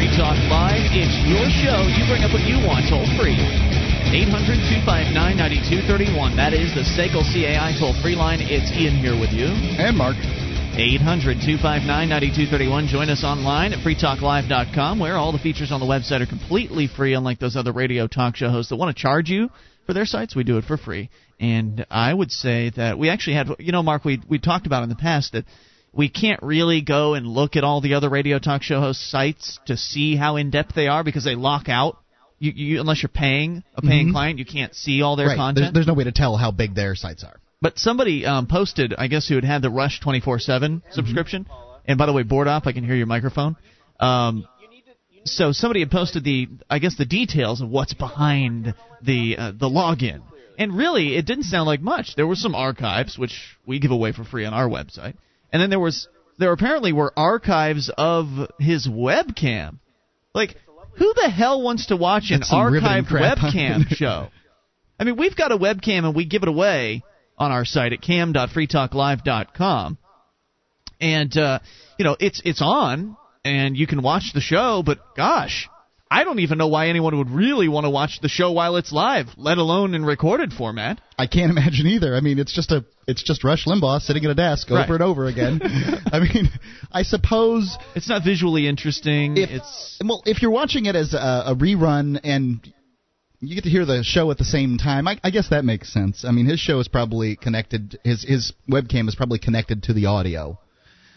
Free Talk Live. It's your show. You bring up what you want toll free. 800 259 9231. That is the SACL CAI toll free line. It's Ian here with you. And Mark. 800 259 9231. Join us online at freetalklive.com, where all the features on the website are completely free, unlike those other radio talk show hosts that want to charge you for their sites. We do it for free. And I would say that we actually had, you know, Mark, we, we talked about in the past that we can't really go and look at all the other radio talk show host sites to see how in depth they are because they lock out. You, you, unless you're paying a paying Mhm. client, you can't see all their right. content. There's, there's no way to tell how big their sites are. But somebody um, posted, I guess, who had had the Rush 24 7 subscription. And by the way, board I can hear your microphone. Um, so somebody had posted the, I guess, the details of what's behind the uh, the login. And really, it didn't sound like much. There were some archives, which we give away for free on our website. And then there was, there apparently were archives of his webcam. Like, who the hell wants to watch an That's some riveting archived webcam show? I mean, we've got a webcam and we give it away on our site at cam.freetalklive.com. And uh, you know, it's it's on and you can watch the show, but gosh, I don't even know why anyone would really want to watch the show while it's live, let alone in recorded format. I can't imagine either. I mean, it's just a it's just Rush Limbaugh sitting at a desk Right. over and over again. I mean, I suppose It's not visually interesting. if it's well, if you're watching it as a, a rerun and you get to hear the show at the same time, I, I guess that makes sense. I mean, his show is probably connected. His his webcam is probably connected to the audio.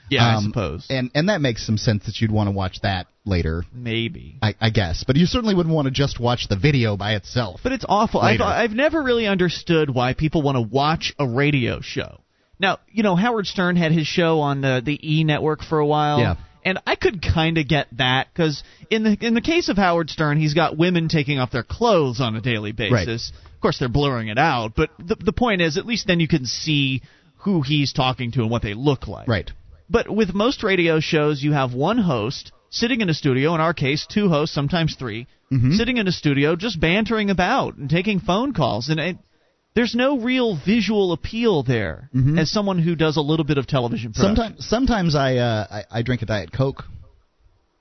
Yeah, I Um, suppose. and and that makes some sense that you'd want to watch that later. Maybe. I, I guess, but you certainly wouldn't want to just watch the video by itself. But it's awful. I've, I've never really understood why people want to watch a radio show. Now, you know, Howard Stern had his show on the, the E network for a while. Yeah. And I could kind of get that because in the in the case of Howard Stern, he's got women taking off their clothes on a daily basis. Of course, they're blurring it out, but the the point is, at least then you can see who he's talking to and what they look like. Right. But with most radio shows, you have one host sitting in a studio. In our case, two hosts, sometimes 3 Mhm. sitting in a studio, just bantering about and taking phone calls. And it, there's no real visual appeal there. Mhm. As someone who does a little bit of television production, Sometimes sometimes I, uh, I I drink a diet coke.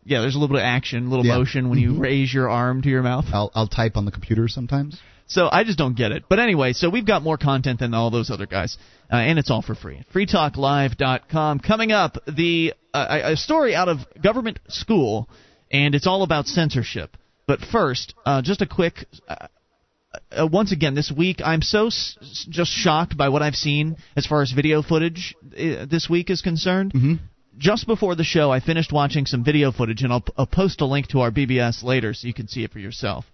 yeah, there's a little bit of action, a little Yeah. motion when you Mhm. raise your arm to your mouth. I'll I'll type on the computer sometimes. So I just don't get it. But anyway, so we've got more content than all those other guys, uh, and it's all for free. FreeTalkLive.com. Coming up, the uh, a story out of government school, and it's all about censorship. But first, uh, just a quick. Uh, uh, once again, this week I'm so s- s- just shocked by what I've seen as far as video footage uh, this week is concerned. Mm-hmm. Just before the show, I finished watching some video footage, and I'll, I'll post a link to our BBS later so you can see it for yourself.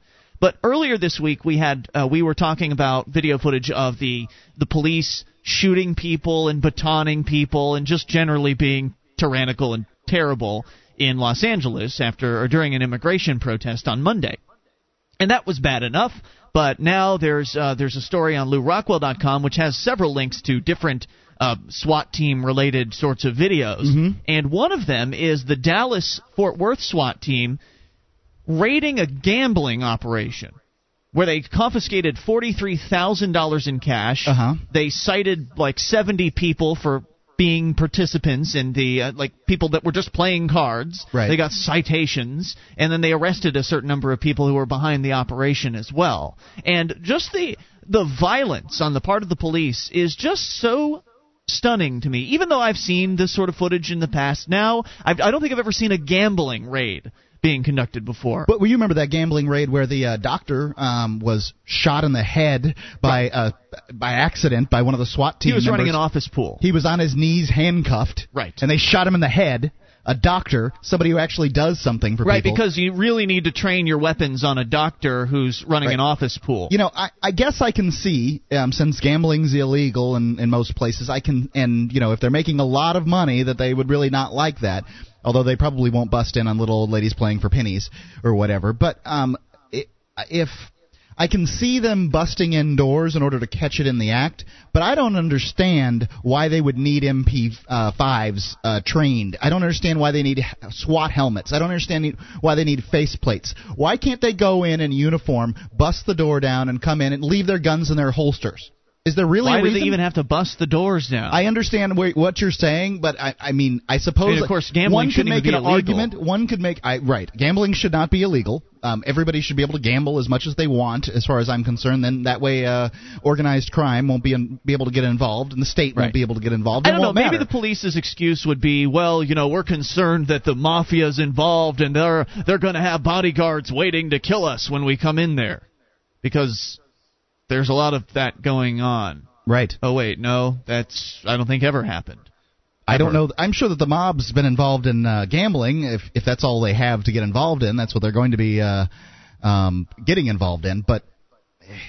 But earlier this week, we had uh, we were talking about video footage of the the police shooting people and batoning people and just generally being tyrannical and terrible in Los Angeles after or during an immigration protest on Monday and that was bad enough. But now there's uh, there's a story on LewRockwell.com which has several links to different uh, SWAT team related sorts of videos, Mhm. and one of them is the Dallas Fort Worth SWAT team raiding a gambling operation where they confiscated forty three thousand dollars in cash. Uh-huh. They cited like seventy people for being participants in the uh, like people that were just playing cards. Right. They got citations, and then they arrested a certain number of people who were behind the operation as well. And just the the violence on the part of the police is just so stunning to me. Even though I've seen this sort of footage in the past, now I've, I don't think I've ever seen a gambling raid being conducted before. But well, you remember that gambling raid where the uh, doctor um, was shot in the head by uh, by accident by one of the SWAT team he was running an office pool. He was on his knees, handcuffed. Right. And they shot him in the head. A doctor, somebody who actually does something for Right, people. Right, because you really need to train your weapons on a doctor who's running Right. an office pool. You know, I, I guess I can see, um, since gambling's illegal in, in most places, I can, and you know, if they're making a lot of money, that they would really not like that. Although they probably won't bust in on little old ladies playing for pennies or whatever. But um, i if I can see them busting in doors in order to catch it in the act, but I don't understand why they would need MP5s uh, trained. I don't understand why they need SWAT helmets. I don't understand why they need face plates. Why can't they go in in uniform, bust the door down, and come in and leave their guns in their holsters? Is there really Why do they even have to bust the doors down? I understand what you're saying, but I, I mean, I suppose of course, gambling one could make an illegal. argument. One could make I, right. Gambling should not be illegal. Um, everybody should be able to gamble as much as they want, as far as I'm concerned. Then that way, uh, organized crime won't be in, be able to get involved, and the state Right. won't be able to get involved. I don't know. won't Maybe matter. the police's excuse would be, well, you know, we're concerned that the mafia's involved and they're they're going to have bodyguards waiting to kill us when we come in there, because there's a lot of that going on. right. Oh wait, no, that's I don't think ever happened. I don't know. I'm sure that the mob's been involved in uh, gambling. If if that's all they have to get involved in, that's what they're going to be uh, um, getting involved in. But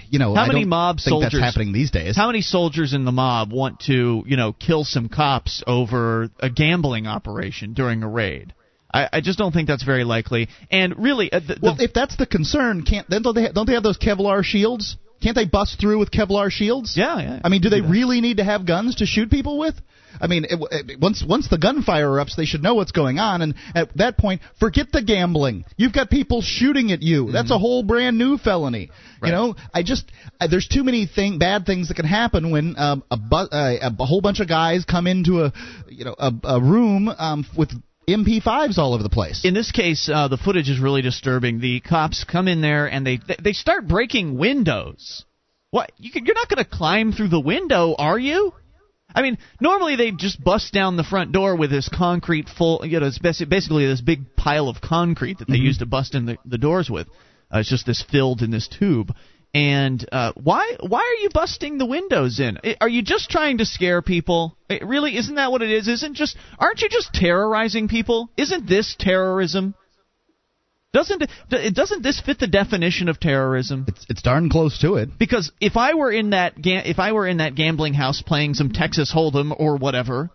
you know, How I many don't mob think soldiers- that's happening these days. How many soldiers in the mob want to, you know, kill some cops over a gambling operation during a raid? I, I just don't think that's very likely. And really, uh, the, the, well, if that's the concern, can't then don't they don't they have those Kevlar shields? Can't they bust through with Kevlar shields? yeah, yeah. I mean, do they really need to have guns to shoot people with? I mean, it, it, once once the gunfire erupts, they should know what's going on, and at that point, forget the gambling. You've got people shooting at you. That's a whole brand new felony. Mm-hmm. Right. You know, I just uh, there's too many thing bad things that can happen when um, a, bu- uh, a whole bunch of guys come into a you know a, a room um, with MP5s all over the place. in this case, uh, the footage is really disturbing. The cops come in there and they they start breaking windows. What? You, can- you're not going to climb through the window, are you? I mean, normally they just bust down the front door with this concrete full, you know, it's basically this big pile of concrete that they use to bust in the, the doors with. Uh, it's just this filled in this tube. And uh, why why are you busting the windows in? Are you just trying to scare people? It really isn't that what it is? Isn't just aren't you just terrorizing people? Isn't this terrorism? Doesn't it doesn't this fit the definition of terrorism? it's it's darn close to it. Because if I were in that if I were in that gambling house playing some Texas Hold'em or whatever,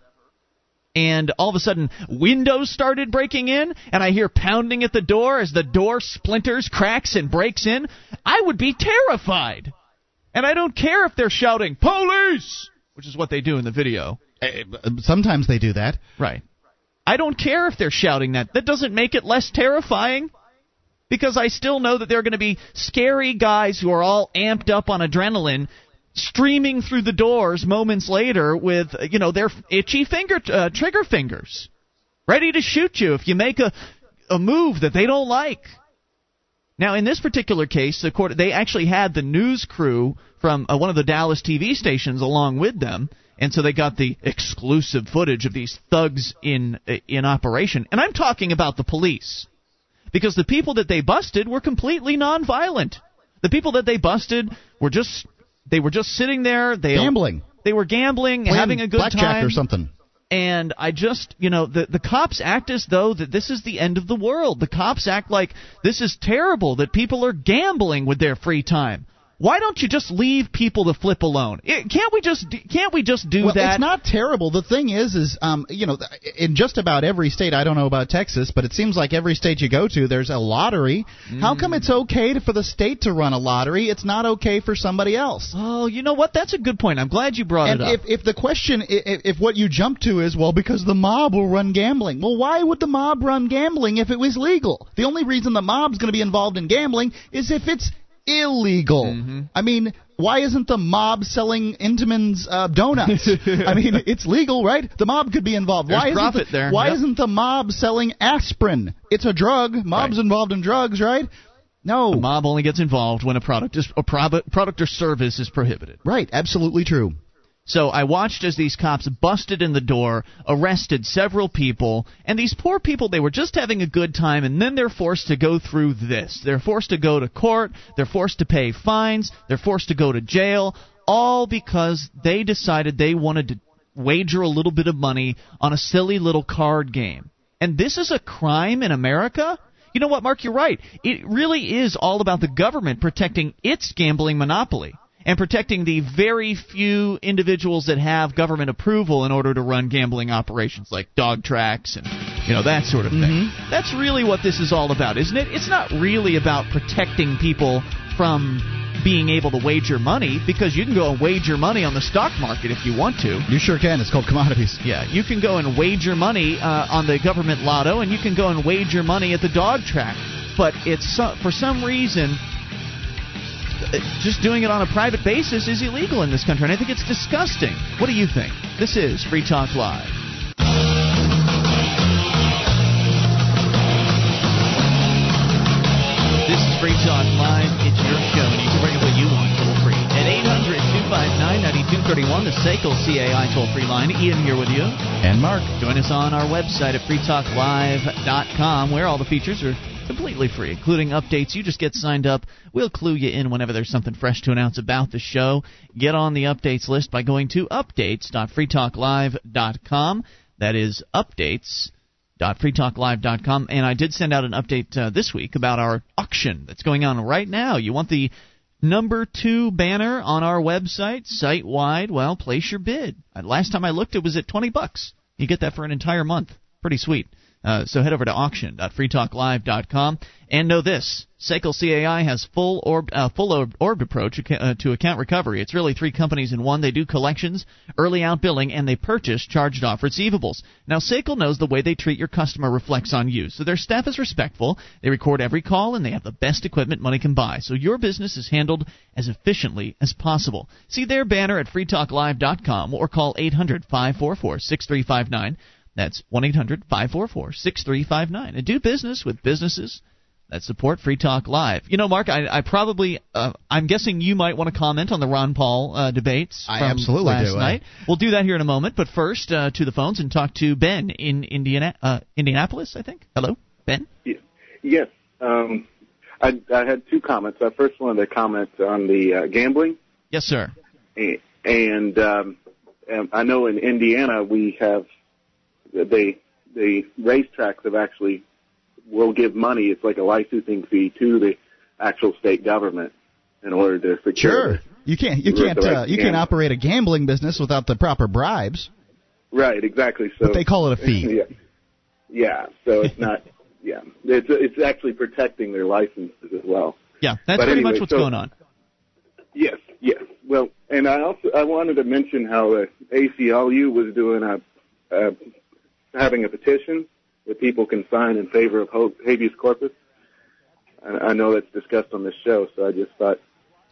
and all of a sudden windows started breaking in, and I hear pounding at the door as the door splinters, cracks, and breaks in, I would be terrified. And I don't care if they're shouting "Police," which is what they do in the video. Uh, Sometimes they do that. Right. I don't care if they're shouting that. That doesn't make it less terrifying. Because I still know that there are going to be scary guys who are all amped up on adrenaline streaming through the doors moments later with, you know, their itchy finger uh, trigger fingers, ready to shoot you if you make a a move that they don't like. Now, in this particular case, the court they actually had the news crew from uh, one of the Dallas TV stations along with them, and so they got the exclusive footage of these thugs in uh, in operation. And I'm talking about the police, because the people that they busted were completely nonviolent. The people that they busted were just they were just sitting there. They Gambling. They were gambling, Playing having a good blackjack time or something. And I just, you know, the the cops act as though that this is the end of the world. The cops act like this is terrible that people are gambling with their free time. Why don't you just leave people to flip alone? It, can't we just can't we just do well, that? it's not terrible. The thing is, is um, you know, in just about every state. I don't know about Texas, but it seems like every state you go to, there's a lottery. How come it's okay to, for the state to run a lottery? It's not okay for somebody else. Oh, you know what? That's a good point. I'm glad you brought And it up. if, if the question, i- i- if what you jump to is, well, because the mob will run gambling. Well, why would the mob run gambling if it was legal? The only reason the mob's going to be involved in gambling is if it's illegal. Mm-hmm. I mean, why isn't the mob selling Entenmann's uh, donuts? I mean, it's legal, right? The mob could be involved. There's why isn't profit the, there, Why yep. isn't the mob selling aspirin? It's a drug. Mob's Right. involved in drugs, right? No. the mob only gets involved when a product is a prob- product or service is prohibited. Right. Absolutely true. So I watched as these cops busted in the door, arrested several people, and these poor people, they were just having a good time, and then they're forced to go through this. They're forced to go to court, they're forced to pay fines, they're forced to go to jail, all because they decided they wanted to wager a little bit of money on a silly little card game. And this is a crime in America? You know what, Mark, you're right. It really is all about the government protecting its gambling monopoly and protecting the very few individuals that have government approval in order to run gambling operations like dog tracks and you know that sort of thing. That's really what this is all about, isn't it? It's not really about protecting people from being able to wager money because you can go and wager money on the stock market if you want to. You sure can. It's called commodities. Yeah, you can go and wager money uh, on the government lotto, and you can go and wager money at the dog track. But it's so, for some reason, uh, Uh, just doing it on a private basis is illegal in this country, and I think it's disgusting. What do you think? This is Free Talk Live. This is Free Talk Live. It's your show, and you can bring up what you want toll free at 800 259 9231, the SACL CAI toll free line. Ian here with you. And Mark. Join us on our website at freetalklive.com, where all the features are completely free, including updates. You just get signed up. We'll clue you in whenever there's something fresh to announce about the show. Get on the updates list by going to updates.freetalklive.com. That is updates updates.freetalklive.com. And I did send out an update uh, this week about our auction that's going on right now. You want the number two banner on our website, site wide? Well, place your bid. Uh, last time I looked, it was at 20 bucks. You get that for an entire month. Pretty sweet. Uh, so head over to auction.freetalklive.com and know this: SACL CAI has full orb, uh, full orb, approach uh, to account recovery. It's really three companies in one. They do collections, early out billing, and they purchase charged off receivables. Now SACL knows the way they treat your customer reflects on you. So their staff is respectful. They record every call and they have the best equipment money can buy. So your business is handled as efficiently as possible. See their banner at freetalklive.com or call 800 544 6359. That's 1 800 544 6359. And do business with businesses that support Free Talk Live. You know, Mark, I, I probably, uh, I'm guessing you might want to comment on the Ron Paul uh, debates I from absolutely last do. night. We'll do that here in a moment. But first, uh, to the phones and talk to Ben in Indiana, uh, Indianapolis, I think. Hello, Ben? Yes. Um, I, I had two comments. I first wanted to comment on the uh, gambling. Yes, sir. And, um, and I know in Indiana we have they the racetracks have actually will give money. It's like a licensing fee to the actual state government in order to secure. Sure. You can't you can't uh, you can't operate a gambling business without the proper bribes. Right. Exactly. So But they call it a fee. Yeah. Yeah. So it's not. Yeah. It's it's actually protecting their licenses as well. Yeah, that's But pretty anyway, much what's so- going on. Yes, yes. Well, and I also I wanted to mention how the ACLU was doing a, uh having a petition that people can sign in favor of habeas corpus. I, I know that's discussed on this show, so I just thought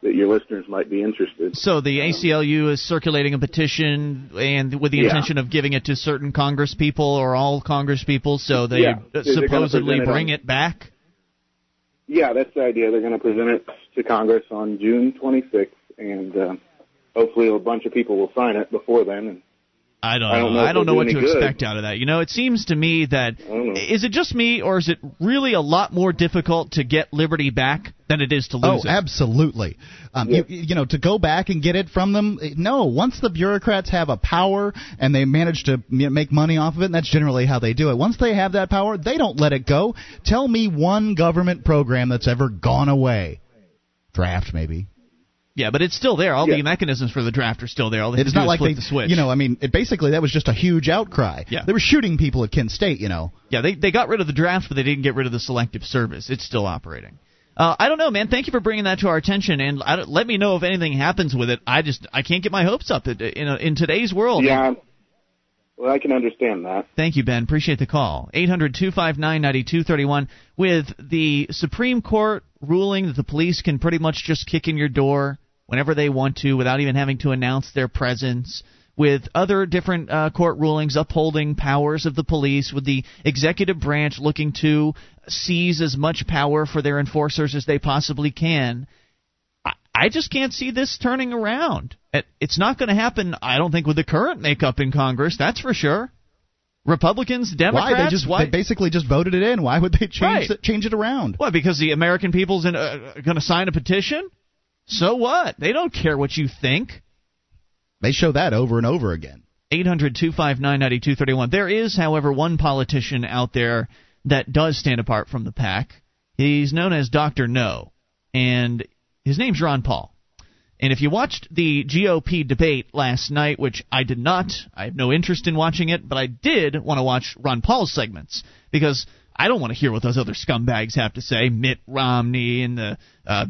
that your listeners might be interested. So the ACLU is circulating a petition, and with the Yeah. intention of giving it to certain Congress people or all Congress people, so they Yeah. uh, supposedly it bring on- it back. Yeah, that's the idea. They're going to present it to Congress on June 26th, and uh, hopefully a bunch of people will sign it before then. And I don't I know. don't know if I don't know what to good. expect out of that. You know, it seems to me that don't know. is it just me or is it really a lot more difficult to get liberty back than it is to Oh, lose it? absolutely. Um, Yeah. you, you know, to go back and get it from them, no. Once the bureaucrats have a power and they manage to make money off of it, and that's generally how they do it. Once they have that power, they don't let it go. Tell me one government program that's ever gone away. Draft, maybe. Yeah, but it's still there. All the mechanisms for the draft are still there. All they It's not is like they, the switch. you know, I mean, it basically that was just a huge outcry. Yeah. They were shooting people at Kent State, you know. Yeah, they they got rid of the draft, but they didn't get rid of the selective service. It's still operating. Uh, I don't know, man. Thank you for bringing that to our attention, and I don't, let me know if anything happens with it. I just I can't get my hopes up in in, a, in today's world. yeah, well, I can understand that. Thank you, Ben. Appreciate the call. 800 259 9231. With the Supreme Court ruling that the police can pretty much just kick in your door whenever they want to without even having to announce their presence. With other different uh, court rulings upholding powers of the police, with the executive branch looking to seize as much power for their enforcers as they possibly can, I- I just can't see this turning around. It- It's not going to happen, I don't think, with the current makeup in Congress. That's for sure. Republicans, Democrats, Why they just they basically just voted it in? Why would they change Right. it, change it around? Why? Because the American people's in, uh, going to sign a petition. So what? They don't care what you think. They show that over and over again. 800 259 9231. There is, however, one politician out there that does stand apart from the pack. He's known as Dr. No, and his name's Ron Paul. And if you watched the GOP debate last night, which I did not, I have no interest in watching it, but I did want to watch Ron Paul's segments because I don't want to hear what those other scumbags have to say. Mitt Romney and the uh,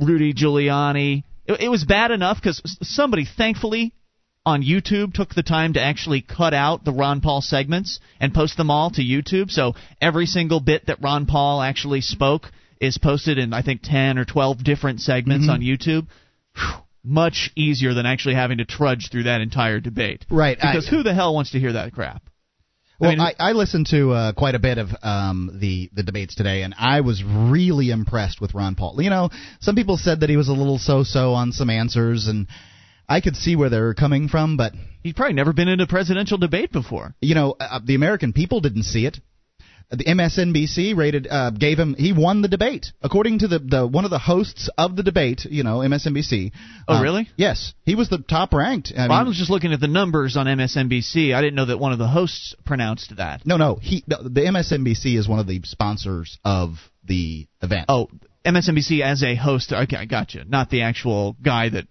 Rudy Giuliani. It, it was bad enough because somebody, thankfully, on YouTube took the time to actually cut out the Ron Paul segments and post them all to YouTube. So every single bit that Ron Paul actually spoke is posted in I think 10 or 12 different segments Mm-hmm. on YouTube. Whew, much easier than actually having to trudge through that entire debate. Right, I- Because who the hell wants to hear that crap? Well, mean- I, I listened to uh, quite a bit of um, the the debates today, and I was really impressed with Ron Paul. You know, some people said that he was a little so-so on some answers, and I could see where they were coming from, but He's probably never been in a presidential debate before. you know, uh, the American people didn't see it. The MSNBC rated uh, gave him he won the debate according to the, the one of the hosts of the debate. You know, MSNBC. Oh, Uh, really? Yes, he was the top ranked. I Well, I was just looking at the numbers on MSNBC. I didn't know that one of the hosts pronounced that. no, no, he the, the MSNBC is one of the sponsors of the event. Oh, MSNBC as a host. Okay, I gotcha. Not the actual guy that,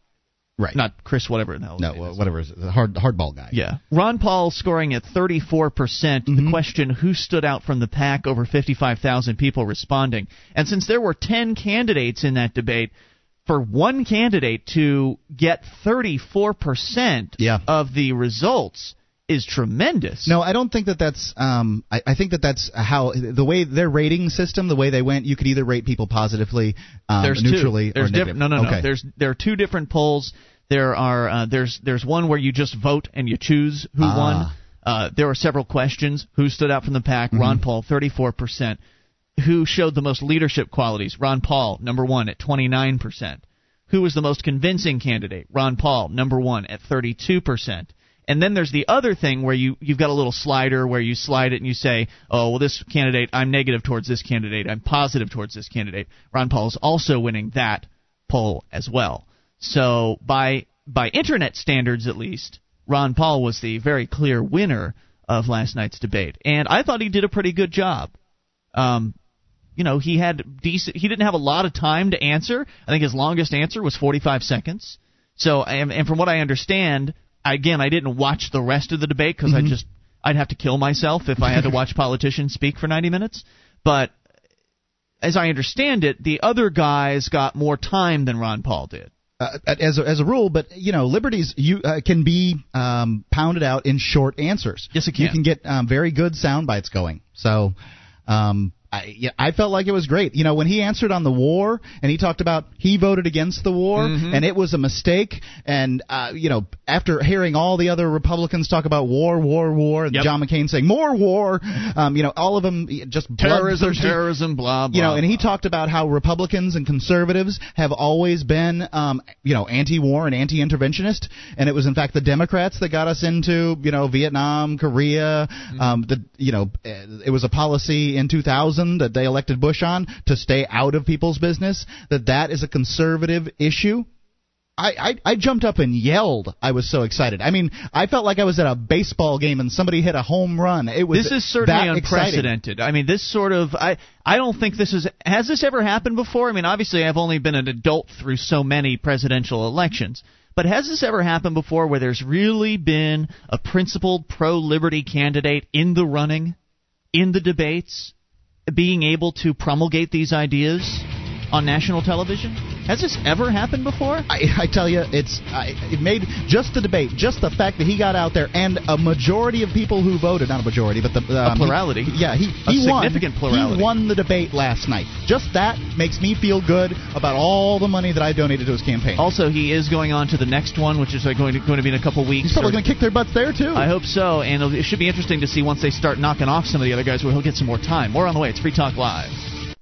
right. not Chris, whatever the hell. no, uh, whatever is it, the hard hardball guy. Yeah. Ron Paul scoring at 34%. percent Mm-hmm. The question, who stood out from the pack? Over 55,000 people responding. And since there were 10 candidates in that debate, for one candidate to get 34% Yeah. of the results is tremendous. No, I don't think that that's. Um, I, I think that that's how the way their rating system, the way they went. You could either rate people positively, um, there's neutrally, two. There's or diff- negative. no, no, no. Okay. There's there are two different polls. There are uh, there's there's one where you just vote and you choose who Ah. won. Uh, there were several questions. Who stood out from the pack? Mm-hmm. Ron Paul, 34 percent. Who showed the most leadership qualities? Ron Paul, number one at 29 percent. Who was the most convincing candidate? Ron Paul, number one at 32 percent. And then there's the other thing where you you've got a little slider where you slide it and you say, oh well, this candidate I'm negative towards this candidate, I'm positive towards this candidate. Ron Paul is also winning that poll as well. So by by internet standards at least, Ron Paul was the very clear winner of last night's debate, and I thought he did a pretty good job. Um, you know, he had decent. He didn't have a lot of time to answer. I think his longest answer was 45 seconds. So, and, and from what I understand, again, I didn't watch the rest of the debate because I just I'd have to kill myself if I had to watch politicians speak for 90 minutes. But as I understand it, the other guys got more time than Ron Paul did. uh, as a, as a rule, but you know, liberties you uh, can be um, pounded out in short answers. Yes, it You can. can get um, very good sound bites going. So, um, I yeah, I felt like it was great. You know, when he answered on the war and he talked about he voted against the war Mm-hmm. and it was a mistake, and uh, you know, after hearing all the other Republicans talk about war, war, war, and Yep. John McCain saying more war, um, you know, all of them just Terrorism, terrorism, blah blah. You know, and he talked about how Republicans and conservatives have always been, um, you know, anti-war and anti-interventionist, and it was in fact the Democrats that got us into, you know, Vietnam, Korea. Um, the, you know, uh, it was a policy in 2000 that they elected Bush on to stay out of people's business. That that is a conservative issue. I, I, I jumped up and yelled. I was so excited. I mean, I felt like I was at a baseball game and somebody hit a home run. It was This is certainly that exciting. unprecedented. I mean, this sort of I I don't think this is has this ever happened before? I mean, obviously I've only been an adult through so many presidential elections. But has this ever happened before where there's really been a principled pro liberty candidate in the running, in the debates, being able to promulgate these ideas on national television? Has this ever happened before? I, I tell you, it's I, it made just the debate, just the fact that he got out there, and a majority of people who voted, not a majority, but the um, plurality. he- yeah, he A he won. significant plurality. He won the debate last night. Just that makes me feel good about all the money that I donated to his campaign. Also, he is going on to the next one, which is like going to, going to be in a couple weeks. He's probably going to kick their butts there too. I hope so, and it should be interesting to see once they start knocking off some of the other guys where he'll get some more time. More on the way. It's Free Talk Live.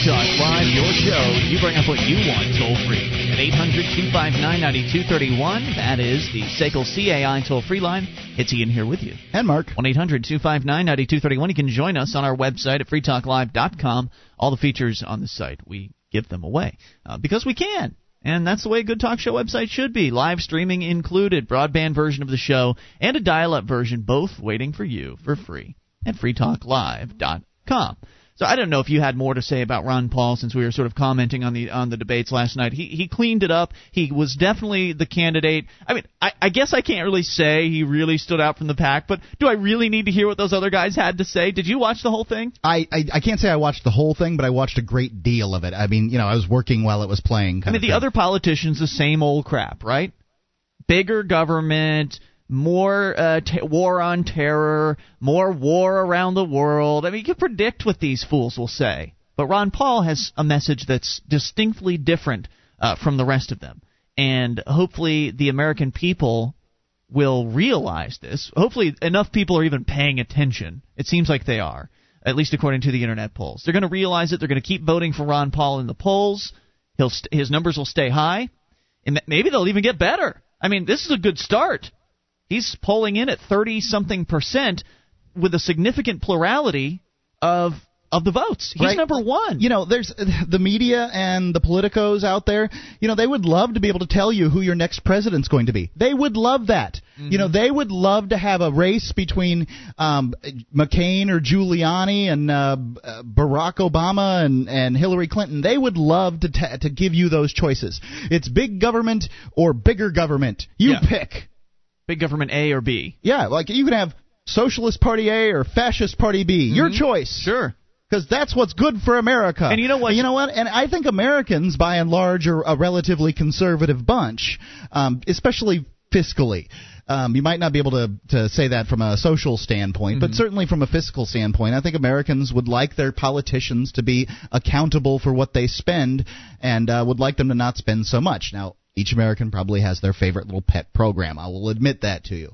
Talk Live, your show. You bring up what you want toll free at 800 259 9231. That is the SACL CAI toll free line. It's Ian here with you. and Mark. 1 800 259 9231. You can join us on our website at freetalklive.com. All the features on the site, we give them away uh, because we can. And that's the way a good talk show website should be. Live streaming included, broadband version of the show, and a dial up version, both waiting for you for free at freetalklive.com. So I don't know if you had more to say about Ron Paul since we were sort of commenting on the on the debates last night. He he cleaned it up. He was definitely the candidate. I mean, I, I guess I can't really say he really stood out from the pack, but do I really need to hear what those other guys had to say? Did you watch the whole thing? I, I I can't say I watched the whole thing, but I watched a great deal of it. I mean, you know, I was working while it was playing. I mean, the thing. other politicians, the same old crap, right? Bigger government, more uh, t- war on terror, more war around the world. I mean, you can predict what these fools will say. But Ron Paul has a message that's distinctly different uh, from the rest of them. And hopefully, the American people will realize this. Hopefully, enough people are even paying attention. It seems like they are, at least according to the internet polls. They're going to realize it. They're going to keep voting for Ron Paul in the polls. He'll st- his numbers will stay high, and maybe they'll even get better. I mean, this is a good start. He's polling in at 30 something percent with a significant plurality of of the votes. He's right. number one. You know, there's the media and the politicos out there. You know, they would love to be able to tell you who your next president's going to be. They would love that. Mm-hmm. You know, they would love to have a race between um, McCain or Giuliani and uh, Barack Obama and, and Hillary Clinton. They would love to t- to give you those choices. It's big government or bigger government. You yeah. pick. Big government A or B. Yeah, like you can have Socialist Party A or Fascist Party B. Mm-hmm. Your choice. Sure because that's what's good for America. And you know what? You know what? And I think Americans, by and large, are a relatively conservative bunch, um, especially fiscally. Um, you might not be able to, to say that from a social standpoint, mm-hmm. but certainly from a fiscal standpoint, I think Americans would like their politicians to be accountable for what they spend and uh, would like them to not spend so much. Now, each American probably has their favorite little pet program. I will admit that to you.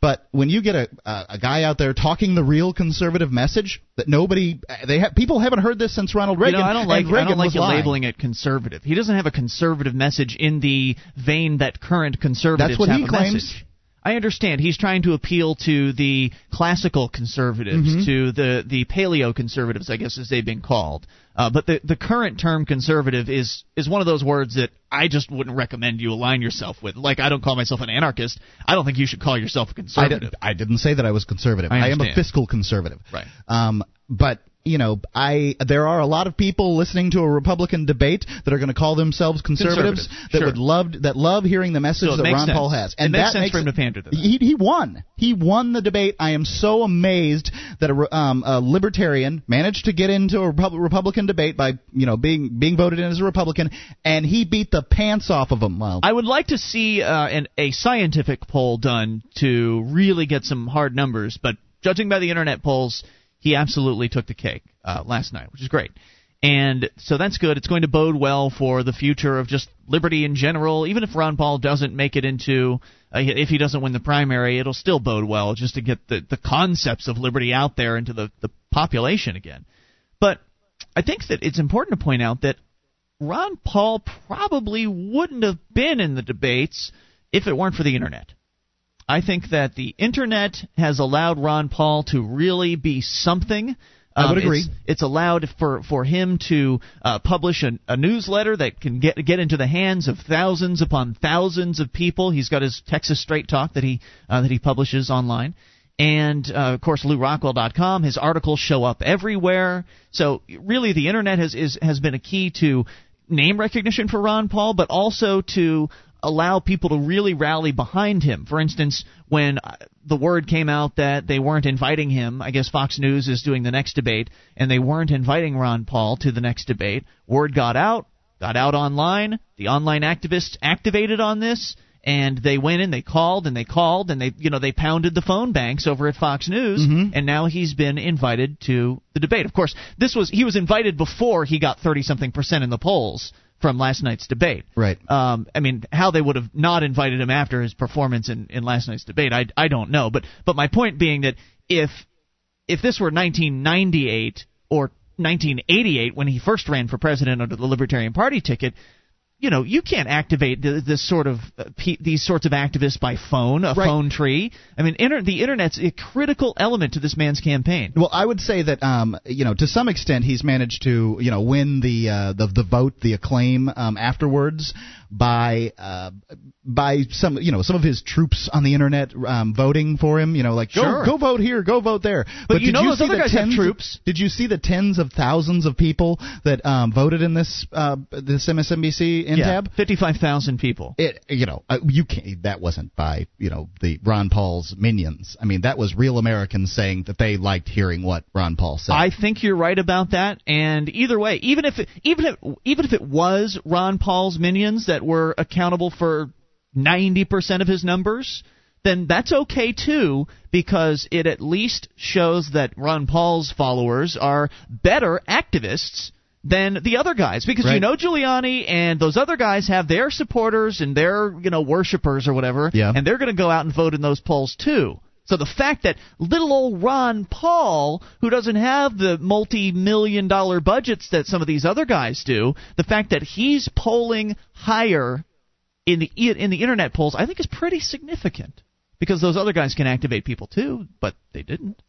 But when you get a, a a guy out there talking the real conservative message that nobody they have people haven't heard this since Ronald Reagan. You know, I don't like I don't like you lying. labeling it conservative. He doesn't have a conservative message in the vein that current conservatives That's what have he a claims. message. I understand he's trying to appeal to the classical conservatives, mm-hmm. to the the paleo conservatives, I guess as they've been called. Uh, but the the current term conservative is is one of those words that I just wouldn't recommend you align yourself with. Like I don't call myself an anarchist. I don't think you should call yourself a conservative. I, did, not say that I was conservative. I, I am a fiscal conservative. Right. Um, but you know, I there are a lot of people listening to a Republican debate that are going to call themselves conservatives that sure. would love that love hearing the message so that Ron sense. Paul has, and it makes that makes for him to pander to that. He he won. He won the debate. I am so amazed that a, um, a libertarian managed to get into a Repub- Republican debate by you know being being voted in as a Republican, and he beat the pants off of him. Well, I would like to see uh, an, a scientific poll done to really get some hard numbers, but judging by the internet polls he absolutely took the cake uh, last night, which is great. And so that's good. It's going to bode well for the future of just liberty in general. Even if Ron Paul doesn't make it into, uh, if he doesn't win the primary, it'll still bode well just to get the, the concepts of liberty out there into the, the population again. But I think that it's important to point out that Ron Paul probably wouldn't have been in the debates if it weren't for the internet. I think that the internet has allowed Ron Paul to really be something. I would um, agree. It's, it's, allowed for for him to uh, publish a, a, newsletter that can get get into the hands of thousands upon thousands of people. He's got his Texas Straight Talk that he uh, that he publishes online, and uh, of course LewRockwell.com. His articles show up everywhere. So really, the internet has is has been a key to name recognition for Ron Paul, but also to allow people to really rally behind him. For instance, when uh, the word came out that they weren't inviting him, I guess Fox News is doing the next debate, and they weren't inviting Ron Paul to the next debate, word got out, got out online. The online activists activated on this, and they went in, they called and they called and they, you know, they pounded the phone banks over at Fox News, mm-hmm. and now he's been invited to the debate. Of course, this was he was invited before he got thirty something percent in the polls from last night's debate. Right. Um, I mean, how they would have not invited him after his performance in, in last night's debate, I, I don't know. But but my point being that if if this were 1998 or 1988 when he first ran for president under the Libertarian Party ticket, you know, you can't activate this sort of uh, these sorts of activists by phone, a Right. phone tree. I mean, inter- the internet's a critical element to this man's campaign. Well, I would say that um, you know to some extent he's managed to you know win the uh, the the vote, the acclaim um, afterwards by uh, by some you know some of his troops on the internet um, voting for him. You know, like go Sure. go vote here, go vote there. But you did know you those see other the guys have tens, troops. Did you see the tens of thousands of people that um, voted in this uh, this MSNBC in yeah, tab? fifty-five thousand people. it you know uh, you can't that wasn't by you know the Ron Paul's minions. I mean that was real Americans saying that they liked hearing what Ron Paul said. I think you're right about that. And either way, even if it, even if even if it was Ron Paul's minions that were accountable for 90% of his numbers, then that's okay too because it at least shows that Ron Paul's followers are better activists than the other guys because you know Giuliani and those other guys have their supporters and their you know worshipers or whatever Yeah. and they're going to go out and vote in those polls too. So the fact that little old Ron Paul, who doesn't have the multi-million dollar budgets that some of these other guys do, the fact that he's polling higher in the in the internet polls, I think is pretty significant because those other guys can activate people too, but they didn't.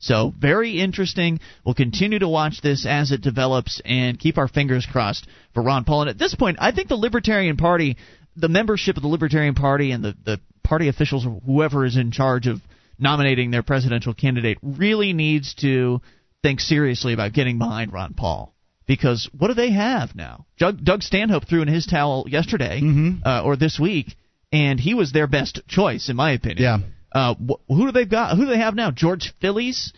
So very interesting. We'll continue to watch this as it develops and keep our fingers crossed for Ron Paul. And at this point, I think the Libertarian Party, the membership of the Libertarian Party, and the the party officials or whoever is in charge of nominating their presidential candidate really needs to think seriously about getting behind Ron Paul. Because what do they have now? Doug, Doug Stanhope threw in his towel yesterday Mhm. uh, or this week, and he was their best choice, in my opinion. Yeah. Uh, wh- who do they got? Who do they have now? George Phillies?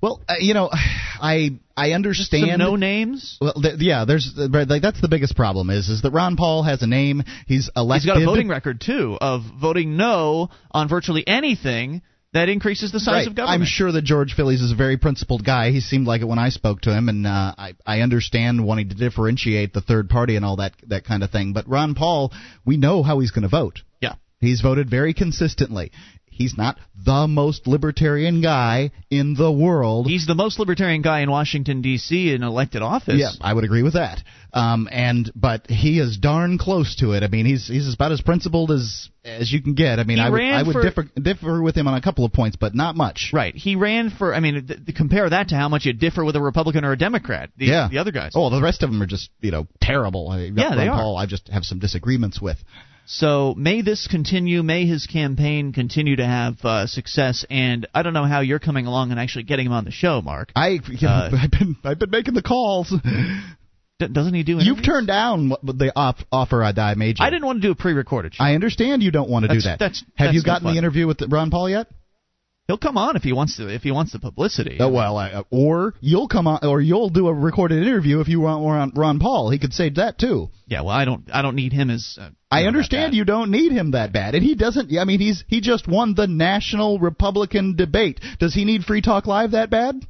Well, uh, you know, I I understand. No names. Well, th- yeah, there's like that's the biggest problem is is that Ron Paul has a name. He's He's elected. got a voting record too of voting no on virtually anything that increases the size Right. of government. I'm sure that George Phillies is a very principled guy. He seemed like it when I spoke to him, and uh, I I understand wanting to differentiate the third party and all that that kind of thing. But Ron Paul, we know how he's going to vote. Yeah. He's voted very consistently. He's not the most libertarian guy in the world. He's the most libertarian guy in Washington D.C. in elected office. Yeah, I would agree with that. Um, and but he is darn close to it. I mean, he's he's about as principled as as you can get. I mean, He I would I would for- differ differ with him on a couple of points, but not much. Right. He ran for. I mean, th- compare that to how much you differ with a Republican or a Democrat. The, yeah, The other guys. Oh, the rest of them are just you know terrible. I- Yeah, they Ron are. I just have some disagreements with. So may this continue. May his campaign continue to have uh, success. And I don't know how you're coming along and actually getting him on the show, Mark. I know, Uh, I've been I've been making the calls. Doesn't he do? You've turned down the off, offer I die made you. I didn't want to do a pre-recorded show. I understand you don't want to do that. that's- have that's you gotten fun. the interview with Ron Paul yet? He'll come on if he wants to. If he wants the publicity. Oh, well, I, uh, or you'll come on, or you'll do a recorded interview if you want Ron, Ron Paul. He could say that too. Yeah. Well, I don't. I don't need him as. Uh, I understand you don't need him that bad, and he doesn't. I mean, he's he just won the national Republican debate. Does he need Free Talk Live that bad?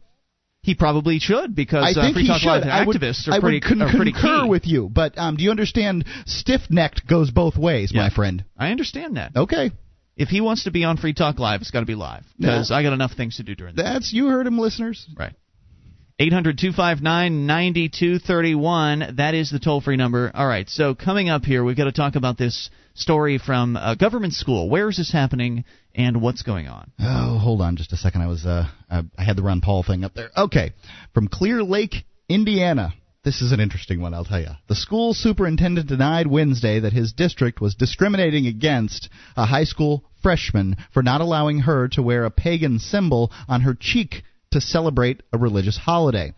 He probably should because I uh, Free Talk should. Live I would, activists are I pretty, would con- pretty concur key. with you, but um, do you understand? Stiff-necked goes both ways, my friend. I understand that. Okay, If he wants to be on Free Talk Live, it's got to be live because I got enough things to do during the that's you heard him, listeners. Right. 800 259 9231. That is the toll free number. All right, so coming up here, we've got to talk about this story from a government school. Where is this happening and what's going on? Oh, hold on just a second. I was uh, I, I had the Ron Paul thing up there. Okay, from Cedar Lake, Indiana. This is an interesting one, I'll tell you. The school superintendent denied Wednesday that his district was discriminating against a high school freshman for not allowing her to wear a pagan symbol on her cheek to celebrate a religious holiday.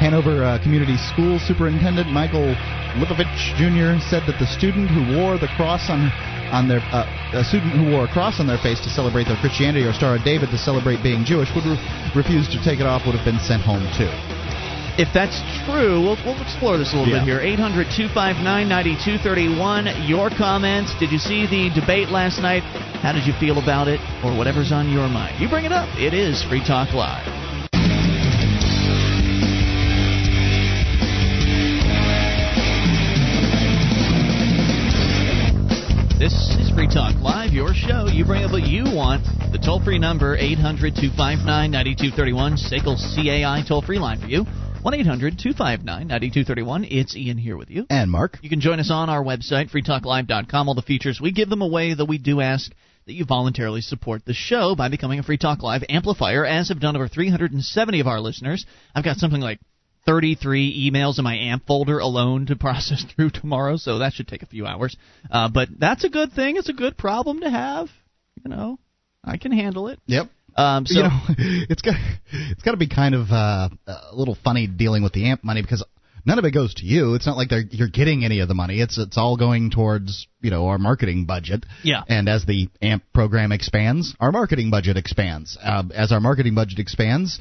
Hanover uh, Community School Superintendent Michael Lipovich Jr. said that the student who wore the cross on on their uh, a student who wore a cross on their face to celebrate their Christianity or Star of David to celebrate being Jewish would re- refuse to take it off would have been sent home too. If that's true, we'll, we'll explore this a little Yeah. bit here. 800 259 9231. Your comments. Did you see the debate last night? How did you feel about it? Or whatever's on your mind. You bring it up. It is Free Talk Live. This is Free Talk Live, your show. You bring up what you want. The toll free number, 800 259 9231. SACL CAI toll free line for you. 1 800 259 9231. It's Ian here with you. And Mark. You can join us on our website, freetalklive.com. All the features, we give them away, though we do ask that you voluntarily support the show by becoming a Free Talk Live amplifier, as have done over 370 of our listeners. I've got something like 33 emails in my AMP folder alone to process through tomorrow, so that should take a few hours. Uh, but that's a good thing. It's a good problem to have. You know, I can handle it. Yep. Um, so you know, it's got it's got to be kind of uh, a little funny dealing with the AMP money because none of it goes to you. It's not like they're, you're getting any of the money. It's it's all going towards you know our marketing budget. Yeah. And as the AMP program expands, our marketing budget expands. Uh, as our marketing budget expands,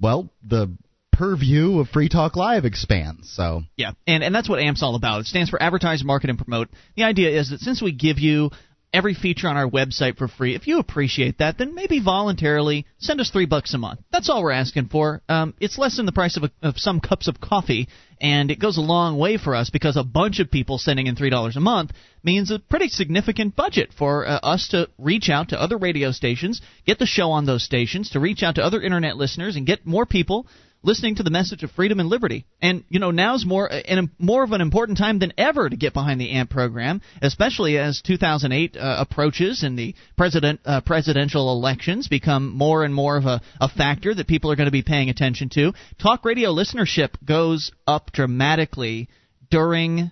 well, the purview of Free Talk Live expands. So Yeah, and and that's what AMP's all about. It stands for Advertise, Market, and Promote. The idea is that since we give you every feature on our website for free, if you appreciate that, then maybe voluntarily send us three bucks a month. That's all we're asking for. Um, it's less than the price of, a, of some cups of coffee, and it goes a long way for us because a bunch of people sending in three dollars a month means a pretty significant budget for uh, us to reach out to other radio stations, get the show on those stations, to reach out to other internet listeners, and get more people listening to the message of freedom and liberty. And you know, now's more and more of an important time than ever to get behind the AMP program, especially as 2008 uh, approaches and the president uh, presidential elections become more and more of a, a factor that people are going to be paying attention to. Talk radio listenership goes up dramatically during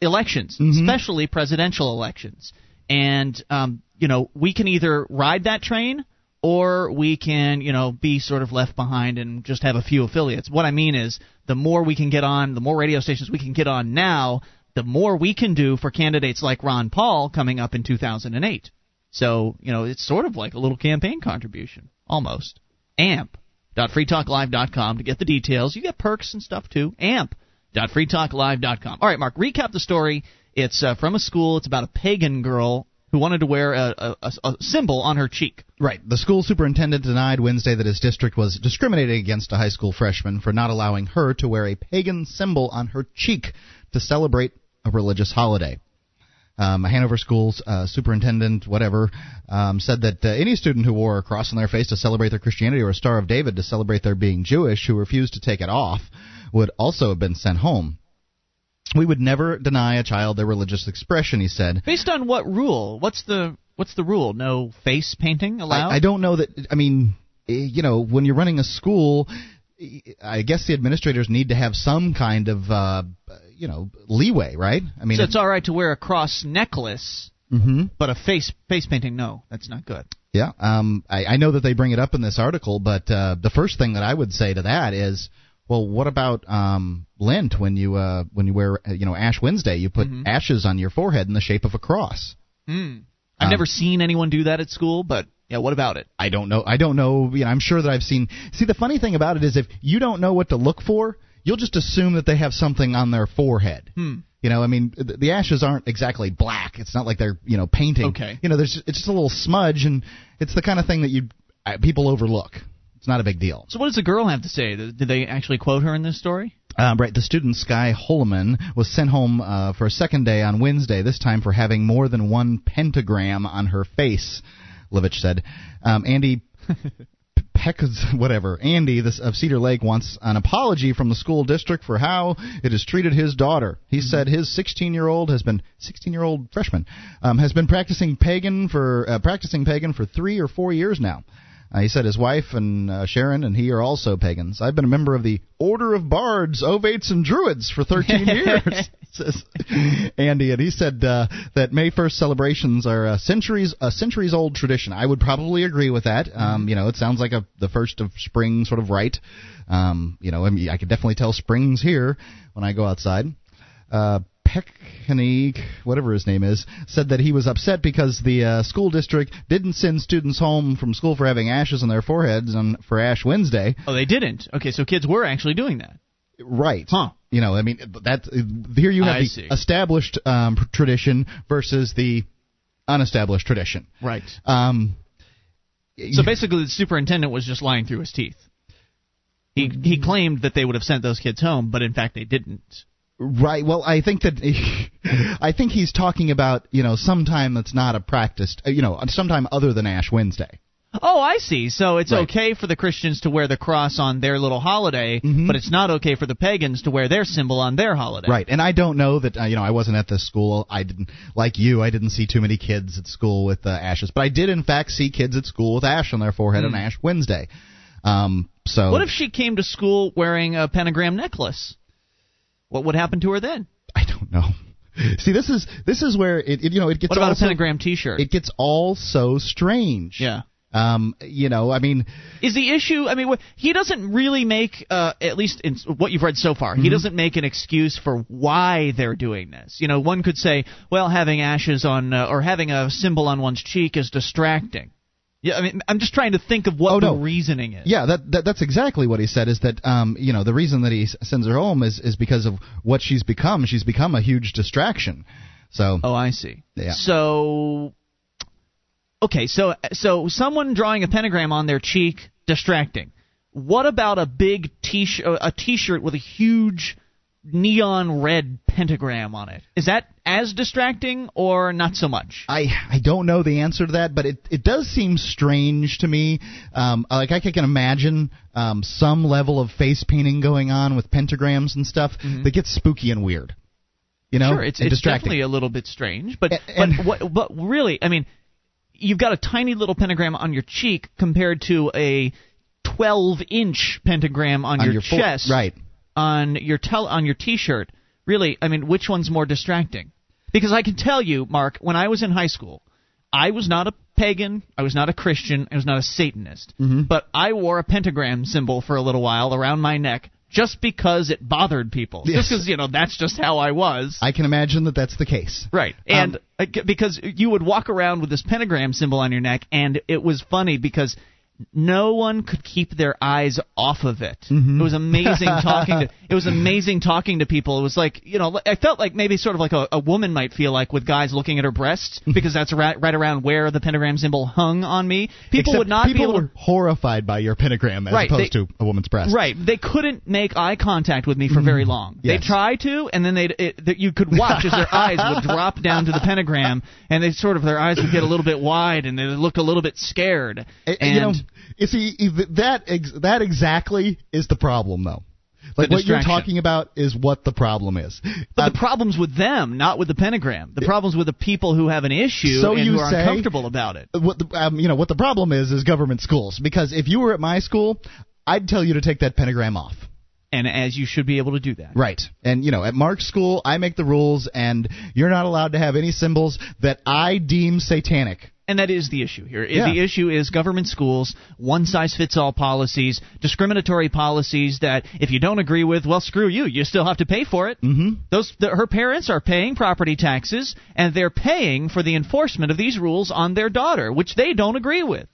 elections, especially presidential elections. And um, you know, we can either ride that train or we can, you know, be sort of left behind and just have a few affiliates. What I mean is, the more we can get on, the more radio stations we can get on now, the more we can do for candidates like Ron Paul coming up in 2008. So, you know, it's sort of like a little campaign contribution, almost. AMP.freetalklive.com to get the details. You get perks and stuff too. AMP.freetalklive.com. All right, Mark, recap the story. It's uh, from a school. It's about a pagan girl who wanted to wear a, a, a symbol on her cheek. Right. The school superintendent denied Wednesday that his district was discriminating against a high school freshman for not allowing her to wear a pagan symbol on her cheek to celebrate a religious holiday. Um, a Hanover school's uh, superintendent, whatever, um, said that uh, any student who wore a cross on their face to celebrate their Christianity or a Star of David to celebrate their being Jewish who refused to take it off would also have been sent home. We would never deny a child their religious expression, he said. Based on what rule? What's the what's the rule? No face painting allowed? I, I don't know that. I mean, eh, you know, when you're running a school, eh, I guess the administrators need to have some kind of, uh, you know, leeway, right? I mean, so it's all right to wear a cross necklace, hmm but a face face painting, no, that's not good. Yeah, um, I, I know that they bring it up in this article, but uh, the first thing that I would say to that is, well, what about um, Lent when you uh, when you wear uh, you know Ash Wednesday? You put Mhm. ashes on your forehead in the shape of a cross. Hmm. I've Um, never seen anyone do that at school, but yeah, what about it? I don't know. I don't know. You know, I'm sure that I've seen. See, the funny thing about it is, if you don't know what to look for, you'll just assume that they have something on their forehead. Hmm. You know, I mean, th- the ashes aren't exactly black. It's not like they're you know painting. Okay. You know, there's it's just a little smudge, and it's the kind of thing that you uh, people overlook. It's not a big deal. So what does the girl have to say? Did they actually quote her in this story? Um, right, the student Sky Holloman was sent home uh, for a second day on Wednesday. This time for having more than one pentagram on her face. Livich said. Um, Andy Peck, whatever. Andy this, of Cedar Lake wants an apology from the school district for how it has treated his daughter. He said his 16-year-old has been 16-year-old freshman um, has been practicing pagan for uh, practicing pagan for three or four years now. Uh, he said his wife and uh, Sharon and he are also pagans. I've been a member of the Order of Bards, Ovates, and Druids for 13 years, says Andy. And he said uh, that May 1st celebrations are a centuries a centuries old tradition. I would probably agree with that. Um, you know, it sounds like a the first of spring sort of right. Um, you know, I, mean, I could definitely tell spring's here when I go outside. Uh, Whatever his name is, said that he was upset because the uh, school district didn't send students home from school for having ashes on their foreheads on for Ash Wednesday. Oh, they didn't. Okay, so kids were actually doing that. Right. Huh. You know, I mean, that here you have I the see. established um, tradition versus the unestablished tradition. Right. Um, So basically, the superintendent was just lying through his teeth. He he claimed that they would have sent those kids home, but in fact they didn't. Right. Well, I think that I think he's talking about you know sometime that's not a practiced uh, you know sometime other than Ash Wednesday. Oh, I see. So it's Right. okay for the Christians to wear the cross on their little holiday, Mhm. but it's not okay for the pagans to wear their symbol on their holiday. Right, and I don't know that uh, you know I wasn't at this school. I didn't like you. I didn't see too many kids at school with uh, ashes, but I did in fact see kids at school with ash on their forehead on Ash Wednesday. Um, so. What if she came to school wearing a pentagram necklace? What would happen to her then? I don't know. See, this is this is where it, it you know it gets What about also, a pentagram T-shirt? It gets all so strange. yeah. Um, you know, I mean, Is the issue? I mean, he doesn't really make, uh, at least in what you've read so far, Mm-hmm. he doesn't make an excuse for why they're doing this. You know, one could say, well, having ashes on uh, or having a symbol on one's cheek is distracting. Yeah, I mean, I'm just trying to think of what Oh, the no. reasoning is. Yeah, that, that that's exactly what he said. Is that um, you know the reason that he sends her home is is because of what she's become. She's become a huge distraction. So Oh, I see. Yeah. So, okay, so so someone drawing a pentagram on their cheek, distracting. What about a big t-shirt, a t-shirt with a huge neon red pentagram on it? Is that as distracting or not so much? I I don't know the answer to that, but it it does seem strange to me. Um, like I can imagine um, some level of face painting going on with pentagrams and stuff that gets spooky and weird. You know, Mm-hmm. sure, it's, it's distracting. definitely a little bit strange, but and- but what but really, I mean, you've got a tiny little pentagram on your cheek compared to a 12-inch pentagram on, on your, your fo- chest, right? On your tel- on your T-shirt. Really, I mean, which one's more distracting? Because I can tell you, Mark, when I was in high school, I was not a pagan, I was not a Christian, I was not a Satanist, Mm-hmm. but I wore a pentagram symbol for a little while around my neck just because it bothered people. Yes. Just because you know that's just how I was. I can imagine that that's the case. Right. And uh, g- because you would walk around with this pentagram symbol on your neck, and it was funny because no one could keep their eyes off of it. Mm-hmm. It was amazing talking to. It was amazing talking to people. It was like you know, I felt like maybe sort of like a, a woman might feel like with guys looking at her breasts mm-hmm. because that's right, right around where the pentagram symbol hung on me. People Except would not people be able were to. horrified by your pentagram as Right, opposed they- to a woman's breast. Right, they couldn't make eye contact with me for very mm-hmm. long. They yes. tried to, and then they that you could watch as their eyes would drop down to the pentagram, and they sort of their eyes would get a little bit wide, and they look a little bit scared. And, And you know, you see, that ex- that exactly is the problem, though. Like what you're talking about is what the problem is. but Um, the problem's with them, not with the pentagram. The problem's with the people who have an issue So and you who are say- uncomfortable about it. what the, um, you know what the problem is is government schools because if you were at my school, I'd tell you to take that pentagram off. And as you should be able to do that. Right. And you know, at Mark's school, I make the rules and you're not allowed to have any symbols that I deem satanic. And that is the issue here. Yeah. The issue is government schools, one size fits all policies, discriminatory policies that if you don't agree with, well, screw you. You still have to pay for it. Mm-hmm. Those the, her parents are paying property taxes, and they're paying for the enforcement of these rules on their daughter, which they don't agree with.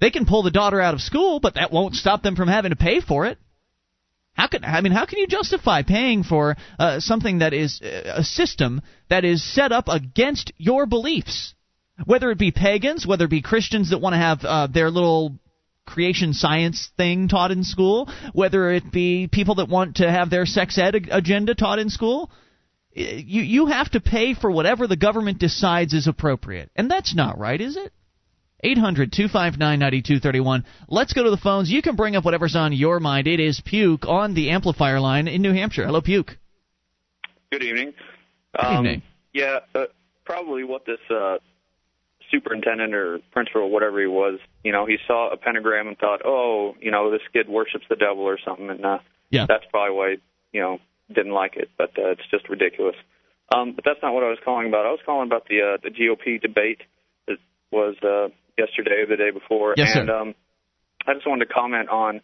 They can pull the daughter out of school, but that won't stop them from having to pay for it. How can I mean? How can you justify paying for uh, something that is uh, a system that is set up against your beliefs? Whether it be pagans, whether it be Christians that want to have uh, their little creation science thing taught in school, whether it be people that want to have their sex ed agenda taught in school, you you have to pay for whatever the government decides is appropriate, and that's not right, is it? 800-259-9231. Let's go to the phones. You can bring up whatever's on your mind. It is Puke on the amplifier line in New Hampshire. Hello, Puke. Good evening. Good um, evening. Yeah, uh, probably what this uh, superintendent or principal, whatever he was, you know, he saw a pentagram and thought, oh, you know, this kid worships the devil or something, and uh, Yeah. that's probably why, you know, didn't like it. But uh, it's just ridiculous. Um, but that's not what I was calling about. I was calling about the uh, the GOP debate that was uh, yesterday or the day before, Yes, sir. and um, I just wanted to comment on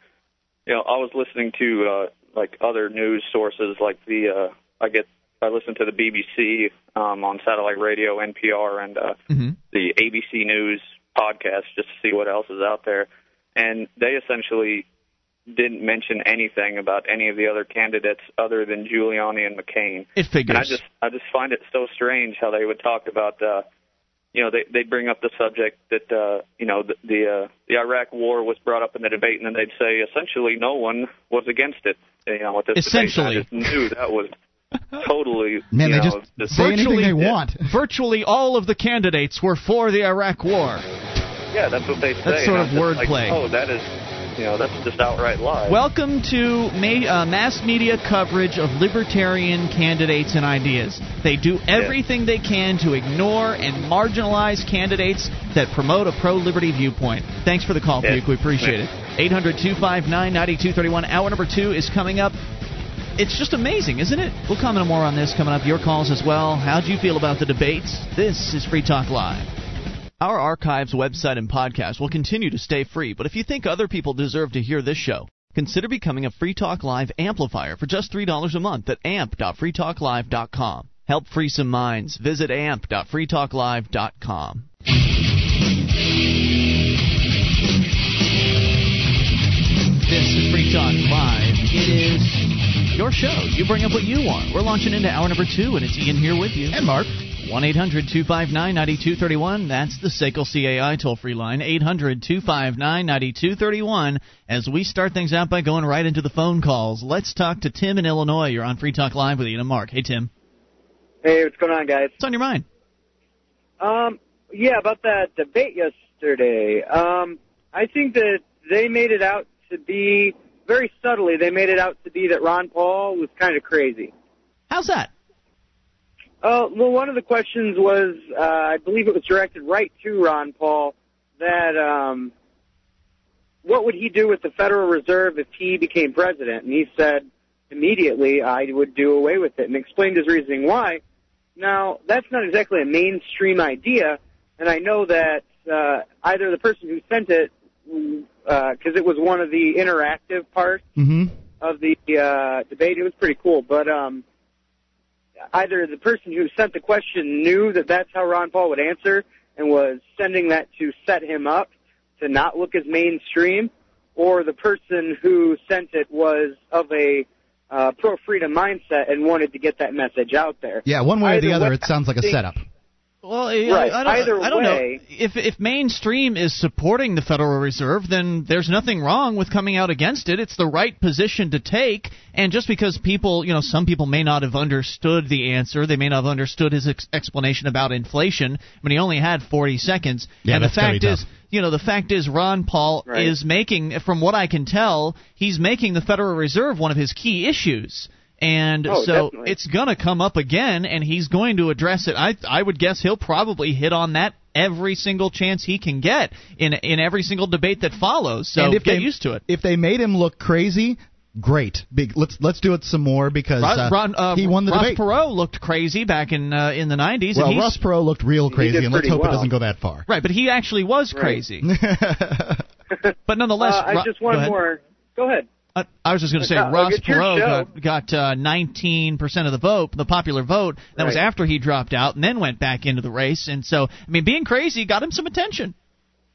you know, I was listening to uh, like other news sources, like the uh, I get I listen to the BBC um, on satellite radio, NPR, and uh, Mhm. the ABC News podcast just to see what else is out there, and they essentially didn't mention anything about any of the other candidates other than Giuliani and McCain. It figures. And I just I just find it so strange how they would talk about uh you know, they they'd bring up the subject that uh you know, the the, uh, the Iraq war was brought up in the debate and then they'd say essentially no one was against it. You know, with this Essentially. debate. I just knew that was totally Man, you they know, just say anything they want. virtually all of the candidates were for the Iraq War. Yeah, that's what they say. That's sort of I'm like, wordplay. oh, that is, you know, that's just outright lie. Welcome to ma- uh, mass media coverage of libertarian candidates and ideas. They do everything they can to ignore and marginalize candidates that promote a pro liberty viewpoint. Thanks for the call, Yeah. Puke. We appreciate it. 800 259 9231. Hour number two is coming up. It's just amazing, isn't it? We'll comment more on this coming up. Your calls as well. How do you feel about the debates? This is Free Talk Live. Our archives, website, and podcast will continue to stay free, but if you think other people deserve to hear this show, consider becoming a Free Talk Live amplifier for just $3 a month at amp.freetalklive.com. Help free some minds. Visit amp.freetalklive.com. This is Free Talk Live. It is your show. You bring up what you want. We're launching into hour number two, and it's Ian here with you. And Mark. 1 800 259 9231. That's the SACL CAI toll free line. 800 259 9231. As we start things out by going right into the phone calls, let's talk to Tim in Illinois. You're on Free Talk Live with Ian and Mark. Hey, Tim. Hey, what's going on, guys? What's on your mind? Um, yeah, about that debate yesterday. Um, I think that they made it out to be very subtly. They made it out to be that Ron Paul was kind of crazy. How's that? Uh, well, one of the questions was, uh, I believe it was directed right to Ron Paul, that um, what would he do with the Federal Reserve if he became president? And he said immediately, I would do away with it, and explained his reasoning why. Now, that's not exactly a mainstream idea, and I know that uh, either the person who sent it, because it was one of the interactive parts Mm-hmm. of the uh, debate, it was pretty cool, but um, either the person who sent the question knew that that's how Ron Paul would answer and was sending that to set him up to not look as mainstream, or the person who sent it was of a uh, pro freedom mindset and wanted to get that message out there. Yeah, one way or the other, it sounds like a setup. Well, I, Right. I don't, Either I don't know. way- If if mainstream is supporting the Federal Reserve, then there's nothing wrong with coming out against it. It's the right position to take. And just because people, you know, some people may not have understood the answer, they may not have understood his ex- explanation about inflation. when he only had 40 seconds. Yeah, and the fact be is, you know, the fact is, Ron Paul Right. is making, from what I can tell, he's making the Federal Reserve one of his key issues. And Oh, so definitely. it's going to come up again, and he's going to address it. I I would guess he'll probably hit on that every single chance he can get in in every single debate that follows. So and if get they, used to it. If they made him look crazy, great. Big. Let's let's do it some more because uh, Ron, uh, he won the Ross debate. Perot looked crazy back in uh, in the 90s. well, and Ross Perot looked real crazy, and let's pretty hope it doesn't go that far. right, but he actually was Right. crazy. but nonetheless, uh, I Ro- just go one ahead. more. Go ahead. I was just going to say Uh, Ross Perot got, got uh, 19% of the vote, the popular vote. That was after he dropped out and then went back into the race. And so, I mean, being crazy got him some attention.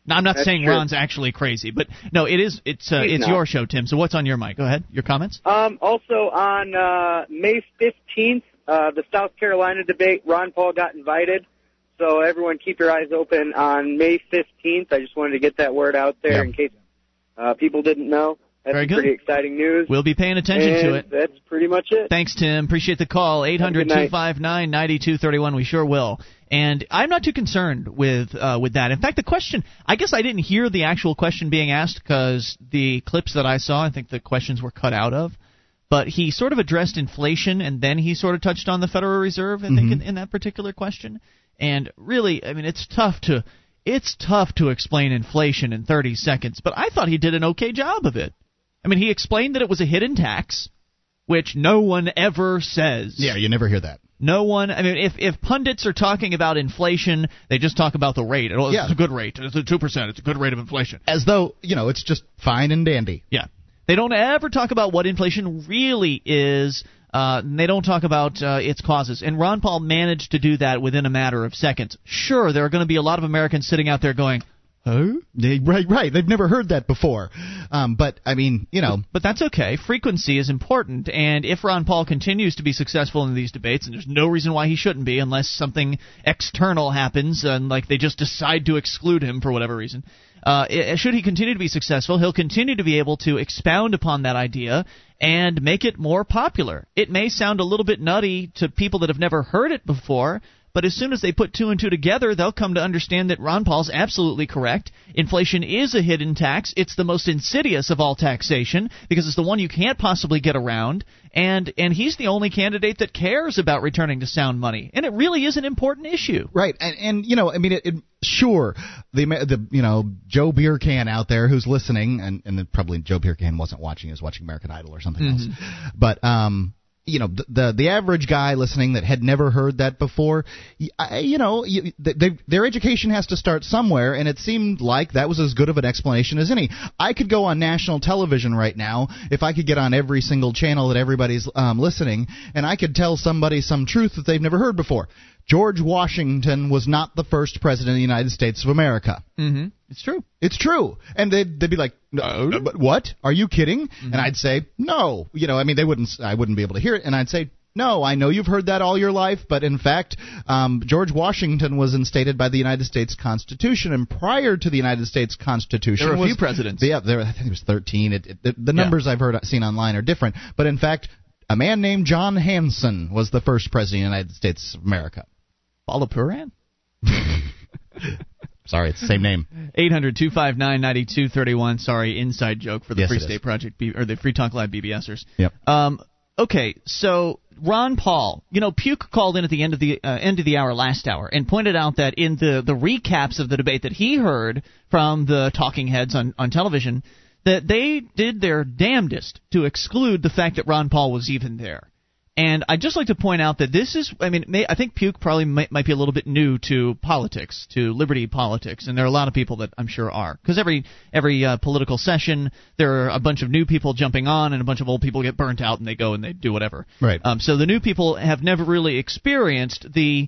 Now, I'm not That's saying true. Ron's actually crazy, but no, it is. It's uh, it's not. your show, Tim. So what's on your mind? Go ahead. Your comments. Um, also on uh, May 15th, uh, the South Carolina debate, Ron Paul got invited. So everyone keep your eyes open on May 15th. I just wanted to get that word out there Yeah. in case uh, people didn't know. That's Very good. pretty exciting news. We'll be paying attention and to it. That's pretty much it. Thanks, Tim. Appreciate the call. Eight hundred two five nine ninety two thirty one. We sure will. And I'm not too concerned with uh, with that. In fact, the question I guess I didn't hear the actual question being asked because the clips that I saw, I think the questions were cut out of. But he sort of addressed inflation, and then he sort of touched on the Federal Reserve. I think in, in that particular question. And really, I mean, it's tough to it's tough to explain inflation in 30 seconds. But I thought he did an okay job of it. I mean, he explained that it was a hidden tax which no one ever says. Yeah, you never hear that. No one. I mean, if if pundits are talking about inflation, they just talk about the rate. It's Yeah. a good rate. It's a two percent. It's a good rate of inflation. As though you know it's just fine and dandy. Yeah. They don't ever talk about what inflation really is. Uh, and they don't talk about uh, its causes. And Ron Paul managed to do that within a matter of seconds. Sure, there are going to be a lot of Americans sitting out there going, "Huh?" They, right, right. They've never heard that before. Um, but I mean, you know, But that's okay. Frequency is important, and if Ron Paul continues to be successful in these debates, and there's no reason why he shouldn't be, unless something external happens, and like they just decide to exclude him for whatever reason, uh, i- should he continue to be successful, he'll continue to be able to expound upon that idea and make it more popular. It may sound a little bit nutty to people that have never heard it before. But as soon as they put two and two together, they'll come to understand that Ron Paul's absolutely correct. Inflation is a hidden tax. It's the most insidious of all taxation because it's the one you can't possibly get around. And and he's the only candidate that cares about returning to sound money, and it really is an important issue. Right, and and you know, I mean, it, it sure the the you know Joe Beer Can out there who's listening, and and probably Joe Beer Can wasn't watching, he was watching American Idol or something Mm-hmm. else, but um you know the, the the average guy listening that had never heard that before you know you, they, their education has to start somewhere and it seemed like that was as good of an explanation as any. I could go on national television right now if i could get on every single channel that everybody's um, listening and i could tell somebody some truth that they've never heard before george washington was not the first president of the united states of america Mm-hmm. It's true. it's true. And they'd, they'd be like, no, no, but what? Are you kidding? And I'd say, no. You know, I mean, they wouldn't, I wouldn't be able to hear it. And I'd say, no, I know you've heard that all your life, but in fact, um, George Washington was instated by the United States Constitution, and prior to the United States Constitution, There were a was, few presidents. Yeah, there, I think it was 13. It, it, the, the numbers I've heard seen online are different, but in fact, a man named John Hanson was the first president of the United States of America. Paula Puran. Sorry, it's the same name. 800 259 9231. Sorry, inside joke for the Yes, Free is. State Project B, or the Free Talk Live BBSers. Yep. Um, okay, so Ron Paul, you know, Puke called in at the end of the uh, end of the hour last hour and pointed out that in the the recaps of the debate that he heard from the talking heads on on television, that they did their damnedest to exclude the fact that Ron Paul was even there. And I'd just like to point out that this is, I mean, may, I think Puke probably might, might be a little bit new to politics, to liberty politics, and there are a lot of people that I'm sure are. Because every every uh, political session, there are a bunch of new people jumping on, and a bunch of old people get burnt out, and they go and they do whatever. Right. Um, so the new people have never really experienced the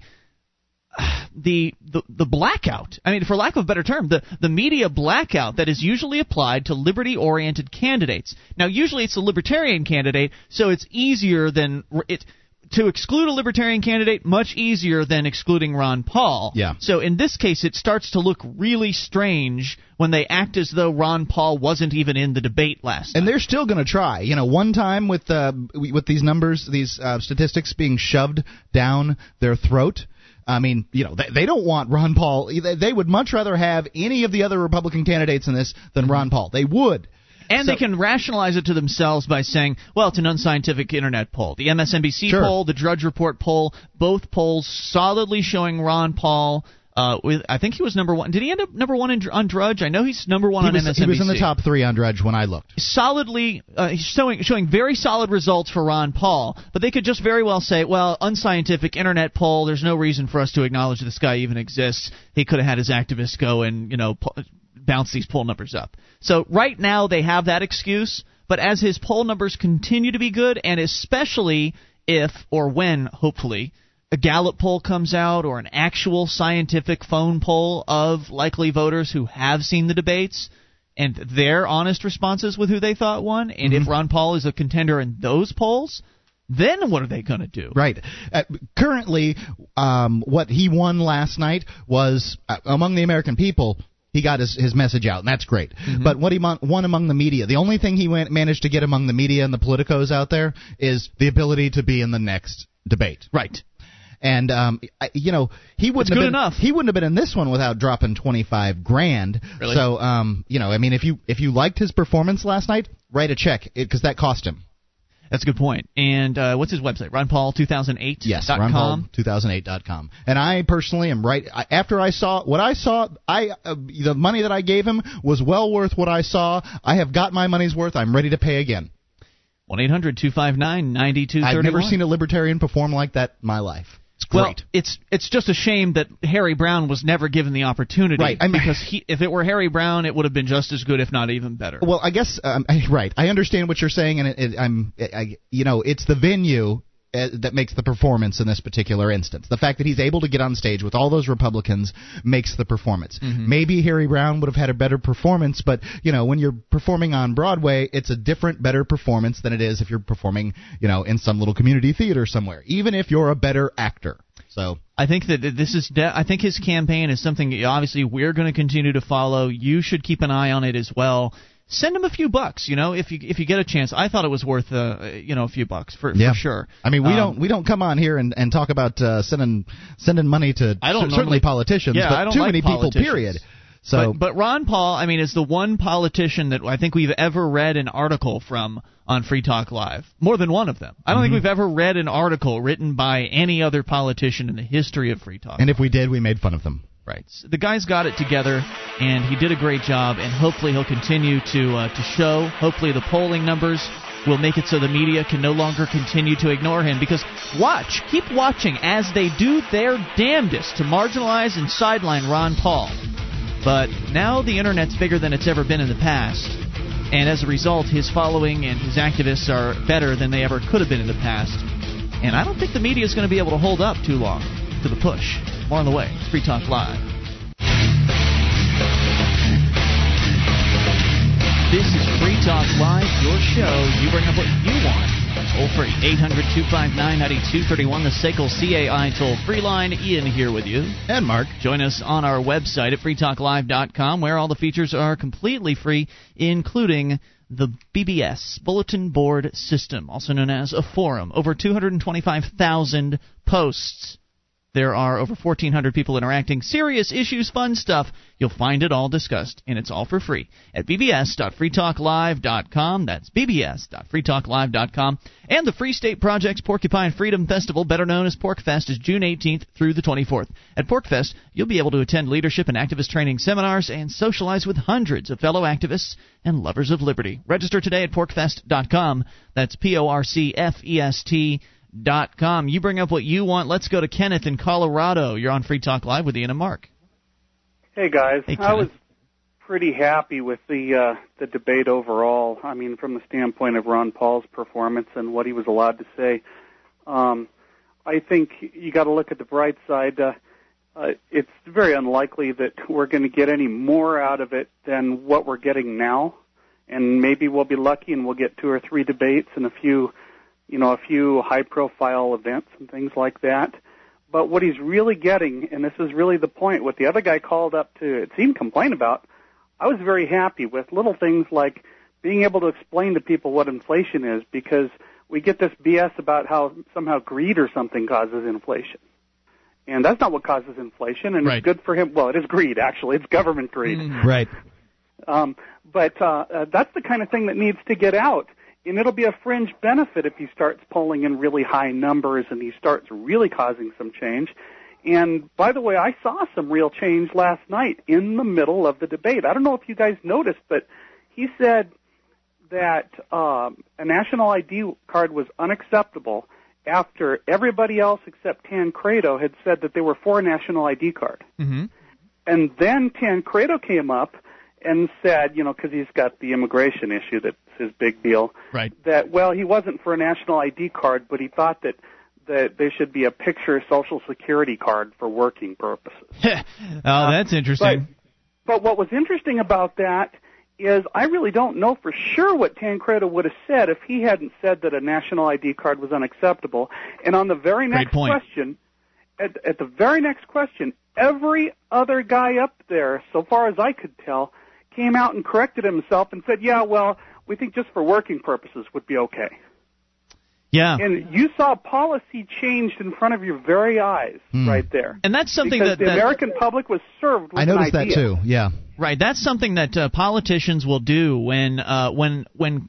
the, the the blackout. I mean, for lack of a better term, the the media blackout that is usually applied to liberty-oriented candidates. Now, usually it's a libertarian candidate, so it's easier than it to exclude a libertarian candidate. Much easier than excluding Ron Paul. Yeah. So in this case, it starts to look really strange when they act as though Ron Paul wasn't even in the debate last. and night. they're still going to try. You know, one time with uh, with these numbers, these uh, statistics being shoved down their throat. I mean, you know, they, they don't want Ron Paul. They, they would much rather have any of the other Republican candidates in this than Ron Paul. They would. And So- they can rationalize it to themselves by saying, well, it's an unscientific internet poll. The MSNBC Sure. poll, the Drudge Report poll, both polls solidly showing Ron Paul. Uh, with I think he was number one. Did he end up number one in, on Drudge? I know he's number one He on was, MSNBC. he was in the top three on Drudge when I looked. solidly uh, he's showing showing very solid results for Ron Paul, but they could just very well say, well, unscientific internet poll. There's no reason for us to acknowledge this guy even exists. He could have had his activists go and you know po- bounce these poll numbers up. So right now they have that excuse, but as his poll numbers continue to be good, and especially if or when, hopefully. A Gallup poll comes out, or an actual scientific phone poll of likely voters who have seen the debates, and their honest responses with who they thought won, and Mm-hmm. if Ron Paul is a contender in those polls, then what are they going to do? Right. Uh, currently, um, what he won last night was uh, among the American people. He got his, his message out, and that's great. But what he mon- won among the media, the only thing he went, managed to get among the media and the politicos out there is the ability to be in the next debate. Right. And um, I, you know, he wouldn't It's have good been enough. he wouldn't have been in this one without dropping twenty five grand. Really? So, um, you know, I mean, if you if you liked his performance last night, write a check because that cost him. That's a good point. And uh, what's his website? RonPaul2008. Yes, dot com. RonPaul2008.com. And I personally am right. I, after I saw what I saw, I uh, the money that I gave him was well worth what I saw. I have got my money's worth. I'm ready to pay again. One eight hundred two five nine ninety two thirty. I've never seen a libertarian perform like that in my life. It's great. Well, it's it's just a shame that Harry Browne was never given the opportunity. Right, I mean- because he, if it were Harry Browne, it would have been just as good, if not even better. Well, I guess um, right. I understand what you're saying, and it, it, I'm, I, you know, it's the venue Uh, that makes the performance in this particular instance. The fact that he's able to get on stage with all those Republicans makes the performance. Mm-hmm. Maybe Harry Browne would have had a better performance, but you know, when you're performing on Broadway, it's a different, better performance than it is if you're performing, you know, in some little community theater somewhere. Even if you're a better actor. So I think that this is. De- I think his campaign is something obviously we're going to continue to follow. You should keep an eye on it as well. Send him a few bucks. You know, if you if you get a chance. I thought it was worth uh, you know a few bucks for, Yeah. for sure. I mean, we Um, don't we don't come on here and, and talk about uh, sending sending money to I don't certainly politicians, Yeah, but I don't too like many people. Period. So but, but Ron Paul, I mean, is the one politician that I think we've ever read an article from on Free Talk Live. More than one of them. I don't Mm-hmm. think we've ever read an article written by any other politician in the history of Free Talk. and if we did, we made fun of them. Right. So the guy's got it together, and he did a great job, and hopefully he'll continue to uh, to show. Hopefully the polling numbers will make it so the media can no longer continue to ignore him. Because watch, keep watching as they do their damnedest to marginalize and sideline Ron Paul. But now the internet's bigger than it's ever been in the past, and as a result, his following and his activists are better than they ever could have been in the past. And I don't think the media is going to be able to hold up too long to the push. More on the way. It's Free Talk Live. This is Free Talk Live, your show. You bring up what you want. Toll free, 800 259 9231, the SACL CAI toll free line. Ian here with you. And Mark, Join us on our website at freetalklive.com, where all the features are completely free, including the BBS Bulletin Board System, also known as a forum. Over 225,000 posts. There are over 1,400 people interacting. Serious issues, fun stuff. You'll find it all discussed, and it's all for free at bbs.freetalklive.com. That's bbs.freetalklive.com. And the Free State Project's Porcupine Freedom Festival, better known as PorcFest, is June 18th through the 24th. At PorcFest, you'll be able to attend leadership and activist training seminars and socialize with hundreds of fellow activists and lovers of liberty. Register today at porcfest.com. That's P O R C F E S T dot com. You bring up what you want. Let's go to Kenneth in Colorado. You're on Free Talk Live with Ian and Mark. Hey guys, Hey, I was pretty happy with the uh, the debate overall. I mean, from the standpoint of Ron Paul's performance and what he was allowed to say, um, I think you got to look at the bright side. Uh, uh, it's very unlikely that we're going to get any more out of it than what we're getting now, and maybe we'll be lucky and we'll get two or three debates and a few, you know, a few high-profile events and things like that. But what he's really getting, and this is really the point, what the other guy called up to, it seemed complain about, I was very happy with little things like being able to explain to people what inflation is because we get this BS about how somehow greed or something causes inflation. And that's not what causes inflation, and Right. it's good for him. Well, it is greed, actually. It's government greed. right? Um, but uh, uh, that's the kind of thing that needs to get out. And it'll be a fringe benefit if he starts polling in really high numbers and he starts really causing some change. And by the way, I saw some real change last night in the middle of the debate. I don't know if you guys noticed, but he said that um, a national ID card was unacceptable after everybody else except Tancredo had said that they were for a national ID card. Mm-hmm. And then Tancredo came up and said, you know, because he's got the immigration issue that's his big deal, Right. that well, he wasn't for a national ID card, but he thought that that there should be a picture social security card for working purposes. oh, uh, that's interesting. But what was interesting about that is I really don't know for sure what Tancredo would have said if he hadn't said that a national ID card was unacceptable. And on the very next question, at, at the very next question, every other guy up there, so far as I could tell, came out and corrected himself and said, "Yeah, well, we think just for working purposes would be okay." yeah. And you saw policy changed in front of your very eyes Hmm. right there. And that's something that, the that American public was served with I noticed that too. Yeah. Right, that's something that uh, politicians will do when uh, when when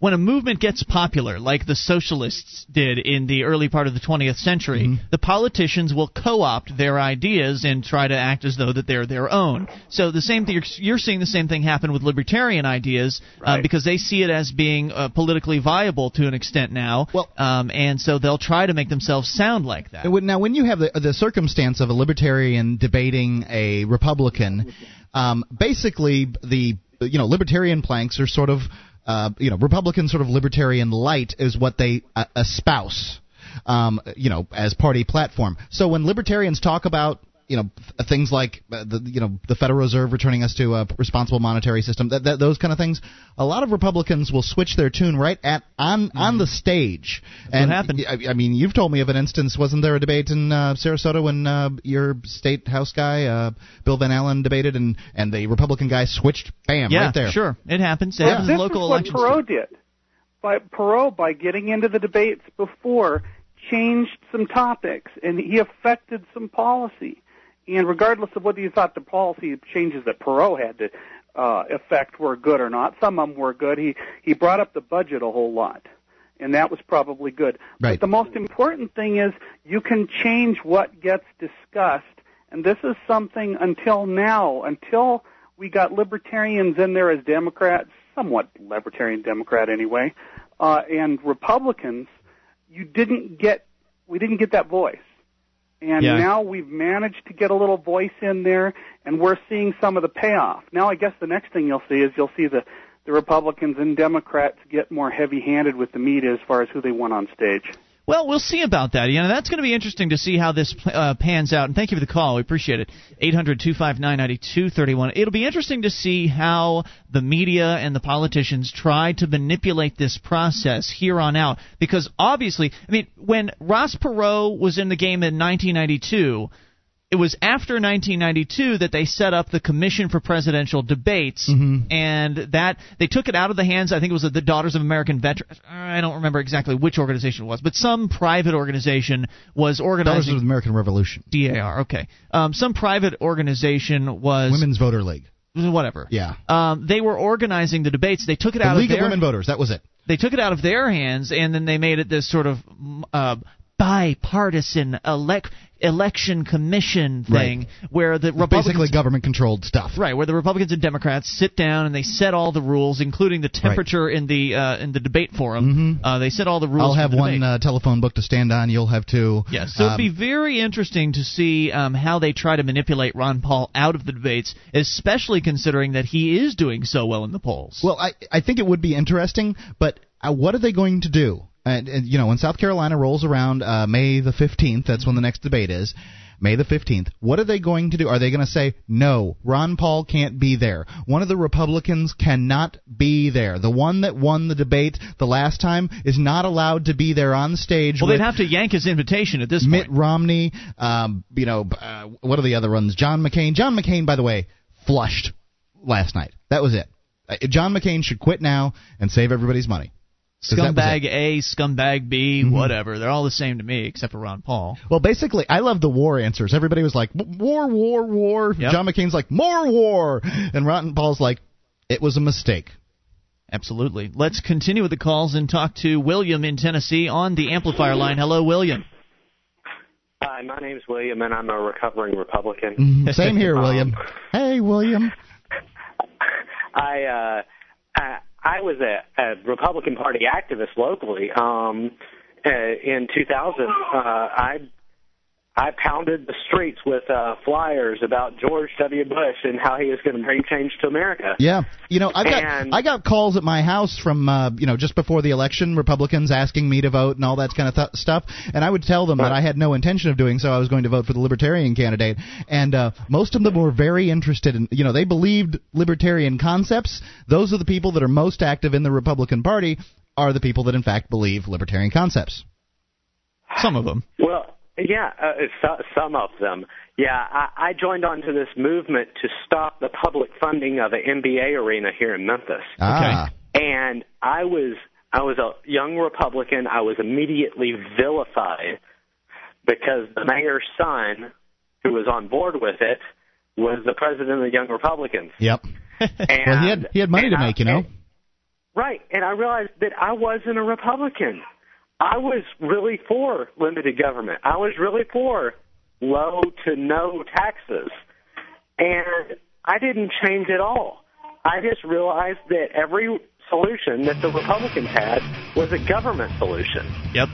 when a movement gets popular, like the socialists did in the early part of the 20th century. The politicians will co-opt their ideas and try to act as though that they're their own. So the same thing you're, you're seeing the same thing happen with libertarian ideas uh, because they see it as being uh, politically viable to an extent now. Well- um, and so they'll try to make themselves sound like that. Now, when you have the the circumstance of a libertarian debating a Republican, um, basically the you know libertarian planks are sort of uh, you know Republican sort of libertarian light is what they uh, espouse, um, you know, as party platform. So when libertarians talk about you know things like uh, the you know the Federal Reserve returning us to a responsible monetary system, that, that those kind of things. A lot of Republicans will switch their tune right at on mm-hmm. on the stage. That's and what happened. I, I, mean, you've told me of an instance. Wasn't there a debate in uh, Sarasota when uh, your state house guy uh, Bill Van Allen debated, and and the Republican guy switched, bam, yeah, right there. Sure, it happens. It yeah. happens this in local is elections. What Perot did. By Perot, by getting into the debates before, changed some topics, and he affected some policy. And regardless of whether you thought the policy changes that Perot had to uh, affect were good or not, some of them were good. He he brought up the budget a whole lot, and that was probably good. Right. But the most important thing is you can change what gets discussed, and this is something until now, until we got libertarians in there as Democrats, somewhat libertarian Democrat anyway, uh, and Republicans, you didn't get we didn't get that voice. And yeah. now we've managed to get a little voice in there, and we're seeing some of the payoff. Now, I guess the next thing you'll see is you'll see the the Republicans and Democrats get more heavy-handed with the media as far as who they want on stage. Well, we'll see about that. You know, that's going to be interesting to see how this uh, pans out. And thank you for the call. We appreciate it. 800-259-9231. It'll be interesting to see how the media and the politicians try to manipulate this process here on out. Because obviously, I mean, when Ross Perot was in the game in 1992 it was after 1992 that they set up the Commission for Presidential Debates, mm-hmm. and that they took it out of the hands. I think it was the Daughters of American Veterans. I don't remember exactly which organization it was, but some private organization was organizing. Daughters of the American Revolution. DAR. Okay. Um, some private organization was Women's Voter League. Whatever. Yeah. Um, they were organizing the debates. They took it the out League of their hands. The League of Women Voters. That was it. They took it out of their hands, and then they made it this sort of uh, bipartisan elect election commission thing right. where the Republicans basically government controlled stuff. Right, where the Republicans and Democrats sit down and they set all the rules, including the temperature right. in the uh, in the debate forum. Mm-hmm. Uh, they set all the rules. I'll have one uh, telephone book to stand on. You'll have two. Yes, so um, it'd be very interesting to see um, how they try to manipulate Ron Paul out of the debates, especially considering that he is doing so well in the polls. Well, I I think it would be interesting, but uh, what are they going to do? And, and, you know, when South Carolina rolls around uh, May the 15th, that's when the next debate is. May the 15th. What are they going to do? Are they going to say, no, Ron Paul can't be there? One of the Republicans cannot be there. The one that won the debate the last time is not allowed to be there on stage. Well, they'd have to yank his invitation at this Mitt point. Mitt Romney, um, you know, uh, what are the other ones? John McCain. John McCain, by the way, flushed last night. That was it. Uh, John McCain should quit now and save everybody's money. Scumbag A, scumbag B, mm-hmm. whatever. They're all the same to me, except for Ron Paul. Well, basically, I love the war answers. Everybody was like, war, war, war. Yep. John McCain's like, more war. And Ron Paul's like, it was a mistake. Absolutely. Let's continue with the calls and talk to William in Tennessee on the amplifier line. Hello, William. Hi, my name's William, and I'm a recovering Republican. Mm-hmm. Same here, William. Um, hey, William. I, uh, I I was a, a Republican Party activist locally. Um, uh, in 2000, uh, I I pounded the streets with uh, flyers about George W. Bush and how he was going to bring change to America. Yeah, you know, I got and, I got calls at my house from uh, you know just before the election, Republicans asking me to vote and all that kind of th- stuff, and I would tell them that I had no intention of doing so. I was going to vote for the Libertarian candidate, and uh, most of them were very interested in you know they believed libertarian concepts. Those are the people that are most active in the Republican Party. Are the people that in fact believe libertarian concepts? Some of them. Well, yeah, uh, so, some of them. Yeah, I, I joined onto this movement to stop the public funding of an NBA arena here in Memphis. Ah. And I was I was a young Republican. I was immediately vilified because the mayor's son, who was on board with it, was the president of the Young Republicans. Yep. And, well, he had he had money to make, you know. And, right, and I realized that I wasn't a Republican. I was really for limited government. I was really for low to no taxes. And I didn't change at all. I just realized that every solution that the Republicans had was a government solution. Yep.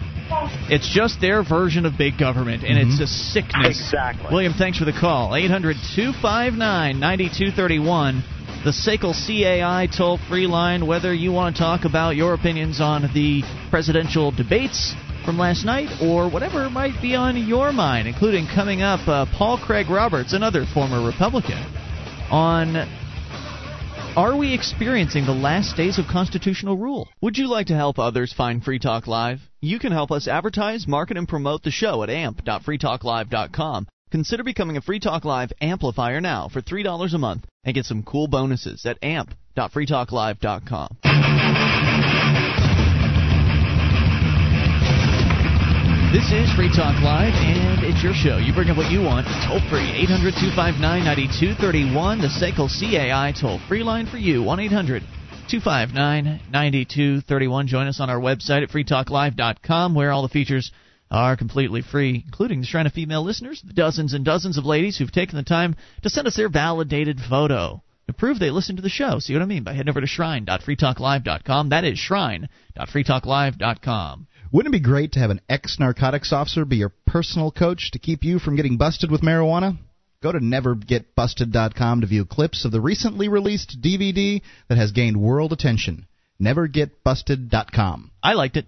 It's just their version of big government, and mm-hmm. it's a sickness. Exactly. William, thanks for the call. 800 259 9231 the SACL CAI toll free line, whether you want to talk about your opinions on the presidential debates from last night or whatever might be on your mind, including coming up uh, Paul Craig Roberts, another former Republican, on are we experiencing the last days of constitutional rule? Would you like to help others find Free Talk Live? You can help us advertise, market, and promote the show at amp.freetalklive.com. Consider becoming a Free Talk Live amplifier now for $3 a month and get some cool bonuses at amp.freetalklive.com. This is Free Talk Live, and it's your show. You bring up what you want, toll free, 800 259 9231, the SACL CAI toll free line for you, 1 800 259 9231. Join us on our website at freetalklive.com, where all the features are completely free, including the Shrine of Female listeners, the dozens and dozens of ladies who've taken the time to send us their validated photo to prove they listen to the show. See what I mean? By heading over to shrine.freetalklive.com. That is shrine.freetalklive.com. Wouldn't it be great to have an ex narcotics officer be your personal coach to keep you from getting busted with marijuana? Go to nevergetbusted.com to view clips of the recently released DVD that has gained world attention. Nevergetbusted.com. I liked it.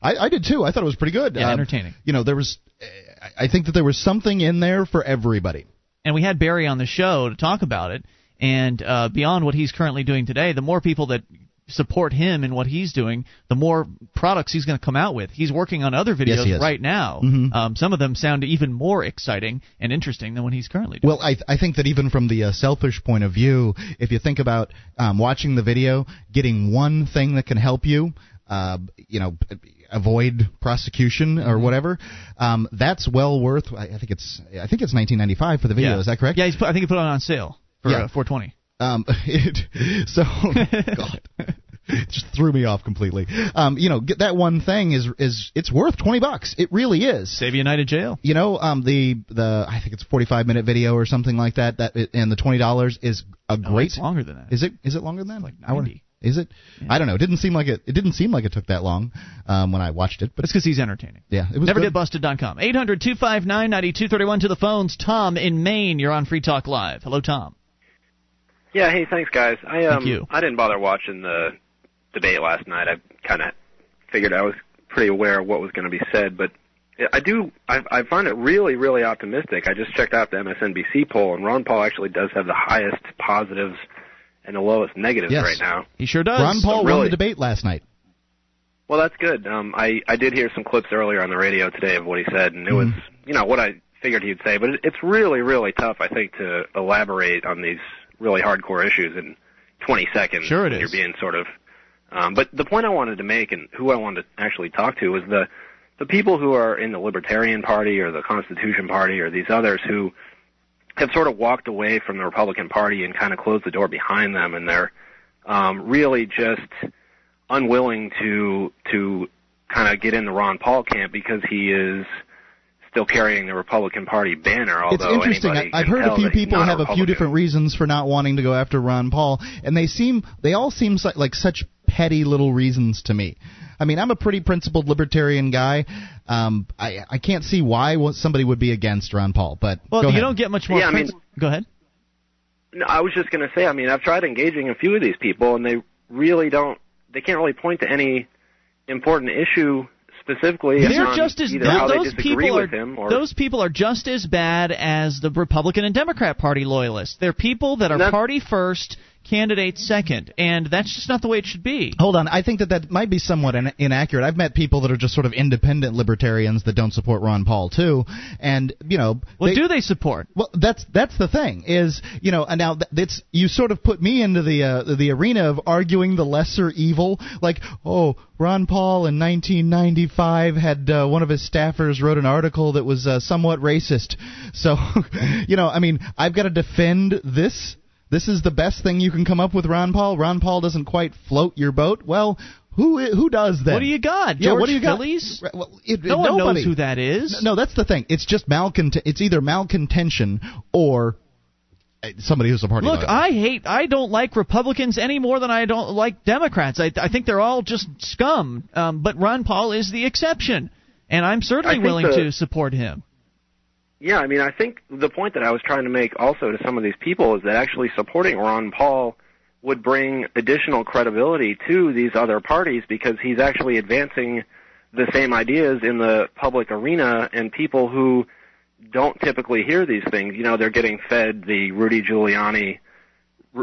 I, I did too. I thought it was pretty good. Yeah, Um, entertaining. You know, there was. I think that there was something in there for everybody. and we had Barry on the show to talk about it. And uh, beyond what he's currently doing today, the more people that support him in what he's doing, the more products he's going to come out with. He's working on other videos Yes, right now. Mhm. Um, some of them sound even more exciting and interesting than what he's currently doing. Well, I I think that even from the uh, selfish point of view, if you think about um, watching the video, getting one thing that can help you, uh, you know, avoid prosecution or whatever, um, that's well worth. I, I think it's I think it's 1995 for the video. yeah. Is that correct? Yeah, he's put, I think he put it on sale for Yeah. uh, 420. Um, it, so, God, it just threw me off completely. Um, you know, get that one thing is is it's worth twenty bucks. It really is. Save you a night of jail. You know, um, the the I think it's forty five minute video or something like that. That and the twenty dollars is a No, great. it's longer than that. Is it is it longer than that? like Hour- 90. Is it? I don't know. It didn't seem like it. It didn't seem like it took that long um, when I watched it. But It's because he's entertaining. yeah, it was. good. NeverGetBusted.com. 800 259 9231 to the phones. Tom in Maine, you're on Free Talk Live. Hello, Tom. Yeah, hey, thanks guys. I um Thank you. I didn't bother watching the debate last night. I kind of figured I was pretty aware of what was going to be said, but I do I I find it really really optimistic. I just checked out the MSNBC poll and Ron Paul actually does have the highest positives and the lowest negatives Yes. right now. He sure does. Ron Paul won really- the debate last night. Well, that's good. Um, I I did hear some clips earlier on the radio today of what he said, and it was Mm-hmm. you know what I figured he'd say, but it, it's really really tough, I think, to elaborate on these really hardcore issues in 20 seconds. Sure it when is. You're being sort of. Um, but the point I wanted to make and who I wanted to actually talk to was the the people who are in the Libertarian Party or the Constitution Party or these others who have sort of walked away from the Republican Party and kind of closed the door behind them, and they're um, really just unwilling to to kind of get in the Ron Paul camp because he is still carrying the Republican Party banner. It's Although interesting. I, I've heard a few people have a few different reasons for not wanting to go after Ron Paul, and they seem they all seem like, like such petty little reasons to me. I mean, I'm a pretty principled libertarian guy. Um, I I can't see why somebody would be against Ron Paul, but Well, go you ahead. don't get much more. Yeah, I mean- Go ahead. No, I was just going to say. I mean, I've tried engaging a few of these people, and they really don't. They can't really point to any important issue specifically. They're just as either how those people are him or those people are just as bad as the Republican and Democrat Party loyalists. They're people that are party first, candidate second, and that's just not the way it should be. Hold on, I think that that might be somewhat in- inaccurate. I've met people that are just sort of independent libertarians that don't support Ron Paul too, and you know, What they- do they support? Well, that's that's the thing is you know and now th- that's you sort of put me into the uh, the arena of arguing the lesser evil. Like, oh, Ron Paul in 1995 had uh, one of his staffers wrote an article that was uh, somewhat racist. So, you know, I mean, I've got to defend this. This is the best thing you can come up with, Ron Paul. Ron Paul doesn't quite float your boat. Well. Who who does that? What do you got? Yeah, what do you got? Phillies? Right, Well, it, No one knows who that is. No, that's the thing. It's just malcont. It's either malcontention or uh, somebody who's a party. Look, lover. I hate. I don't like Republicans any more than I don't like Democrats. I, I think they're all just scum. Um, but Ron Paul is the exception, and I'm certainly willing the- to support him. Yeah, I mean, I think the point that I was trying to make also to some of these people is that actually supporting Ron Paul would bring additional credibility to these other parties because he's actually advancing the same ideas in the public arena and people who don't typically hear these things. You know, they're getting fed the Rudy Giuliani,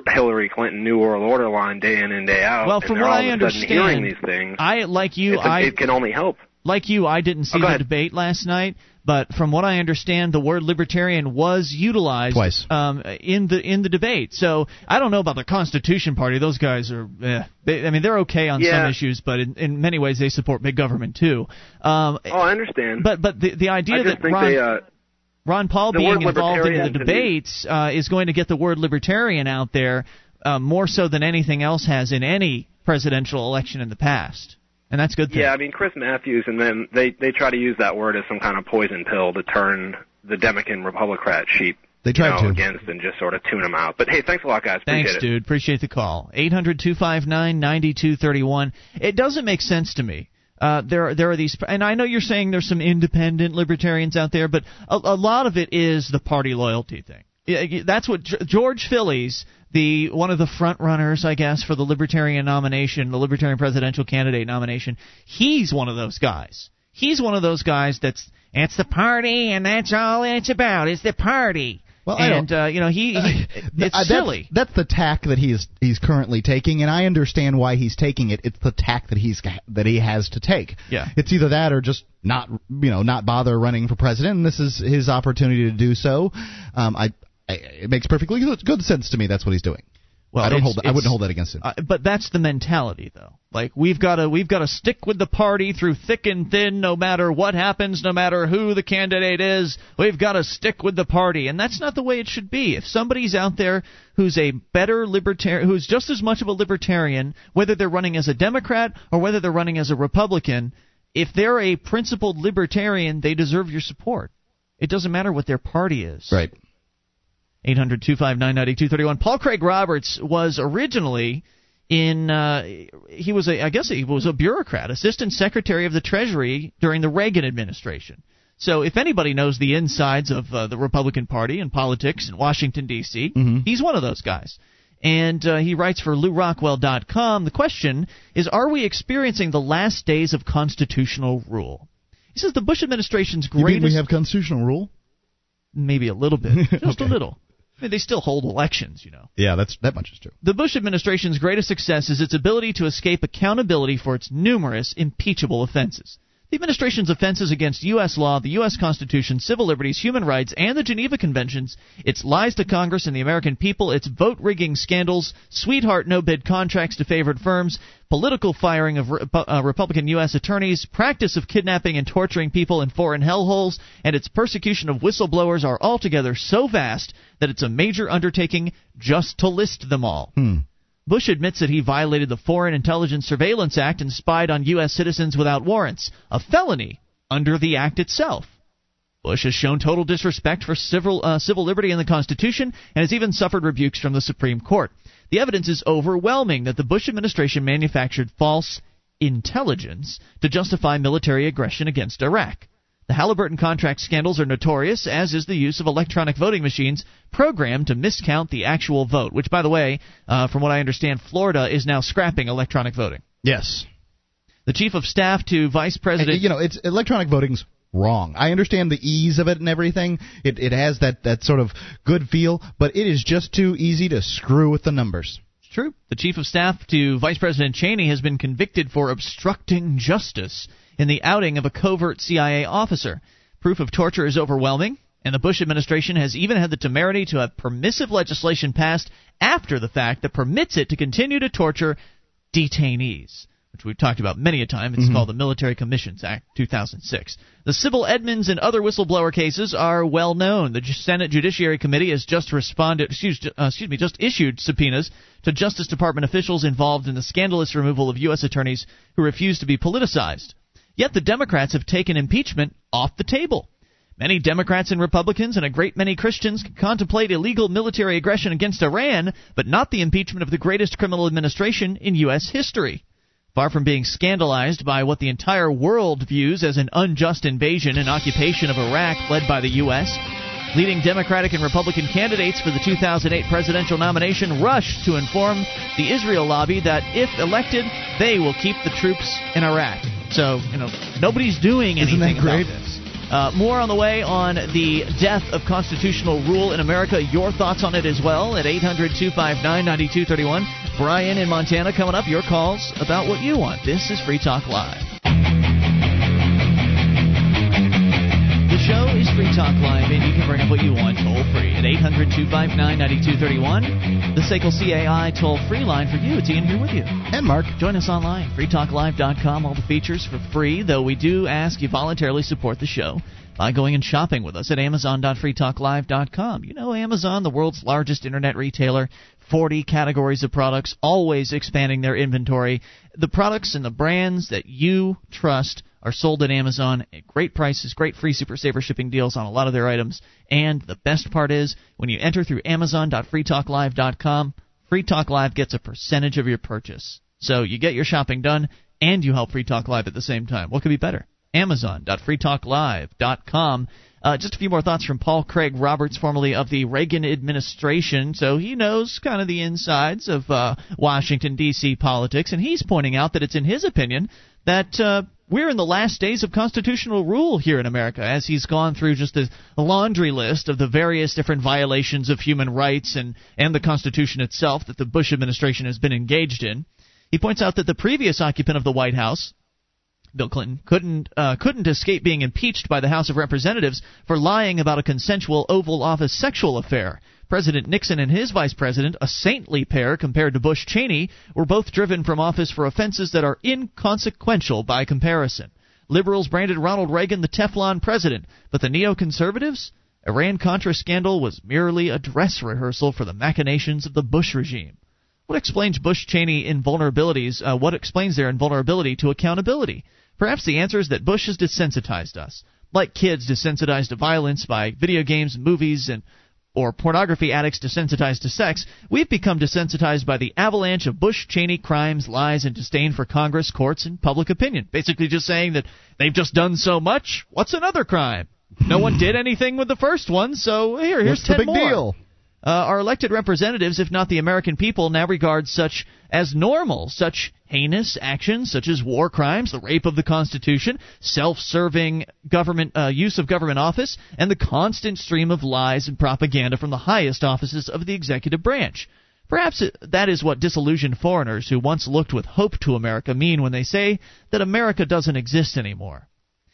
Hillary Clinton New World Order line day in and day out. Well, from and what all I understand, hearing these things, I like you. a- I it can only help. Like you. I didn't see Oh, the debate last night, but from what I understand, the word libertarian was utilized Twice. um, in the in the debate. So I don't know about the Constitution Party. Those guys are. Eh, they, I mean, they're okay on some issues, but in, in many ways they support big government too. Um, Oh, I understand. but but the the idea that Ron, they. Uh, Ron Paul being involved in the libertarian to me- debates uh, is going to get the word libertarian out there uh, more so than anything else has in any presidential election in the past, and that's good. Thing. Yeah, I mean Chris Matthews and then they they try to use that word as some kind of poison pill to turn the Democrat Republican sheep They you tried know, to. against and just sort of tune them out. But hey, thanks a lot, guys. Thanks, Appreciate it. dude. Appreciate the call. 800 259 9231. It doesn't make sense to me. Uh, there, are, there are these, and I know you're saying there's some independent libertarians out there, but a, a lot of it is the party loyalty thing. Yeah, That's what George Phillies, the one of the front runners, I guess, for the Libertarian nomination, the Libertarian presidential candidate nomination. He's one of those guys. He's one of those guys that's it's the party, and that's all it's about. It's the party. Well, I and uh, you know he, he it's Uh, that's, silly. That's the tack that he's he's currently taking, and I understand why he's taking it. It's the tack that he's that he has to take. Yeah. It's either that or just not you know not bother running for president. And this is his opportunity to do so. Um, I it makes perfectly good, sense to me. That's what he's doing. Well, I don't hold. I wouldn't hold that against him. Uh, but that's the mentality, though. Like we've got to we've got to stick with the party through thick and thin, no matter what happens, no matter who the candidate is. We've got to stick with the party, and that's not the way it should be. If somebody's out there who's a better libertarian, who's just as much of a libertarian, whether they're running as a Democrat or whether they're running as a Republican, if they're a principled libertarian, they deserve your support. It doesn't matter what their party is. right. 800 259 9231. Paul Craig Roberts was originally in uh, he was a I guess he was a bureaucrat, assistant secretary of the Treasury during the Reagan administration. So if anybody knows the insides of uh, the Republican Party and politics in Washington D.C., he's one of those guys. And uh, he writes for LewRockwell.com. The question is, are we experiencing the last days of constitutional rule? He says the Bush administration's You mean greatest we have constitutional rule? maybe a little bit, just a little. I mean, they still hold elections, you know. Yeah, that's that much is true. The Bush administration's greatest success is its ability to escape accountability for its numerous impeachable offenses. The administration's offenses against U.S. law, the U.S. Constitution, civil liberties, human rights, and the Geneva Conventions, its lies to Congress and the American people, its vote rigging scandals, sweetheart no bid contracts to favored firms, political firing of Re- uh, Republican U.S. attorneys, practice of kidnapping and torturing people in foreign hellholes, and its persecution of whistleblowers are altogether so vast that it's a major undertaking just to list them all. Bush admits that he violated the Foreign Intelligence Surveillance Act and spied on U.S. citizens without warrants, a felony under the act itself. Bush has shown total disrespect for civil, uh, civil liberty and the Constitution and has even suffered rebukes from the Supreme Court. The evidence is overwhelming that the Bush administration manufactured false intelligence to justify military aggression against Iraq. The Halliburton contract scandals are notorious, as is the use of electronic voting machines programmed to miscount the actual vote, which, by the way, uh, from what I understand, Florida is now scrapping electronic voting. Yes. The chief of staff to Vice President. You know, it's electronic voting's wrong. I understand the ease of it and everything. It it has that that sort of good feel, but it is just too easy to screw with the numbers. It's true. The chief of staff to Vice President Cheney has been convicted for obstructing justice in the outing of a covert CIA officer. Proof of torture is overwhelming, and the Bush administration has even had the temerity to have permissive legislation passed after the fact that permits it to continue to torture detainees, which we've talked about many a time. It's called the Military Commissions Act 2006. The Sibel Edmonds and other whistleblower cases are well known. The Senate Judiciary Committee has just responded, excuse, uh, excuse me, just issued subpoenas to Justice Department officials involved in the scandalous removal of U.S. attorneys who refused to be politicized. Yet the Democrats have taken impeachment off the table. Many Democrats and Republicans and a great many Christians contemplate illegal military aggression against Iran, but not the impeachment of the greatest criminal administration in U.S. history. Far from being scandalized by what the entire world views as an unjust invasion and occupation of Iraq led by the U.S., leading Democratic and Republican candidates for the 2008 presidential nomination rushed to inform the Israel lobby that if elected, they will keep the troops in Iraq. So you know nobody's doing Isn't anything that great? about this. Uh, more on the way on the death of constitutional rule in America. Your thoughts on it as well at 800 259 9231. Brian in Montana coming up. Your calls about what you want. This is Free Talk Live. Show is Free Talk Live, and you can bring up what you want toll free at 800 259 9231. The SACL CAI toll free line for you. It's Ian here with you. And Mark. Join us online, freetalklive.com. All the features for free, though we do ask you voluntarily support the show by going and shopping with us at amazon.freetalklive.com. You know Amazon, the world's largest internet retailer, 40 categories of products, always expanding their inventory. The products and the brands that you trust are sold at Amazon at great prices, great free super saver shipping deals on a lot of their items. And the best part is when you enter through amazon.freetalklive.com, Free Talk Live gets a percentage of your purchase. So you get your shopping done and you help Free Talk Live at the same time. What could be better? Amazon.freetalklive.com. Uh, just a few more thoughts from Paul Craig Roberts, formerly of the Reagan administration. So he knows kind of the insides of uh, Washington, D.C. politics, and he's pointing out that it's in his opinion that uh, we're in the last days of constitutional rule here in America, as he's gone through just a laundry list of the various different violations of human rights and, and the Constitution itself that the Bush administration has been engaged in. He points out that the previous occupant of the White House, Bill Clinton couldn't uh, couldn't escape being impeached by the House of Representatives for lying about a consensual Oval Office sexual affair. President Nixon and his vice president, a saintly pair compared to Bush Cheney, were both driven from office for offenses that are inconsequential by comparison. Liberals branded Ronald Reagan the Teflon president, but the neoconservatives? Iran Contra scandal was merely a dress rehearsal for the machinations of the Bush regime. What explains Bush Cheney invulnerabilities? Uh, what explains their invulnerability to accountability? Perhaps the answer is that Bush has desensitized us. Like kids desensitized to violence by video games, movies, and or pornography addicts desensitized to sex, we've become desensitized by the avalanche of Bush Cheney crimes, lies, and disdain for Congress, courts, and public opinion. Basically, just saying that they've just done so much. What's another crime? No one did anything with the first one, so here, here's What's ten the big more. deal? Uh, our elected representatives, if not the American people, now regard such as normal, such heinous actions such as war crimes, the rape of the Constitution, self-serving government uh, use of government office, and the constant stream of lies and propaganda from the highest offices of the executive branch. Perhaps that is what disillusioned foreigners who once looked with hope to America mean when they say that America doesn't exist anymore.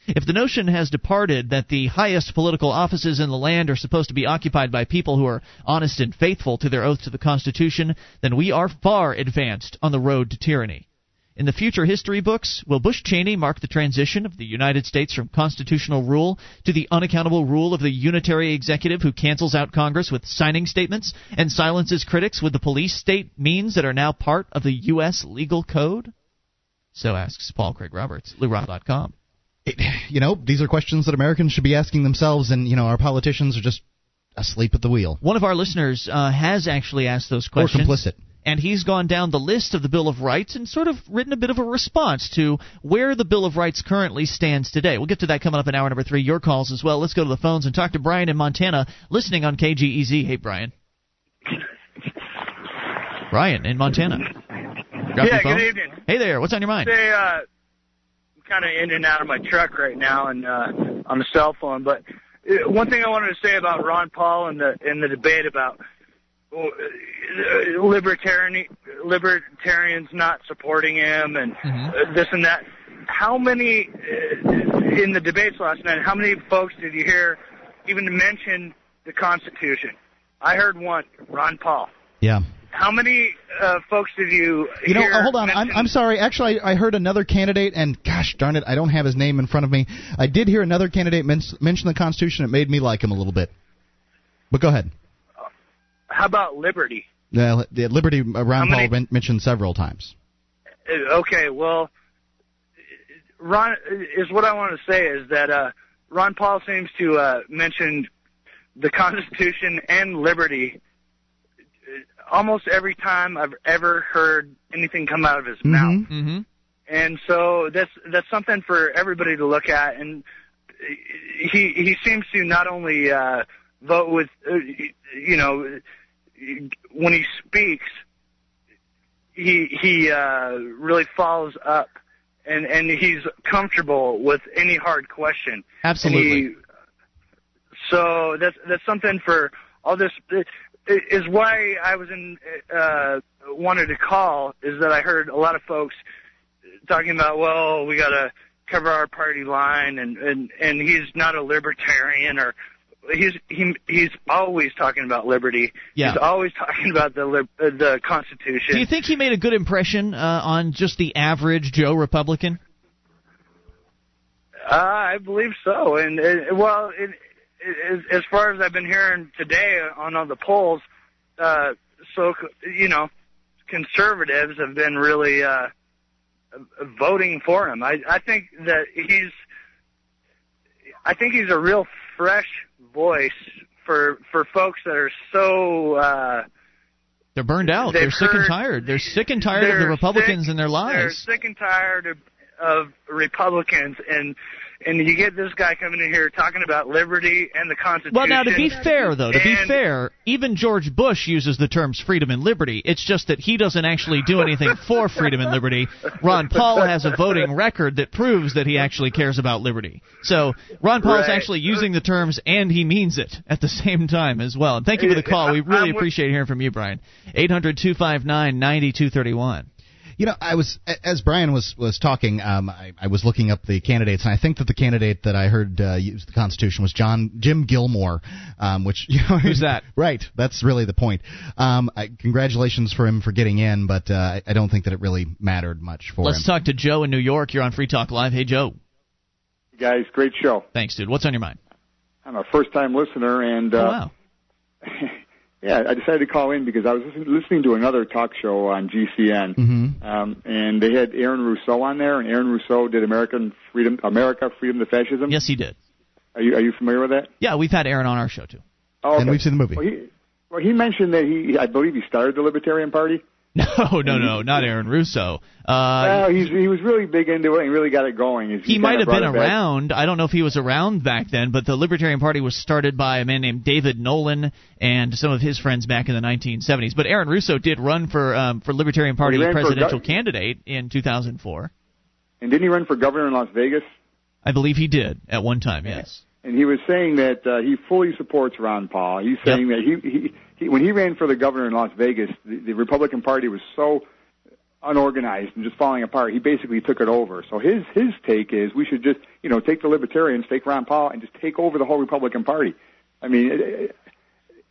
If the notion has departed that the highest political offices in the land are supposed to be occupied by people who are honest and faithful to their oath to the Constitution, then we are far advanced on the road to tyranny. In the future history books, will Bush Cheney mark the transition of the United States from constitutional rule to the unaccountable rule of the unitary executive who cancels out Congress with signing statements and silences critics with the police state means that are now part of the U.S. legal code? So asks Paul Craig Roberts, LewRockwell.com. It, you know, these are questions that Americans should be asking themselves, and you know, our politicians are just asleep at the wheel One of our listeners uh, has actually asked those or questions. complicit. and he's gone down the list of the Bill of Rights and sort of written a bit of a response to where the Bill of Rights currently stands today. We'll get to that coming up in hour number three. Your calls as well. Let's go to the phones and talk to Brian in Montana, listening on KGEZ. Hey, Brian. Brian in Montana. Drop Yeah, good evening. Hey there. What's on your mind? Say, uh, I'm kind of in and out of my truck right now and uh, on the cell phone. But uh, one thing I wanted to say about Ron Paul and the in the debate about uh, libertarian libertarians not supporting him and uh, this and that. How many in the debates last night? How many folks did you hear even mention the Constitution? I heard one, Ron Paul. Yeah. How many uh, folks did you You know, hear uh, hold on. I'm, I'm sorry. Actually, I, I heard another candidate, and gosh darn it, I don't have his name in front of me. I did hear another candidate men- mention the Constitution. It made me like him a little bit. But go ahead. How about liberty? Uh, the Liberty, uh, Ron many- Paul mentioned several times. Uh, Okay, well, Ron is what I want to say is that uh, Ron Paul seems to uh, mention the Constitution and liberty uh, almost every time I've ever heard anything come out of his mouth. Mm-hmm. And so that's that's something for everybody to look at. And he he seems to not only uh, vote with, uh, you know, when he speaks, he he uh, really follows up and and he's comfortable with any hard question. Absolutely. He, so that's that's something for all this is why I was in uh wanted to call is that I heard a lot of folks talking about well we got to cover our party line and and and he's not a libertarian or he's he he's always talking about liberty. Yeah. He's always talking about the lib, uh, the Constitution. Do you think he made a good impression uh, on just the average Joe Republican? Uh, I believe so, and uh, well, it, as, as far as I've been hearing today on all the polls, uh, so you know, conservatives have been really uh, voting for him. I I think that he's, I think he's a real fresh voice for for folks that are so. Uh, They're burned out. They're sick and tired. They're sick and tired of the Republicans sick- and their lies. They're sick and tired of, of Republicans, and and you get this guy coming in here talking about liberty and the Constitution. Well, now to be fair, though, to be fair, even George Bush uses the terms freedom and liberty. It's just that he doesn't actually do anything for freedom and liberty. Ron Paul has a voting record that proves that he actually cares about liberty. So Ron Paul is Right. actually using the terms and he means it at the same time as well. And thank you for the call. We really appreciate hearing from you, Brian. Eight hundred two five nine ninety two thirty one. You know, I was as Brian was was talking. Um, I, I was looking up the candidates, and I think that the candidate that I heard uh, use the Constitution was John Jim Gilmore, um, which you know Who's that? Right, that's really the point. Um, I, congratulations for him for getting in, but uh, I, I don't think that it really mattered much for Let's him. talk to Joe in New York. You're on Free Talk Live. Hey, Joe. guys. Great show. Thanks, dude. What's on your mind? I'm a first time listener, and uh, oh, wow. yeah, I decided to call in because I was listen- listening to another talk show on GCN, Mm-hmm. um, and they had Aaron Russo on there, and Aaron Russo did American Freedom, America Freedom to Fascism. Yes, he did. Are you are you familiar with that? Yeah, we've had Aaron on our show, too. Oh, And we've seen the movie. Well, he, well, he mentioned that he, I believe, he started the Libertarian Party. No, no, no, not Aaron Russo. Uh, well, he's he was really big into it and really got it going. he might have been it back. around. I don't know if he was around back then, but the Libertarian Party was started by a man named David Nolan and some of his friends back in the 1970s. But Aaron Russo did run for um, for Libertarian Party for presidential candidate in 2004. And didn't he run for governor in Las Vegas? I believe he did at one time. Yes. And he was saying that uh, he fully supports Ron Paul. He's saying that he, he, he when he ran for the governor in Las Vegas, the, the Republican Party was so unorganized and just falling apart. He basically took it over. So his his take is we should just you know take the Libertarians, take Ron Paul, and just take over the whole Republican Party. I mean. It, it,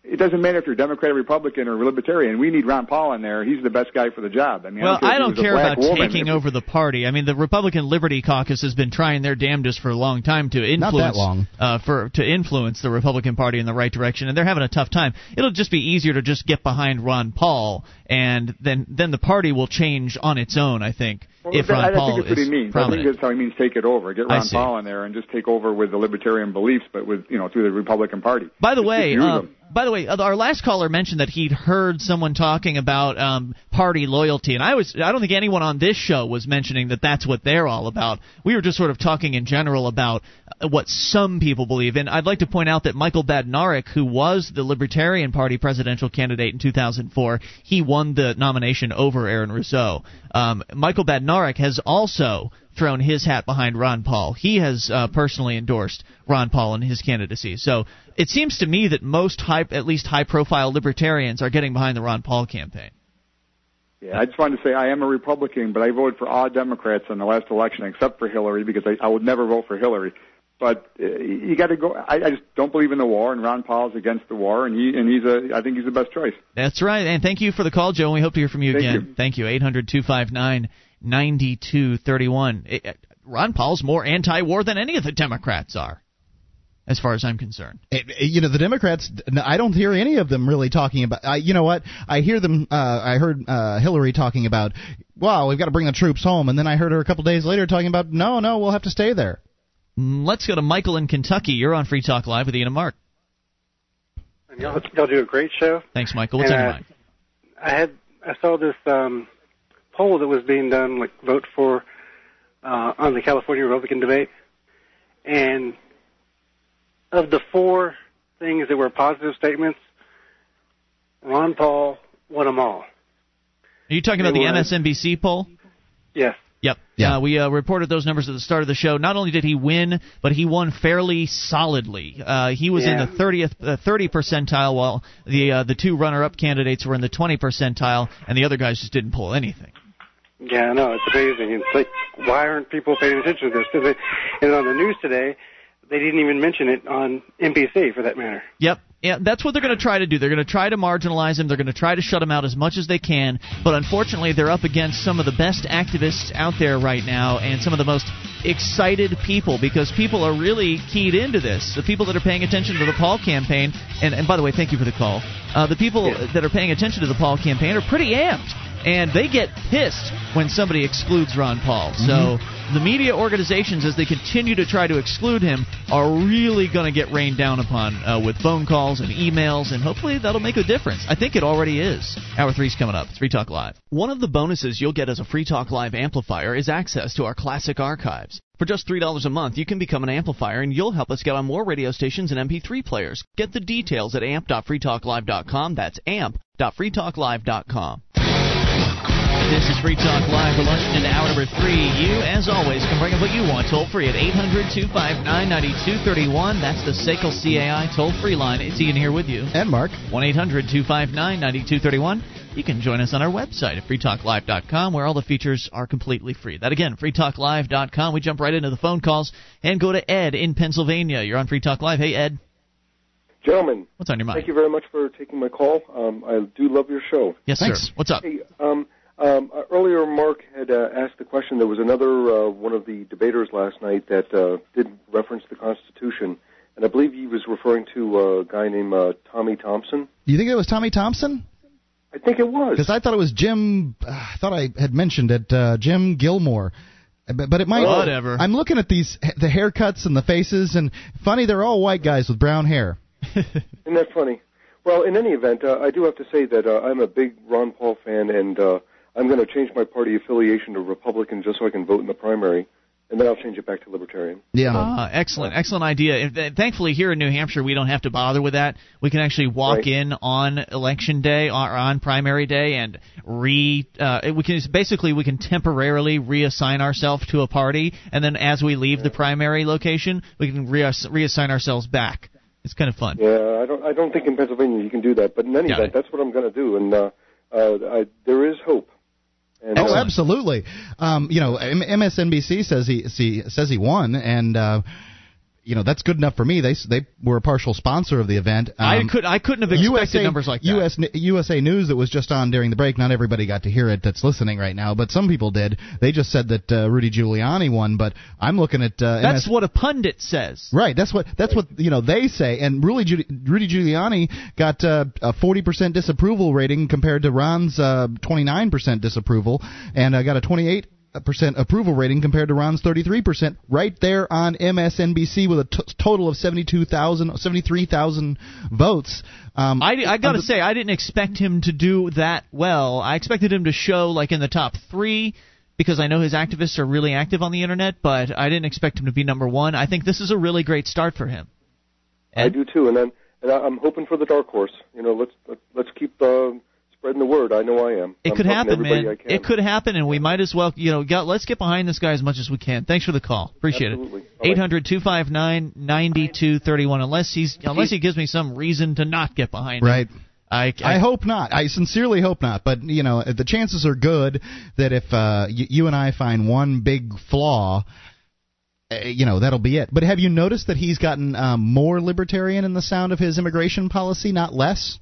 it doesn't matter if you're Democrat, or Republican, or Libertarian. We need Ron Paul in there. He's the best guy for the job. I mean, Well, I I don't don't care, if he care was a about woman. taking If- over the party. I mean, the Republican Liberty Caucus has been trying their damnedest for a long time to influence long. Uh, for to influence the Republican Party in the right direction, and they're having a tough time. It'll just be easier to just get behind Ron Paul, and then then the party will change on its own. I think Well, if that- Ron I Paul think that's what is he means. I think that's how he means take it over. Get Ron. Paul in there and just take over with the libertarian beliefs, but with you know through the Republican Party. By the Just way, use them. By the way, uh, our last caller mentioned that he'd heard someone talking about um, party loyalty, and I was I don't think anyone on this show was mentioning that that's what they're all about. We were just sort of talking in general about uh, what some people believe, and I'd like to point out that Michael Badnarik, who was the Libertarian Party presidential candidate in 2004, he won the nomination over Aaron Russo. Um, Michael Badnarik has also thrown his hat behind Ron Paul. He has uh, personally endorsed Ron Paul in his candidacy. So it seems to me that most high, at least high-profile libertarians are getting behind the Ron Paul campaign. Yeah, I just wanted to say I am a Republican, but I voted for all Democrats in the last election except for Hillary because I, I would never vote for Hillary. But uh, you got to go. I, I just don't believe in the war, and Ron Paul's against the war, and he and he's a. I think he's the best choice. That's right. And thank you for the call, Joe. And we hope to hear from you Thank again. you. Thank you. 800 259 9231. Eh, Ron Paul's more anti war than any of the Democrats are, as far as I'm concerned. It- it- you know the Democrats. I don't hear any of them really talking about. I, you know what? I hear them. Uh, I heard uh, Hillary talking about. Wow, we've got to bring the troops home, and then I heard her a couple days later talking about. No, no, we'll have to stay there. Mm, Let's go to Michael in Kentucky. You're on Free Talk Live with Ian and Mark. And y'all, y'all do a great show. Thanks, Michael. What's And, on your mind? I had I saw this um, poll that was being done, like vote for uh, on the California Republican debate, and of the four things that were positive statements, Ron Paul won them all. Are you talking about the it MSNBC poll? Yes. Yep. Yeah. Uh, we uh, reported those numbers at the start of the show. Not only did he win, but he won fairly solidly. Uh, he was Yeah. in the 30th, uh, 30 percentile, while the uh, the two runner-up candidates were in the 20 percentile, and the other guys just didn't pull anything. Yeah, I know it's amazing. It's like why aren't people paying attention to this? 'Cause they, and on the news today, they didn't even mention it on NBC for that matter. Yep. Yeah, that's what they're going to try to do. They're going to try to marginalize him. They're going to try to shut him out as much as they can. But unfortunately, they're up against some of the best activists out there right now and some of the most excited people because people are really keyed into this. The people that are paying attention to the Paul campaign, and, and by the way, thank you for the call. Uh, the people that are paying attention to the Paul campaign are pretty amped. And they get pissed when somebody excludes Ron Paul. So the media organizations, as they continue to try to exclude him, are really going to get rained down upon uh, with phone calls and emails, and hopefully that'll make a difference. I think it already is. Hour three's coming up. It's Free Talk Live. One of the bonuses you'll get as a Free Talk Live amplifier is access to our classic archives. For just $3 a month, you can become an amplifier and you'll help us get on more radio stations and MP3 players. Get the details at amp.freetalklive.com. That's amp.freetalklive.com. This is Free Talk Live. We're launching into hour number three. You, as always, can bring up what you want toll free at 800 259 9231. That's the SACL CAI toll free line. It's Ian here with you. And Mark. 1 800 259 9231. You can join us on our website at freetalklive.com where all the features are completely free. That again, freetalklive.com. We jump right into the phone calls and go to Ed in Pennsylvania. You're on Free Talk Live. Hey, Ed. Gentlemen, What's on your mind? thank you very much for taking my call. Um, I do love your show. Yes, Thanks. sir. What's up? Hey, um, um, uh, earlier Mark had uh, asked the question. There was another uh, one of the debaters last night that uh, did reference the Constitution, and I believe he was referring to a guy named uh, Tommy Thompson. You think it was Tommy Thompson? I think it was. Because I thought it was Jim. Uh, I thought I had mentioned it. Uh, Jim Gilmore. But, but it might. Whatever. I'm looking at these the haircuts and the faces, and funny, they're all white guys with brown hair. Isn't that funny? Well, in any event, uh, I do have to say that uh, I'm a big Ron Paul fan, and uh, I'm going to change my party affiliation to Republican just so I can vote in the primary, and then I'll change it back to Libertarian. Yeah. Ah, excellent, excellent idea. If, uh, thankfully, here in New Hampshire, we don't have to bother with that. We can actually walk Right. in on election day or on primary day and re. Uh, we can basically we can temporarily reassign ourselves to a party, and then as we leave the primary location, we can reass- reassign ourselves back. It's kind of fun. Yeah, I don't. I don't think in Pennsylvania you can do that. But in any Got event, it. that's what I'm going to do, and uh, uh, I, there is hope. And, Oh, uh, absolutely. Um, you know, MSNBC says he, he says he won, and uh, you know that's good enough for me. They they were a partial sponsor of the event. I Um, could I couldn't have expected USA, numbers like that. US, USA News that was just on during the break. Not everybody got to hear it that's listening right now, but some people did. They just said that uh, Rudy Giuliani won, but I'm looking at uh, That's MS what a pundit says. Right. That's what that's what you know they say. And Rudy Rudy Giuliani got uh, a 40% disapproval rating compared to Ron's uh, 29% disapproval, and uh, got a 28 percent approval rating compared to Ron's 33 percent. Right there on MSNBC with a t- total of 72,000 73,000 votes. Um, I, I got to say, I didn't expect him to do that well. I expected him to show like in the top three because I know his activists are really active on the internet, but I didn't expect him to be number one. I think this is a really great start for him. I do too, and then and I, I'm hoping for the dark horse. You know, let's let, let's keep uh, spreading the word. I know I am. It I'm could happen, man. It could happen, and we might as well, you know, get, let's get behind this guy as much as we can. Thanks for the call. Appreciate Absolutely. it. Bye-bye. Eight hundred two five nine ninety two thirty one. Unless he's unless he gives me some reason to not get behind him. Right. I, I hope not. I sincerely hope not. But you know, the chances are good that if uh, y- you and I find one big flaw, uh, you know, that'll be it. But have you noticed that he's gotten um, more libertarian in the sound of his immigration policy, not less?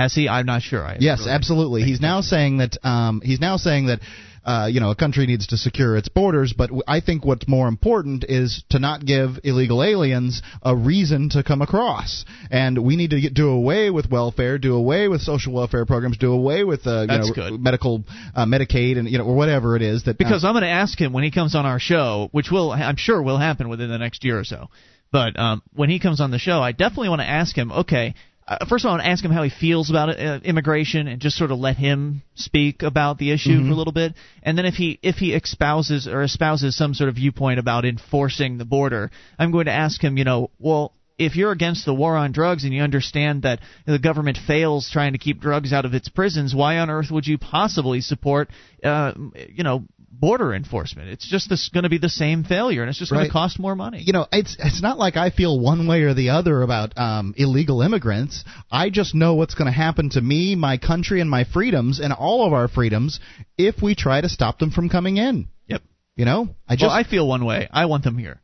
Has he? I'm not sure. I Yes, really- absolutely. He's now saying that um, he's now saying that uh, you know a country needs to secure its borders, but w- I think what's more important is to not give illegal aliens a reason to come across, and we need to get, do away with welfare, do away with social welfare programs, do away with uh, know good. medical uh, Medicaid and you know or whatever it is that Because uh, I'm going to ask him when he comes on our show, which will I'm sure will happen within the next year or so. But um, when he comes on the show, I definitely want to ask him. Okay, uh, first of all, I want to ask him how he feels about uh, immigration, and just sort of let him speak about the issue Mm-hmm. for a little bit. And then if he if he espouses or espouses some sort of viewpoint about enforcing the border, I'm going to ask him. You know, well. If you're against the war on drugs and you understand that the government fails trying to keep drugs out of its prisons, why on earth would you possibly support, uh, you know, border enforcement. It's just this going to be the same failure, and it's just going to cost more money. you know, it's it's not like I feel one way or the other about um, illegal immigrants. I just know what's going to happen to me, my country, and my freedoms, and all of our freedoms if we try to stop them from coming in. Yep. You know, I just well, I feel one way. I want them here.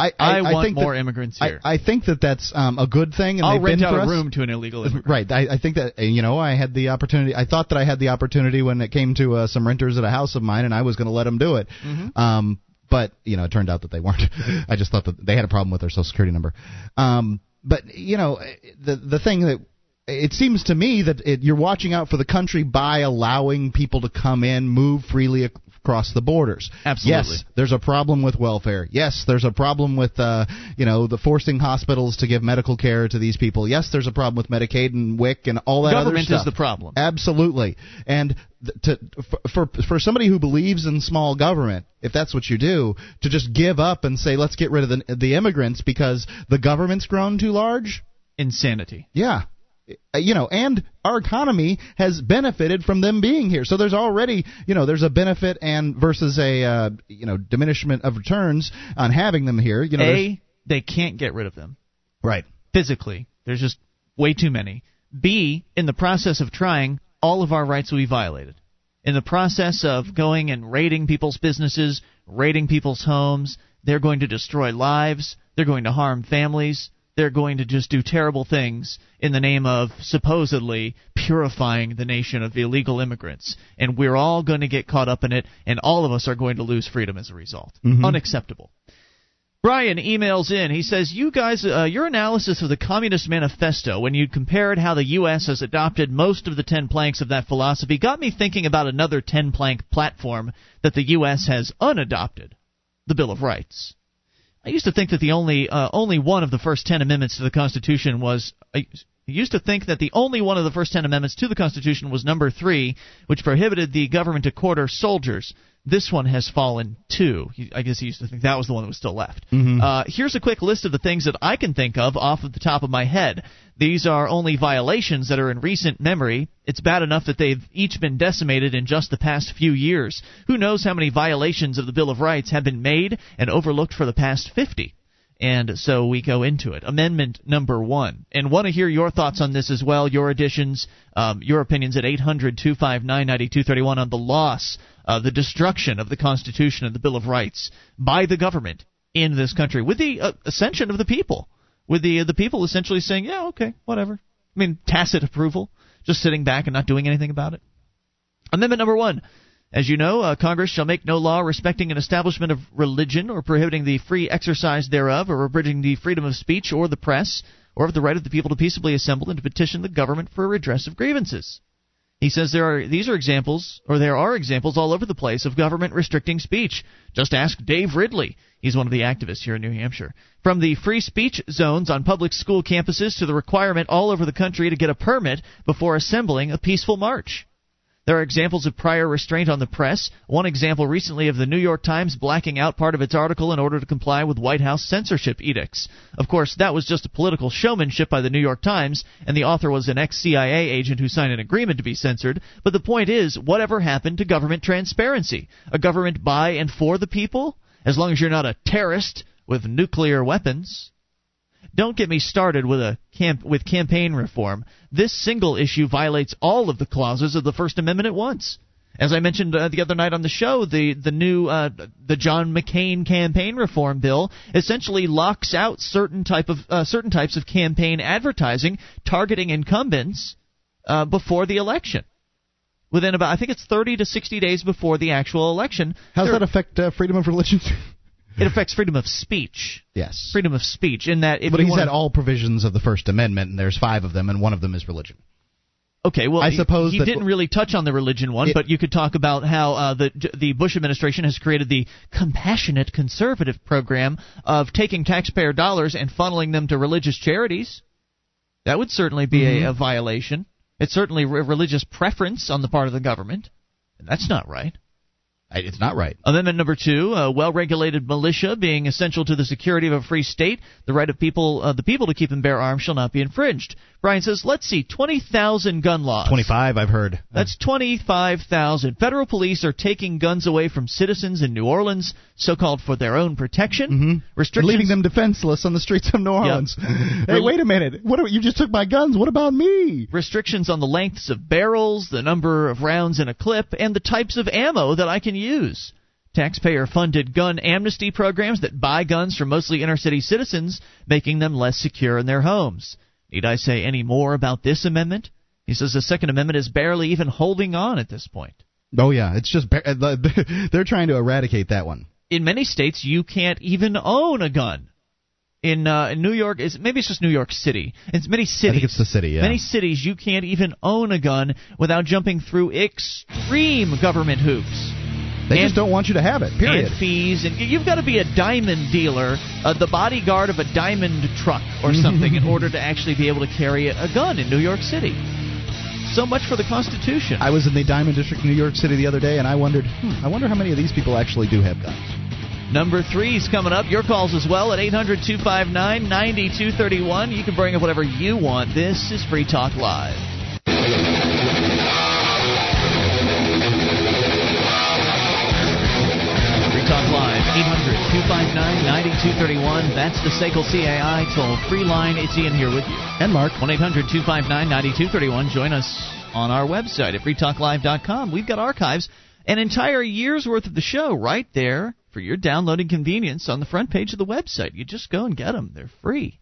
I, I want think more that, immigrants here. I, think that that's um, a good thing, and I'll rent out a us. room to an illegal immigrant. Right. I, I think that you know I had the opportunity. I thought that I had the opportunity when it came to uh, some renters at a house of mine, and I was going to let them do it. Mhm. Um, but you know, it turned out that they weren't. I just thought that they had a problem with their social security number. Um, but you know, the the thing that it seems to me that it, you're watching out for the country by allowing people to come in, move freely across the borders. Absolutely. Yes, there's a problem with welfare. Yes, there's a problem with uh, you know the forcing hospitals to give medical care to these people. Yes, there's a problem with Medicaid and WIC and all that Government other stuff. Government is the problem. Absolutely. And to for, for for somebody who believes in small government, if that's what you do, to just give up and say let's get rid of the the immigrants because the government's grown too large, Insanity. yeah. Uh, You know, and our economy has benefited from them being here. So there's already, you know, there's a benefit and versus a, uh, you know, diminishment of returns on having them here. You know, A, they can't get rid of them. right. physically. There's just way too many. B, in the process of trying, all of our rights will be violated. In the process of going and raiding people's businesses, raiding people's homes, they're going to destroy lives, they're going to harm families, they're going to just do terrible things in the name of supposedly purifying the nation of illegal immigrants. And we're all going to get caught up in it, and all of us are going to lose freedom as a result. Mhm. Unacceptable. Brian emails in. He says, "You guys, uh, your analysis of the Communist Manifesto, when you compared how the U.S. has adopted most of the ten planks of that philosophy, got me thinking about another ten plank platform that the U.S. has unadopted: the Bill of Rights. I used to think that the only uh, only one of the first ten amendments to the Constitution was." Used to think that the only one of the first ten amendments to the Constitution was number three, which prohibited the government to quarter soldiers. This one has fallen too. I guess he used to think that was the one that was still left. Mhm. Uh, here's a quick list of the things that I can think of off of the top of my head. These are only violations that are in recent memory. It's bad enough that they've each been decimated in just the past few years. Who knows how many violations of the Bill of Rights have been made and overlooked for the past 50? And so we go into it. Amendment number one. And want to hear your thoughts on this as well, your additions, um, your opinions at 800 259 9231 on the loss, uh, the destruction of the Constitution and the Bill of Rights by the government in this country with the uh, ascension of the people. With the, the people essentially saying, yeah, okay, whatever. I mean, tacit approval, just sitting back and not doing anything about it. Amendment number one. As you know, uh, Congress shall make no law respecting an establishment of religion or prohibiting the free exercise thereof or abridging the freedom of speech or the press or of the right of the people to peaceably assemble and to petition the government for a redress of grievances. He says there are these are examples or there are examples all over the place of government restricting speech. Just ask Dave Ridley. He's one of the activists here in New Hampshire. From the free speech zones on public school campuses to the requirement all over the country to get a permit before assembling a peaceful march. There are examples of prior restraint on the press. One example recently of the New York Times blacking out part of its article in order to comply with White House censorship edicts. Of course, that was just a political showmanship by the New York Times, and the author was an ex CIA agent who signed an agreement to be censored. But the point is, whatever happened to government transparency? A government by and for the people? As long as you're not a terrorist with nuclear weapons. Don't get me started with a camp with campaign reform. This single issue violates all of the clauses of the First Amendment at once. As I mentioned uh, the other night on the show, the the new uh, the John McCain campaign reform bill essentially locks out certain type of uh, certain types of campaign advertising targeting incumbents uh, before the election. Within about I think it's 30 to 60 days before the actual election. How does that affect uh, freedom of religion? It affects freedom of speech. yes. Freedom of speech in that if But you he wanna- said all provisions of the First Amendment, and there's five of them, and one of them is religion. Okay, well, I suppose he, that- didn't really touch on the religion one, It- but you could talk about how uh, the the Bush administration has created the compassionate conservative program of taking taxpayer dollars and funneling them to religious charities. That would certainly be Mhm. a, a violation. It's certainly re- religious preference on the part of the government, and that's not right. It's not right. Amendment number two: uh, well-regulated militia being essential to the security of a free state. The right of people, uh, the people, to keep and bear arms shall not be infringed. Brian says, "Let's see, twenty thousand gun laws. Twenty-five, I've heard. That's twenty-five thousand. Federal police are taking guns away from citizens in New Orleans, so-called for their own protection. Mm-hmm. Restrictions, leaving them defenseless on the streets of New Orleans. hey, wait a minute! What? Are, you just took my guns. What about me? Restrictions on the lengths of barrels, the number of rounds in a clip, and the types of ammo that I can use. Taxpayer funded gun amnesty programs that buy guns from mostly inner city citizens, making them less secure in their homes. Need I say any more about this amendment? He says the Second Amendment is barely even holding on at this point. Oh, yeah. It's just. They're trying to eradicate that one. In many states, you can't even own a gun. In, uh, in New York, is maybe it's just New York City. It's many cities. I think it's the city. Yeah. Many cities, you can't even own a gun without jumping through extreme government hoops. They and, just don't want you to have it. Period. And fees, and you've got to be a diamond dealer, uh, the bodyguard of a diamond truck or something, in order to actually be able to carry a gun in New York City. So much for the Constitution. I was in the Diamond District, in New York City, the other day, and I wondered, hmm, I wonder how many of these people actually do have guns. Number three is coming up. Your calls as well at 800 259 9231. You can bring up whatever you want. This is Free Talk Live. 259 9231. That's the SACL CAI toll free line. It's Ian here with you. And Mark. 1 800 259 9231. Join us on our website at freetalklive.com. We've got archives, an entire year's worth of the show right there for your downloading convenience on the front page of the website. You just go and get them. They're free.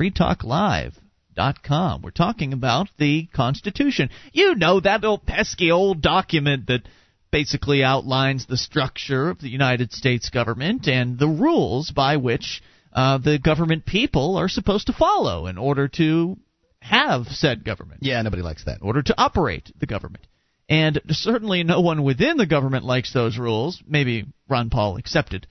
freetalklive.com. We're talking about the Constitution. You know that old pesky old document that basically outlines the structure of the United States government and the rules by which uh, the government people are supposed to follow in order to have said government. Yeah, nobody likes that. In order to operate the government. And certainly no one within the government likes those rules, maybe Ron Paul accepted.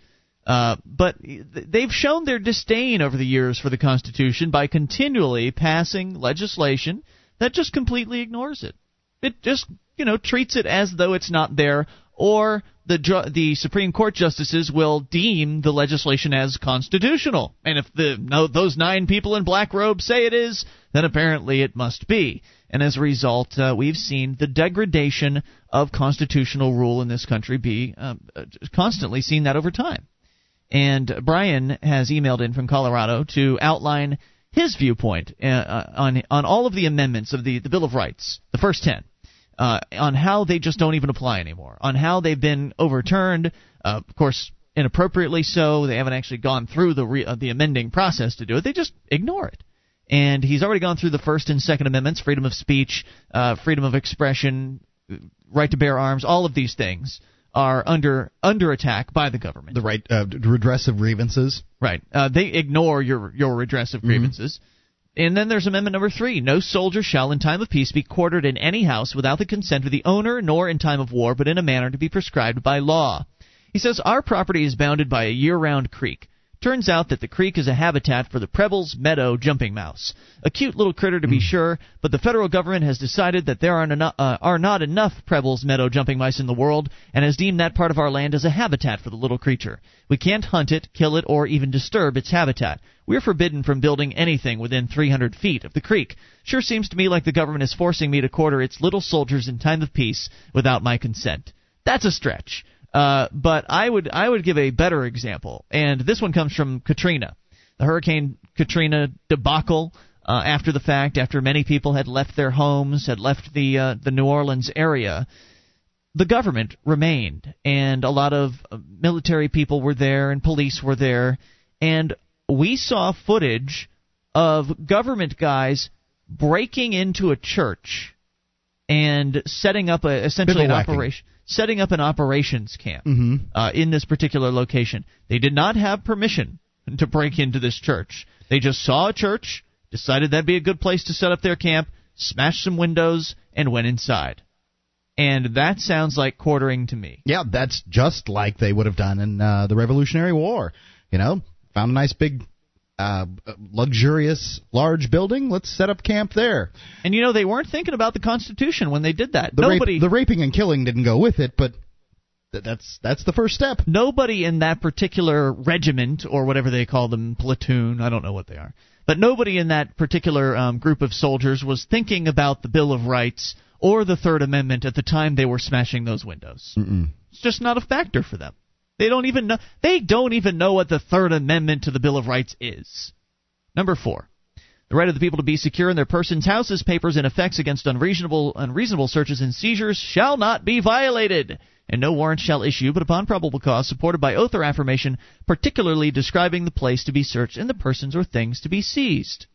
Uh, but they've shown their disdain over the years for the Constitution by continually passing legislation that just completely ignores it. It just, you know, treats it as though it's not there, or the the Supreme Court justices will deem the legislation as constitutional. And if the no, those nine people in black robes say it is, then apparently it must be. And as a result, uh, we've seen the degradation of constitutional rule in this country be um, uh, constantly seen that over time. And Brian has emailed in from Colorado to outline his viewpoint uh, uh, on on all of the amendments of the, the Bill of Rights, the first ten, uh, on how they just don't even apply anymore, on how they've been overturned. Uh, of course, inappropriately so. They haven't actually gone through the re- uh, the amending process to do it. They just ignore it and he's already gone through the First and Second Amendments: freedom of speech, uh, freedom of expression, right to bear arms. All of these things are under under attack by the government. The right uh, redress of grievances. Right. Uh, they ignore your your redress of mm-hmm. grievances. Mm-hmm. And then there's Amendment number three: No soldier shall, in time of peace, be quartered in any house without the consent of the owner, nor in time of war, but in a manner to be prescribed by law. He says our property is bounded by a year-round creek. Turns out that the creek is a habitat for the Preble's meadow jumping mouse. A cute little critter to be mm. sure, but the federal government has decided that there are, eno- uh, are not enough Preble's meadow jumping mice in the world and has deemed that part of our land as a habitat for the little creature. We can't hunt it, kill it, or even disturb its habitat. We're forbidden from building anything within 300 feet of the creek. Sure seems to me like the government is forcing me to quarter its little soldiers in time of peace without my consent. That's a stretch. Uh, but I would I would give a better example, and this one comes from Katrina, the Hurricane Katrina debacle. Uh, after the fact, after many people had left their homes, had left the uh, the New Orleans area, the government remained, and a lot of uh, military people were there, and police were there, and we saw footage of government guys breaking into a church and setting up a essentially an operation setting up an operations camp mm-hmm. uh, in this particular location. They did not have permission to break into this church. They just saw a church, decided that'd be a good place to set up their camp, smashed some windows, and went inside. And that sounds like quartering to me. Yeah, that's just like they would have done in uh, the Revolutionary War. You know, found a nice big uh, luxurious large building. Let's set up camp there. And you know they weren't thinking about the Constitution when they did that. The Nobody. Rape, the raping and killing didn't go with it, but Th- That's that's the first step. Nobody in that particular regiment or whatever they call them, platoon, I don't know what they are. But nobody in that particular um, group of soldiers was thinking about the Bill of Rights or the Third Amendment at the time they were smashing those windows. Mm-mm. It's just not a factor for them. They don't even know they don't even know what the Third Amendment to the Bill of Rights is. Number 4. The right of the people to be secure in their persons, houses, papers, and effects against unreasonable unreasonable searches and seizures shall not be violated, and no warrant shall issue but upon probable cause supported by oath or affirmation, particularly describing the place to be searched and the persons or things to be seized.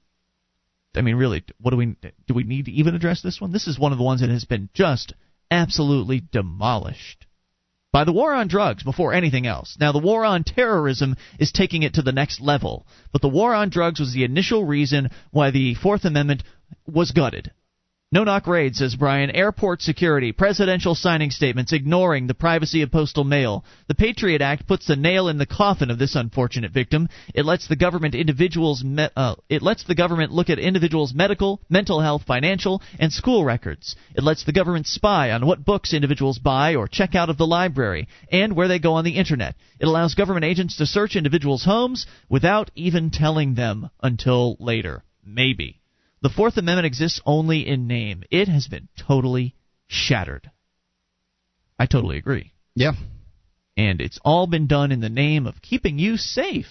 I mean, really, what do we do? We need to even address this one. This is one of the ones that has been just absolutely demolished by the war on drugs before anything else. Now, the war on terrorism is taking it to the next level, but the war on drugs was the initial reason why the Fourth Amendment was gutted. No knock raid, says Brian. Airport security, presidential signing statements ignoring the privacy of postal mail. The Patriot Act puts the nail in the coffin of this unfortunate victim. It lets the government individuals me- uh, it lets the government look at individuals' medical, mental health, financial, and school records. It lets the government spy on what books individuals buy or check out of the library and where they go on the internet. It allows government agents to search individuals' homes without even telling them until later. Maybe. The Fourth Amendment exists only in name. It has been totally shattered. I totally agree. Yeah. And it's all been done in the name of keeping you safe.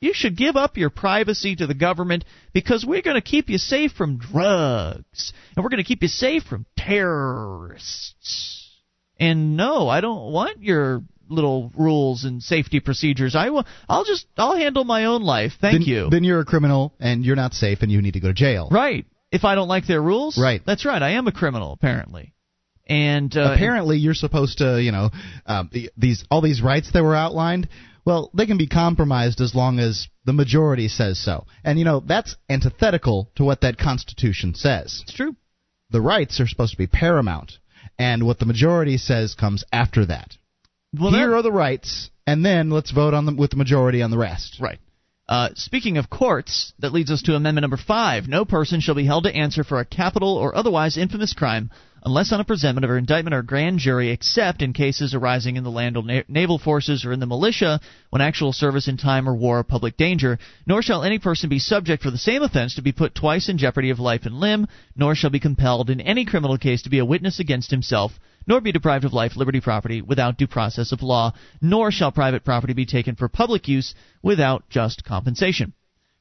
You should give up your privacy to the government because we're going to keep you safe from drugs. And we're going to keep you safe from terrorists. And no, I don't want your little rules and safety procedures. I will. I'll just. I'll handle my own life. Thank then, you. Then you're a criminal and you're not safe and you need to go to jail. Right. If I don't like their rules. Right. That's right. I am a criminal apparently. And uh, apparently you're supposed to, you know, um, these all these rights that were outlined. Well, they can be compromised as long as the majority says so. And you know that's antithetical to what that Constitution says. It's true. The rights are supposed to be paramount, and what the majority says comes after that. Well, Here are the rights, and then let's vote on them with the majority on the rest. Right. Uh, speaking of courts, that leads us to Amendment Number 5. No person shall be held to answer for a capital or otherwise infamous crime unless on a presentment or indictment or grand jury, except in cases arising in the land or na- naval forces or in the militia when actual service in time or war or public danger. Nor shall any person be subject for the same offense to be put twice in jeopardy of life and limb, nor shall be compelled in any criminal case to be a witness against himself nor be deprived of life, liberty, property without due process of law, nor shall private property be taken for public use without just compensation.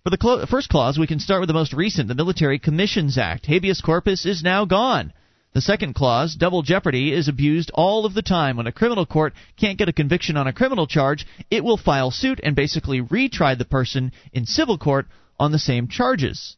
For the clo- first clause, we can start with the most recent, the Military Commissions Act. Habeas corpus is now gone. The second clause, double jeopardy, is abused all of the time. When a criminal court can't get a conviction on a criminal charge, it will file suit and basically retry the person in civil court on the same charges.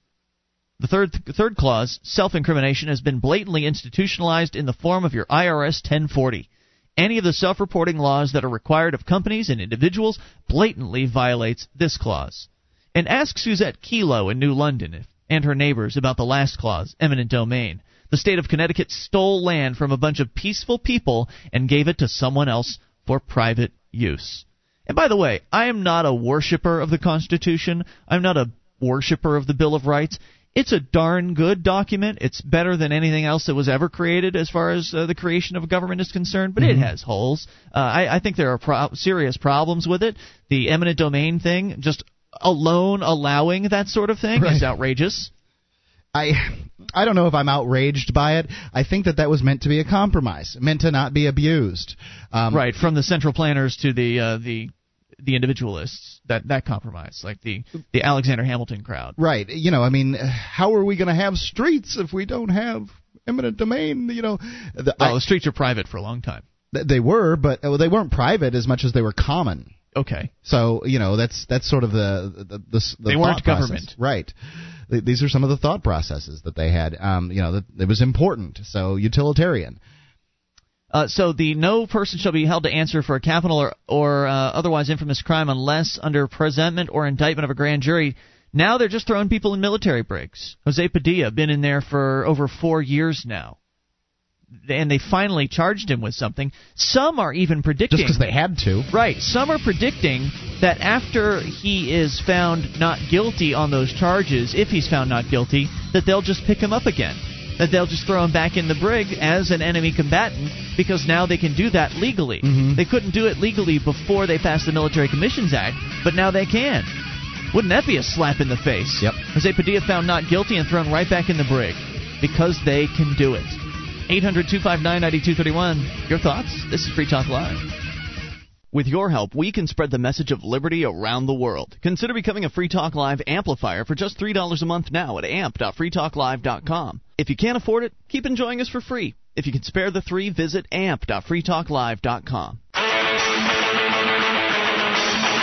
The third third clause, self-incrimination, has been blatantly institutionalized in the form of your IRS 1040. Any of the self-reporting laws that are required of companies and individuals blatantly violates this clause. And ask Susette Kelo in New London if, and her neighbors about the last clause, eminent domain. The state of Connecticut stole land from a bunch of peaceful people and gave it to someone else for private use. And by the way, I am not a worshiper of the Constitution. I'm not a worshiper of the Bill of Rights it's a darn good document. It's better than anything else that was ever created as far as uh, the creation of a government is concerned, but Mm-hmm. it has holes. Uh, I, I think there are pro- serious problems with it. The eminent domain thing, just alone allowing that sort of thing, is outrageous. I I don't know if I'm outraged by it. I think that that was meant to be a compromise, meant to not be abused. Um, right, from the central planners to the uh, the the individualists, that that compromise, like the the Alexander Hamilton crowd. Right. You know, I mean, how are we going to have streets if we don't have eminent domain? You know, the, Well, I- the streets are private for a long time. they were, but uh, they weren't private as much as they were common. Okay. So you know, that's that's sort of the the, the, the They weren't process. government. right? These are some of the thought processes that they had. Um, you know, that it was important, so utilitarian. Uh, so the no person shall be held to answer for a capital or, or uh, otherwise infamous crime unless under presentment or indictment of a grand jury. Now they're just throwing people in military breaks. Jose Padilla been in there for over four years now, and they finally charged him with something. Some are even predicting Just because they had to. Right. Some are predicting that after he is found not guilty on those charges, if he's found not guilty, that they'll just pick him up again. That they'll just throw him back in the brig as an enemy combatant because now they can do that legally. Mhm. They couldn't do it legally before they passed the Military Commissions Act, but now they can. Wouldn't that be a slap in the face? Yep. Jose Padilla found not guilty and thrown right back in the brig because they can do it. 800 259 9231. Your thoughts? This is Free Talk Live. With your help, we can spread the message of liberty around the world. Consider becoming a Free Talk Live amplifier for just $3 a month now at amp.freetalklive.com. If you can't afford it, keep enjoying us for free. If you can spare the three, visit amp.freetalklive.com.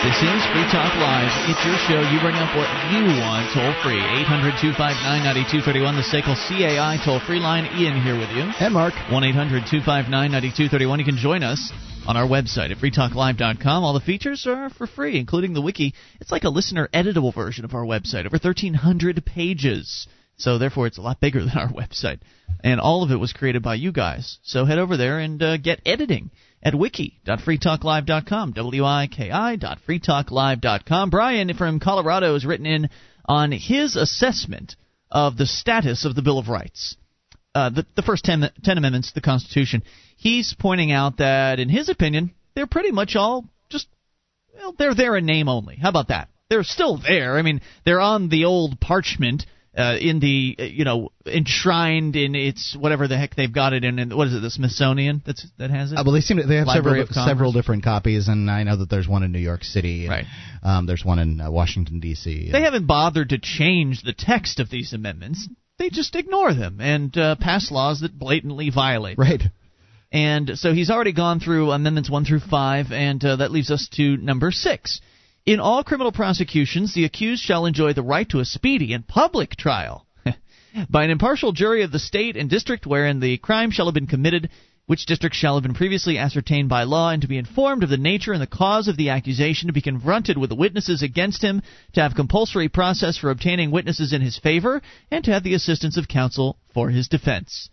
This is Free Talk Live. It's your show. You bring up what you want toll free. 800 259 9231, the SACL CAI toll free line. Ian here with you. And Mark. 1 800 259 9231. You can join us on our website at freetalklive.com. All the features are for free, including the wiki. It's like a listener editable version of our website, over 1,300 pages. So, therefore, it's a lot bigger than our website. And all of it was created by you guys. So, head over there and uh, get editing at wiki.freetalklive.com. W-I-K-I.freetalklive.com. Brian from Colorado has written in on his assessment of the status of the Bill of Rights uh, the, the first ten, 10 amendments to the Constitution, he's pointing out that, in his opinion, they're pretty much all just, well, they're there in name only. How about that? They're still there. I mean, they're on the old parchment. Uh, in the uh, you know enshrined in its whatever the heck they've got it in, in what is it the Smithsonian that's that has it Uh, well, they seem to, they have Library several several different copies, and I know that there's one in New York City. And, Right. Um, there's one in uh, Washington D.C. They haven't bothered to change the text of these amendments. They just ignore them and uh, pass laws that blatantly violate. them. Right. And so he's already gone through amendments 1 through 5, and uh, that leaves us to number 6. In all criminal prosecutions, the accused shall enjoy the right to a speedy and public trial by an impartial jury of the state and district wherein the crime shall have been committed, which district shall have been previously ascertained by law, and to be informed of the nature and the cause of the accusation, to be confronted with the witnesses against him, to have compulsory process for obtaining witnesses in his favor, and to have the assistance of counsel for his defense.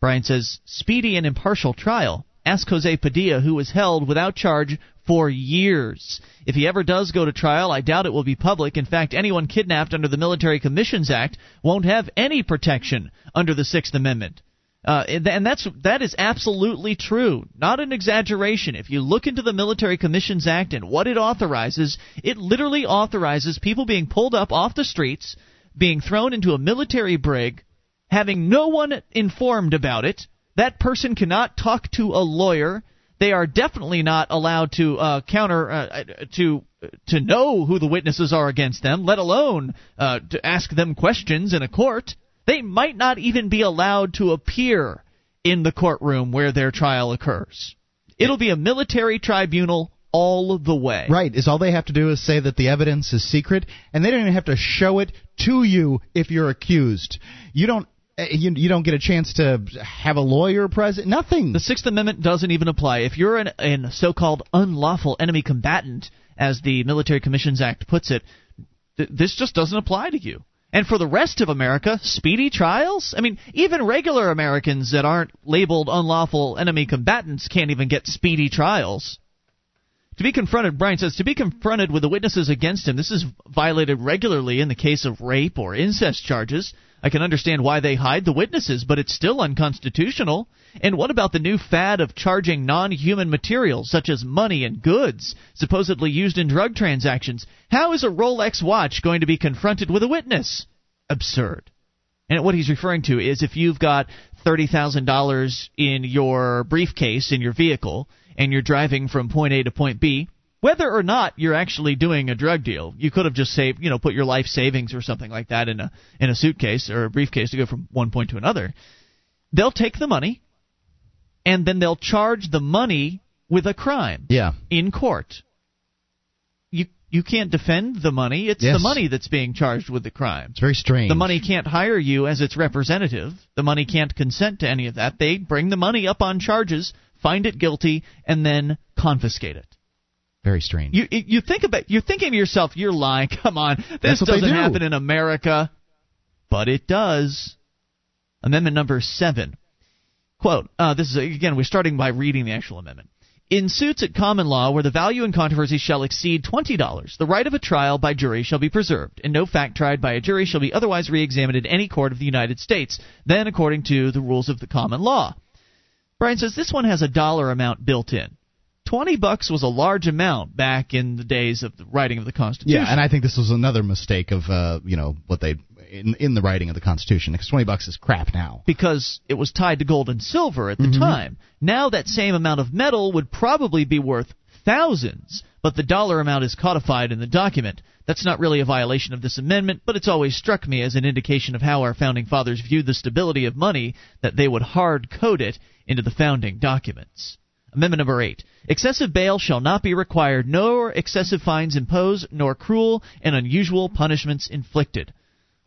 Brian says, speedy and impartial trial. Ask Jose Padilla, who was held without charge for years. If he ever does go to trial, I doubt it will be public. In fact, anyone kidnapped under the Military Commissions Act won't have any protection under the Sixth Amendment. Uh, and that's that is absolutely true, not an exaggeration. If you look into the Military Commissions Act and what it authorizes, it literally authorizes people being pulled up off the streets, being thrown into a military brig, having no one informed about it. That person cannot talk to a lawyer. They are definitely not allowed to uh, counter uh, to to know who the witnesses are against them, let alone uh, to ask them questions in a court. They might not even be allowed to appear in the courtroom where their trial occurs. It'll be a military tribunal all the way. Right. Is all they have to do is say that the evidence is secret, and they don't even have to show it to you if you're accused. You don't. Eh, You, you don't get a chance to have a lawyer present. Nothing. The Sixth Amendment doesn't even apply. If you're an, an so-called unlawful enemy combatant, as the Military Commissions Act puts it, th- this just doesn't apply to you. And for the rest of America, speedy trials? I mean, even regular Americans that aren't labeled unlawful enemy combatants can't even get speedy trials. To be confronted, Brian says, to be confronted with the witnesses against him, this is violated regularly in the case of rape or incest charges. I can understand why they hide the witnesses, but it's still unconstitutional. And what about the new fad of charging non human materials, such as money and goods, supposedly used in drug transactions? How is a Rolex watch going to be confronted with a witness? Absurd. And what he's referring to is if you've got $30,000 in your briefcase in your vehicle and you're driving from point A to point B, whether or not you're actually doing a drug deal, you could have just saved, you know, put your life savings or something like that in a in a suitcase or a briefcase to go from one point to another. They'll take the money and then they'll charge the money with a crime Yeah. in court. You you can't defend the money. It's the money that's being charged with the crime. It's very strange. The money can't hire you as its representative. The money can't consent to any of that. They bring the money up on charges, find it guilty, and then confiscate it. Very strange. You you think about you're thinking to yourself, you're lying. Come on, this That's what they doesn't do. happen in America, but it does. Amendment number seven. Quote, uh, this is again, we're starting by reading the actual amendment. In suits at common law where the value in controversy shall exceed $20, the right of a trial by jury shall be preserved, and no fact tried by a jury shall be otherwise re examined in any court of the United States than according to the rules of the common law. Brian says this one has a dollar amount built in. 20 bucks was a large amount back in the days of the writing of the Constitution. Yeah, and I think this was another mistake of uh, you know what they in in the writing of the Constitution because 20 bucks is crap now. because it was tied to gold and silver at the Mhm. time. Now that same amount of metal would probably be worth thousands, but the dollar amount is codified in the document. That's not really a violation of this amendment, but it's always struck me as an indication of how our founding fathers viewed the stability of money that they would hard code it into the founding documents. Amendment number 8. Excessive bail shall not be required, nor excessive fines imposed, nor cruel and unusual punishments inflicted.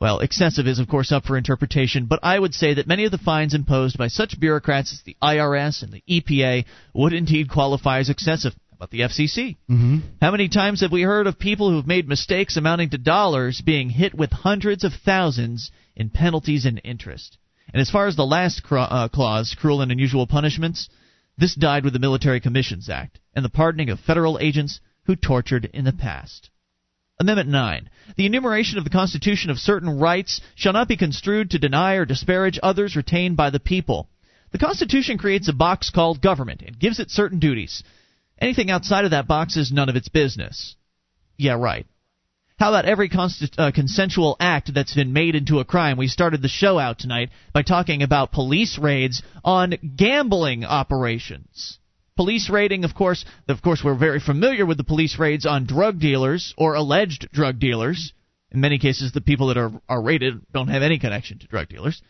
Well, excessive is, of course, up for interpretation, but I would say that many of the fines imposed by such bureaucrats as the IRS and the EPA would indeed qualify as excessive. About the FCC? Mm-hmm. How many times have we heard of people who've made mistakes amounting to dollars being hit with hundreds of thousands in penalties and interest? And as far as the last cra- uh, clause, cruel and unusual punishments, this died with the Military Commissions Act and the pardoning of federal agents who tortured in the past. Amendment 9. The enumeration of the Constitution of certain rights shall not be construed to deny or disparage others retained by the people. The Constitution creates a box called government and gives it certain duties. Anything outside of that box is none of its business. Yeah, right. How about every uh, consensual act that's been made into a crime? We started the show out tonight by talking about police raids on gambling operations. Police raiding, of course, of course, we're very familiar with the police raids on drug dealers or alleged drug dealers. In many cases, the people that are are raided don't have any connection to drug dealers.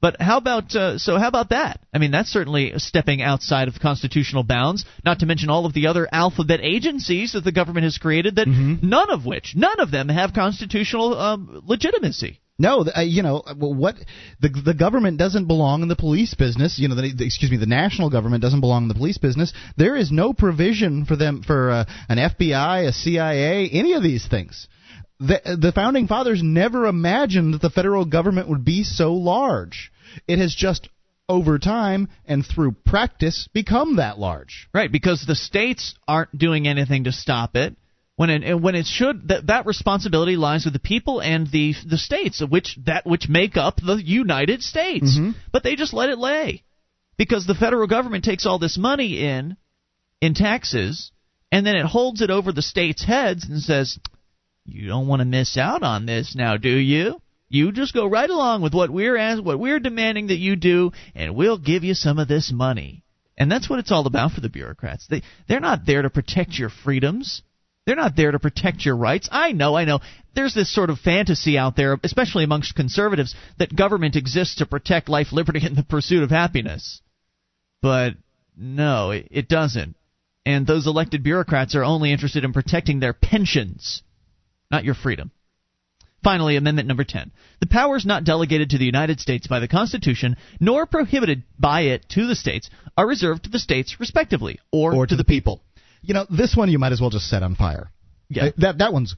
But how about uh, so? How about that? I mean, that's certainly stepping outside of constitutional bounds. Not to mention all of the other alphabet agencies that the government has created. That none of which, none of them have constitutional um, legitimacy. No, uh, you know uh, what? The the government doesn't belong in the police business. You know, the, the- excuse me, the national government doesn't belong in the police business. There is no provision for them for uh, an FBI, a CIA, any of these things. The the founding fathers never imagined that the federal government would be so large. It has just over time and through practice become that large. Right, because the states aren't doing anything to stop it. When it, when it should that that responsibility lies with the people and the the states, which that which make up the United States. Mm-hmm. But they just let it lay because the federal government takes all this money in in taxes and then it holds it over the states' heads and says, "You don't want to miss out on this now, do you?" You just go right along with what we're as what we're demanding that you do, and we'll give you some of this money. And that's what it's all about for the bureaucrats. They they're not there to protect your freedoms. They're not there to protect your rights. I know, I know. There's this sort of fantasy out there, especially amongst conservatives, that government exists to protect life, liberty, and the pursuit of happiness. But no, it, it doesn't. And those elected bureaucrats are only interested in protecting their pensions, not your freedom. Finally, Amendment number 10. The powers not delegated to the United States by the Constitution, nor prohibited by it to the states, are reserved to the states respectively, or, or to, the people. You know, this one you might as well just set on fire. Yeah. That that one's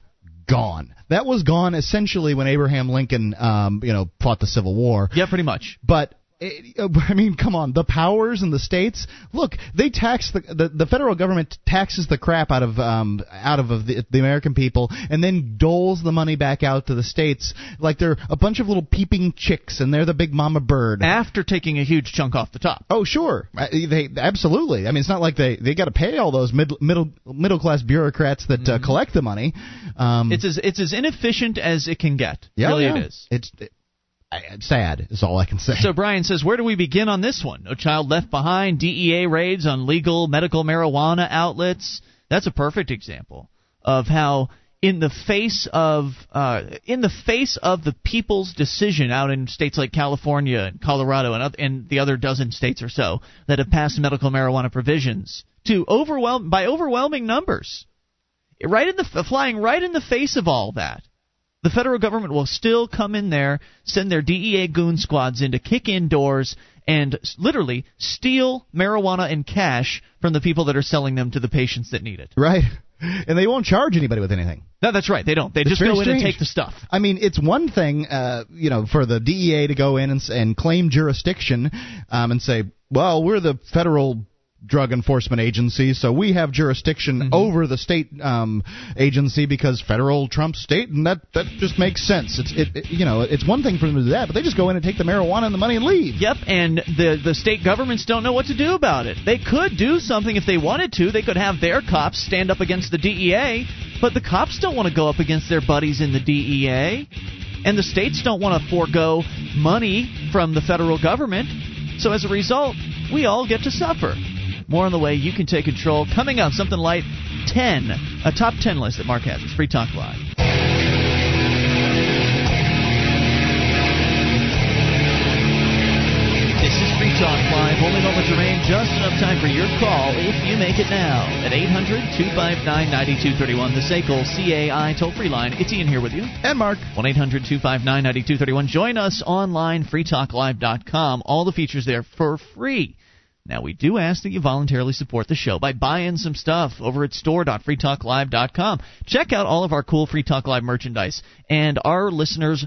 gone. That was gone essentially when Abraham Lincoln, um, you know, fought the Civil War. Yeah, pretty much. But I mean, come on, the powers in the states. Look, they tax the the, the federal government taxes the crap out of um out of, of the, the American people, and then doles the money back out to the states like they're a bunch of little peeping chicks, and they're the big mama bird. After taking a huge chunk off the top. Oh, sure. Uh, They absolutely. I mean, it's not like they they got to pay all those mid, middle middle class bureaucrats that uh, collect the money. Um, It's as it's as inefficient as it can get. yeah, really, yeah. it is. It's it, it's sad. Is all I can say. So Brian says, where do we begin on this one? No child left behind. DEA raids on legal medical marijuana outlets. That's a perfect example of how, in the face of uh, in the face of the people's decision out in states like California and Colorado and, and the other dozen states or so that have passed medical marijuana provisions to overwhelm by overwhelming numbers, right in the flying right in the face of all that. The federal government will still come in there, send their DEA goon squads in to kick in doors and literally steal marijuana and cash from the people that are selling them to the patients that need it. right. And they won't charge anybody with anything. No, that's right. They don't. They It's just go in and take the stuff. I mean, it's one thing, uh, you know, for the DEA to go in and, and claim jurisdiction um, and say, "Well, we're the federal drug enforcement agency, so we have jurisdiction Mm-hmm. over the state um, agency because federal trumps state, and that that just makes sense. It's it, it- you know it's one thing for them to do that, but they just go in and take the marijuana and the money and leave. Yep, and the the state governments don't know what to do about it. They could do something if they wanted to. They could have their cops stand up against the DEA, but the cops don't want to go up against their buddies in the DEA, and the states don't want to forego money from the federal government. So as a result, we all get to suffer. More on the way you can take control. Coming up, something light 10, a top 10 list that Mark has. It's Free Talk Live. This is Free Talk Live. Only moments remain. Just enough time for your call if you make it now at 800 259 9231. The SACL CAI toll free line. It's Ian here with you. And Mark. 1 800 259 9231. Join us online, freetalklive.com. All the features there for free. Now, we do ask that you voluntarily support the show by buying some stuff over at store.freetalklive.com. Check out all of our cool Free Talk Live merchandise. And our listeners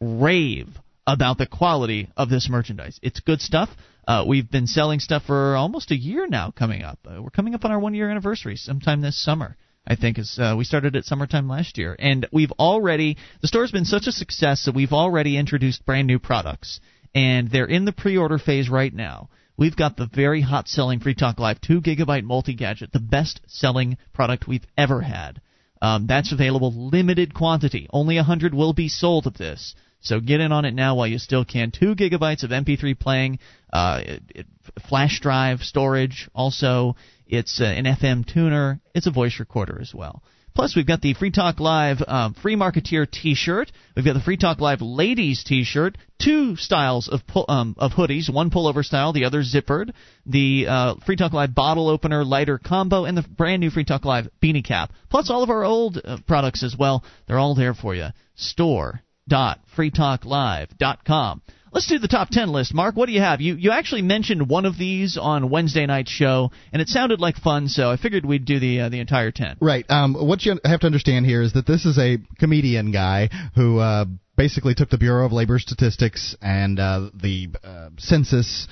rave about the quality of this merchandise. It's good stuff. Uh, we've been selling stuff for almost a year now coming up. Uh, we're coming up on our one year anniversary sometime this summer. I think is uh, we started at summertime last year, and we've already the store's been such a success that we've already introduced brand new products, and they're in the pre-order phase right now. We've got the very hot selling Free Talk Live 2 gigabyte multi gadget, the best selling product we've ever had. Um, that's available limited quantity. Only 100 will be sold of this. So get in on it now while you still can. Two gigabytes of MP3 playing, uh, it, it, flash drive storage. Also, it's uh, an FM tuner. It's a voice recorder as well. Plus, we've got the Free Talk Live um, Free Marketeer T-shirt. We've got the Free Talk Live Ladies T-shirt. Two styles of pull, um, of hoodies. One pullover style, the other zippered. The uh, Free Talk Live bottle opener lighter combo, and the brand new Free Talk Live beanie cap. Plus, all of our old uh, products as well. They're all there for you. Store www.freetalklive.com. Let's do the top 10 list. Mark, what do you have? You you actually mentioned one of these on Wednesday night's show, and it sounded like fun, so I figured we'd do the uh, the entire 10. Right. Um, what you have to understand here is that this is a comedian guy who uh, basically took the Bureau of Labor Statistics and uh, the uh, census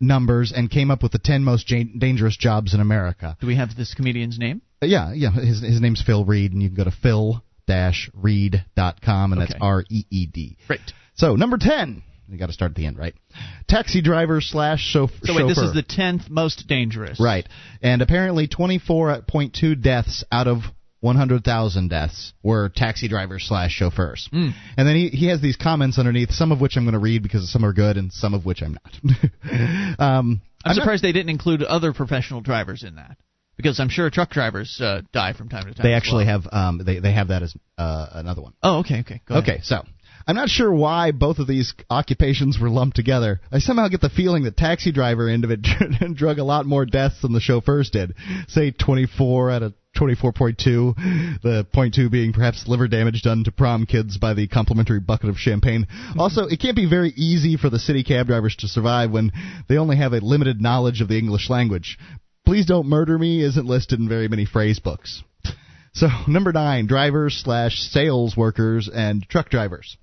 numbers and came up with the 10 most dangerous jobs in America. Do we have this comedian's name? Uh, yeah, yeah. His his name's Phil Reed, and you can go to phil-reed.com, and that's R E E D. Great. So number 10. You got to start at the end, right? Taxi driver slash chauf- So wait, this is the 10th most dangerous. Right. And apparently 24.2 deaths out of 100,000 deaths were taxi drivers slash chauffeurs. Mm. And then he, he has these comments underneath, some of which I'm going to read because some are good and some of which I'm not. um, I'm, not- surprised they didn't include other professional drivers in that. Because I'm sure truck drivers uh, die from time to time. they actually well. have um, they, they have that as uh, another one. Oh, okay, okay. Okay, so I'm not sure why both of these occupations were lumped together. I somehow get the feeling that taxi driver end of it drug a lot more deaths than the chauffeurs did. Say 24 out of 24.2, the point two being perhaps liver damage done to prom kids by the complimentary bucket of champagne. Mm-hmm. Also, it can't be very easy for the city cab drivers to survive when they only have a limited knowledge of the English language. Please don't murder me isn't listed in very many phrase books. So number nine, drivers slash sales workers and truck drivers.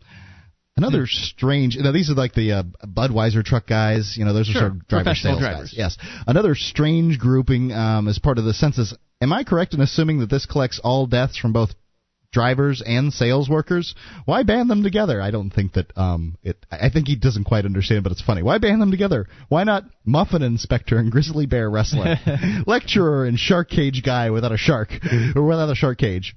Another strange. Now these are like the uh, Budweiser truck guys. You know, those Sure, are sort of driver sales drivers. guys. Yes. Another strange grouping um, as part of the census. Am I correct in assuming that this collects all deaths from both drivers and sales workers? Why band them together? I don't think that um it. I think he doesn't quite understand, but it's funny. Why band them together? Why not muffin inspector and grizzly bear wrestler, lecturer and shark cage guy without a shark or without a shark cage,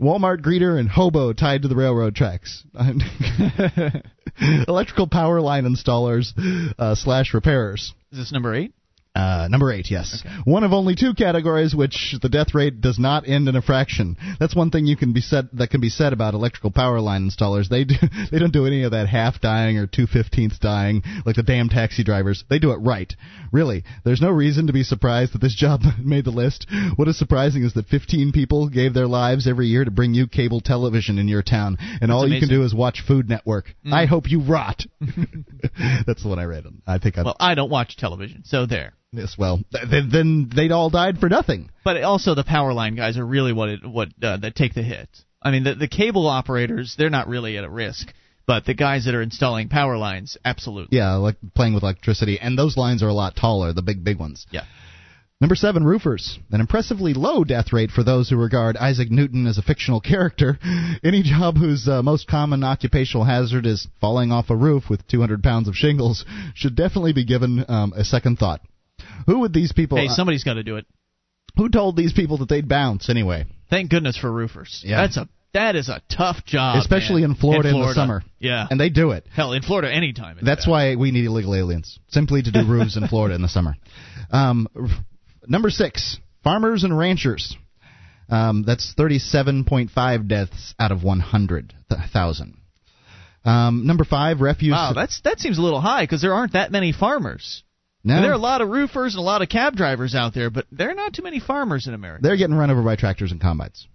Walmart greeter and hobo tied to the railroad tracks, electrical power line installers uh, slash repairers. Is this number eight? Uh, number eight, yes. One of only two categories which the death rate does not end in a fraction. That's one thing you can be said that can be said about electrical power line installers. They do, they don't do any of that half dying or two fifteenths dying like the damn taxi drivers. They do it right. Really, there's no reason to be surprised that this job made the list. What is surprising is that 15 people gave their lives every year to bring you cable television in your town, and all you can do is watch Food Network. Mm. I hope you rot. That's the one I read. I think I. Well, I don't watch television, so there. Yes, well, th- then, then they'd all died for nothing. But also, the power line guys are really what it, what uh, that take the hit. I mean, the, the cable operators they're not really at a risk, but the guys that are installing power lines, absolutely. Yeah, like playing with electricity, and those lines are a lot taller, the big, big ones. Yeah. Number seven, roofers. An impressively low death rate for those who regard Isaac Newton as a fictional character. Any job whose uh, most common occupational hazard is falling off a roof with 200 pounds of shingles should definitely be given um, a second thought. Who would these people? Hey, somebody's got to do it. who told these people that they'd bounce anyway? Thank goodness for roofers. Yeah. That's a that is a tough job, Especially man. in Florida in the summer. Yeah, And they do it. hell, in Florida anytime. That's bad. why we need illegal aliens, simply to do roofs in Florida in the summer. Um, number six, farmers and ranchers. Um, that's 37.5 deaths out of 100,000. Um, number five, refuse. Wow, that's that seems a little high because there aren't that many farmers. No, there are a lot of roofers and a lot of cab drivers out there, but there are not too many farmers in America. they're getting run over by tractors and combines.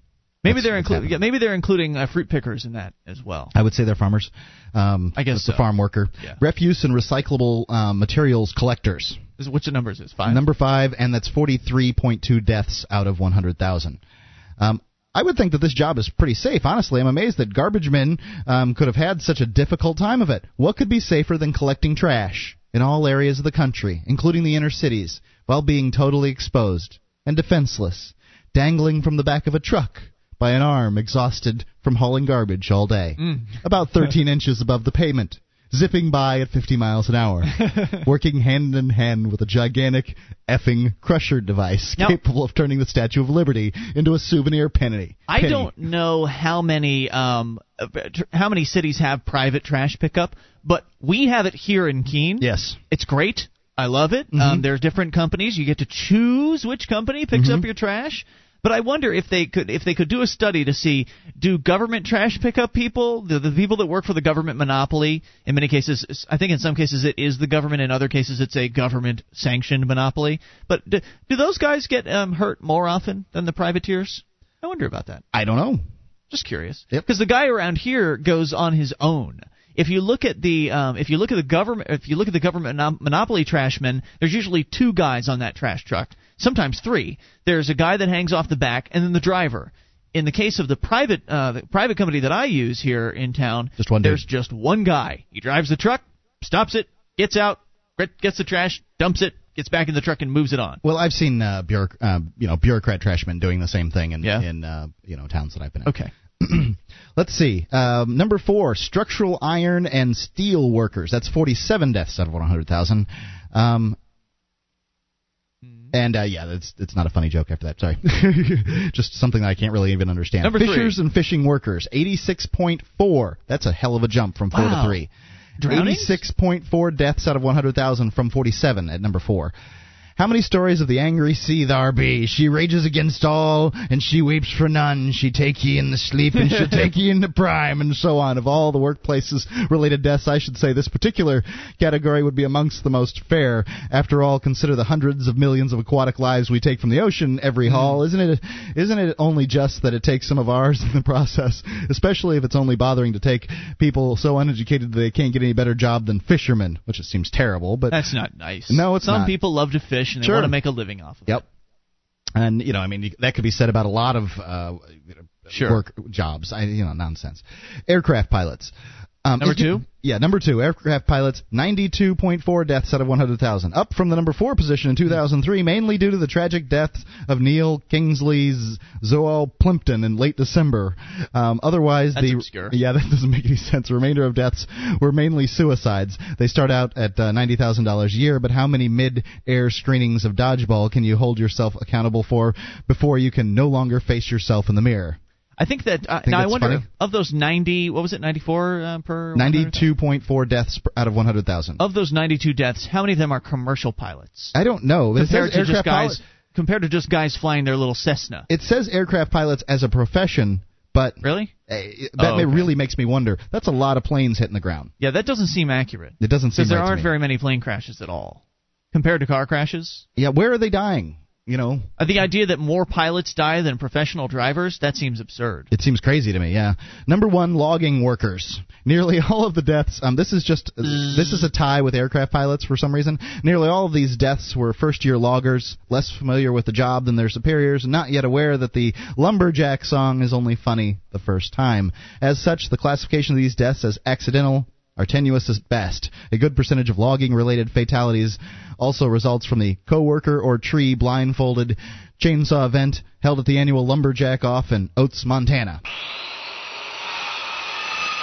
Maybe That's they're including yeah, maybe they're including uh, fruit pickers in that as well. I would say they're farmers. Um, I guess it's so. farm worker. Yeah. Refuse and recyclable um, materials collectors. Is, which number is this? Five. Number five, and that's 43.2 deaths out of 100,000. Um, I would think that this job is pretty safe. Honestly, I'm amazed that garbage men um, could have had such a difficult time of it. What could be safer than collecting trash in all areas of the country, including the inner cities, while being totally exposed and defenseless, dangling from the back of a truck by an arm exhausted from hauling garbage all day, about 13 inches above the pavement? Zipping by at 50 miles an hour, working hand in hand with a gigantic effing crusher device Now- capable of turning the Statue of Liberty into a souvenir penny. I penny. don't know how many um how many cities have private trash pickup, but we have it here in Keene. Yes. It's great. I love it. Um, there's different companies. You get to choose which company picks up your trash. But I wonder if they could if they could do a study to see do government trash pickup people the, the people that work for the government monopoly in many cases I think in some cases it is the government in other cases it's a government sanctioned monopoly but do, do those guys get um, hurt more often than the privateers I wonder about that I don't know. just curious Yep. because the guy around here goes on his own if you look at the um, if you look at the government if you look at the government monopoly trashmen there's usually two guys on that trash truck sometimes three there's a guy that hangs off the back and then the driver in the case of the private uh, the private company that I use here in town Just one dude. there's just one guy he drives the truck stops it gets out gets the trash dumps it gets back in the truck and moves it on Well, I've seen uh, bureauc- uh, you know bureaucrat trashmen doing the same thing in Yeah. in uh, you know towns that I've been in. okay Let's see. Um, number four, structural iron and steel workers. That's 47 deaths out of 100,000. Um, and uh, yeah, that's it's not a funny joke after that. Sorry, just something that I can't really even understand. Number three. Fishers and fishing workers, 86.4. That's a hell of a jump from four Wow. to three. Drownings? 86.4 deaths out of 100,000 from 47 at number four. How many stories of the angry sea there be? She rages against all, and she weeps for none. She take ye in the sleep, and she'll take ye in the prime, and so on. Of all the workplaces related deaths, I should say this particular category would be amongst the most fair. After all, consider the hundreds of millions of aquatic lives we take from the ocean every mm. haul. Isn't it? Isn't it only just that it takes some of ours in the process? Especially if it's only bothering to take people so uneducated that they can't get any better job than fishermen, which it seems terrible. But that's not nice No, it's some not. people love to fish and they Sure. want to make a living off of it Yep. And you know, I mean, that could be said about a lot of uh, Sure. work jobs. I, you know, nonsense. Aircraft pilots. Um, Number two? Yeah, number two. Aircraft pilots, 92.4 deaths out of 100,000, up from the number four position in 2003, mainly due to the tragic deaths of Neil Kingsley's Zoal Plimpton in late December. Um, otherwise, That's the obscure. yeah, that doesn't make any sense. The remainder of deaths were mainly suicides. They start out at uh, ninety thousand dollars a year, but how many mid-air screenings of dodgeball can you hold yourself accountable for before you can no longer face yourself in the mirror? I think that uh, Think now I wonder funny? of those 90 what was it 94 uh, per Ninety-two point four deaths out of one hundred thousand. of those 92 deaths how many of them are commercial pilots I don't know. Compared to just guys pilot- compared to just guys flying their little Cessna It says aircraft pilots as a profession, but really eh, that Oh, okay. really makes me wonder. That's a lot of planes hitting the ground. yeah that doesn't seem accurate It doesn't seem because there right aren't very many plane crashes at all compared to car crashes Yeah, where are they dying? You know, uh, the idea that more pilots die than professional drivers that seems absurd It seems crazy to me. Yeah. Number one, logging workers. Nearly all of the deaths. Um, this is just this is a tie with aircraft pilots for some reason. Nearly all of these deaths were first-year loggers, less familiar with the job than their superiors, and not yet aware that the lumberjack song is only funny the first time. As such, the classification of these deaths as accidental are tenuous at best. A good percentage of logging related fatalities also results from the coworker or tree blindfolded chainsaw event held at the annual Lumberjack Off in Oates, Montana.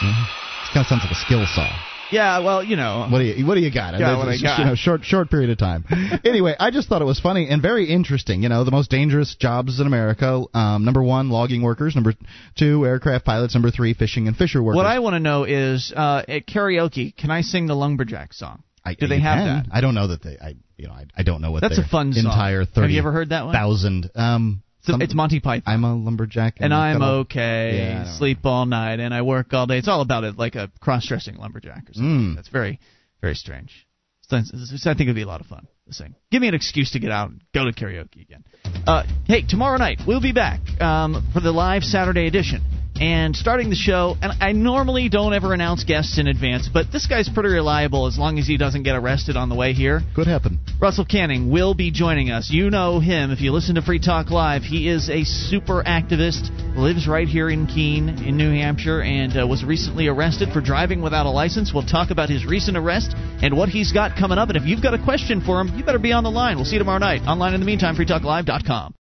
Mm-hmm. Kind of sounds like a skill saw. Yeah, well, you know. What do you What do you got? Got what I got. You know, short short period of time. anyway, I just thought it was funny and very interesting. You know, the most dangerous jobs in America: um, number one, logging workers; number two, aircraft pilots; number three, fishing and fisher workers. What I want to know is uh, at karaoke, can I sing the Lumberjack song? I, Do they have can. that? I don't know that they. I you know I, I don't know what That's a fun song. entire thirty. Have you ever heard that one? Thousand. Um, So some- it's Monty Python. I'm a lumberjack, and I'm gonna- okay. Yeah, sleep all night and I work all day. It's all about it, like a cross-dressing lumberjack or something. Mm. That's very, very strange. So I think it'd be a lot of fun to sing. Give me an excuse to get out and go to karaoke again. Uh, hey, tomorrow night we'll be back um, for the live Saturday edition. And starting the show, and I normally don't ever announce guests in advance, but this guy's pretty reliable as long as he doesn't get arrested on the way here. Could happen. Russell Kanning will be joining us. You know him if you listen to Free Talk Live. He is a super activist, lives right here in Keene, in New Hampshire, and uh, was recently arrested for driving without a license. We'll talk about his recent arrest and what he's got coming up. And if you've got a question for him, you better be on the line. We'll see you tomorrow night. Online in the meantime, freetalklive.com.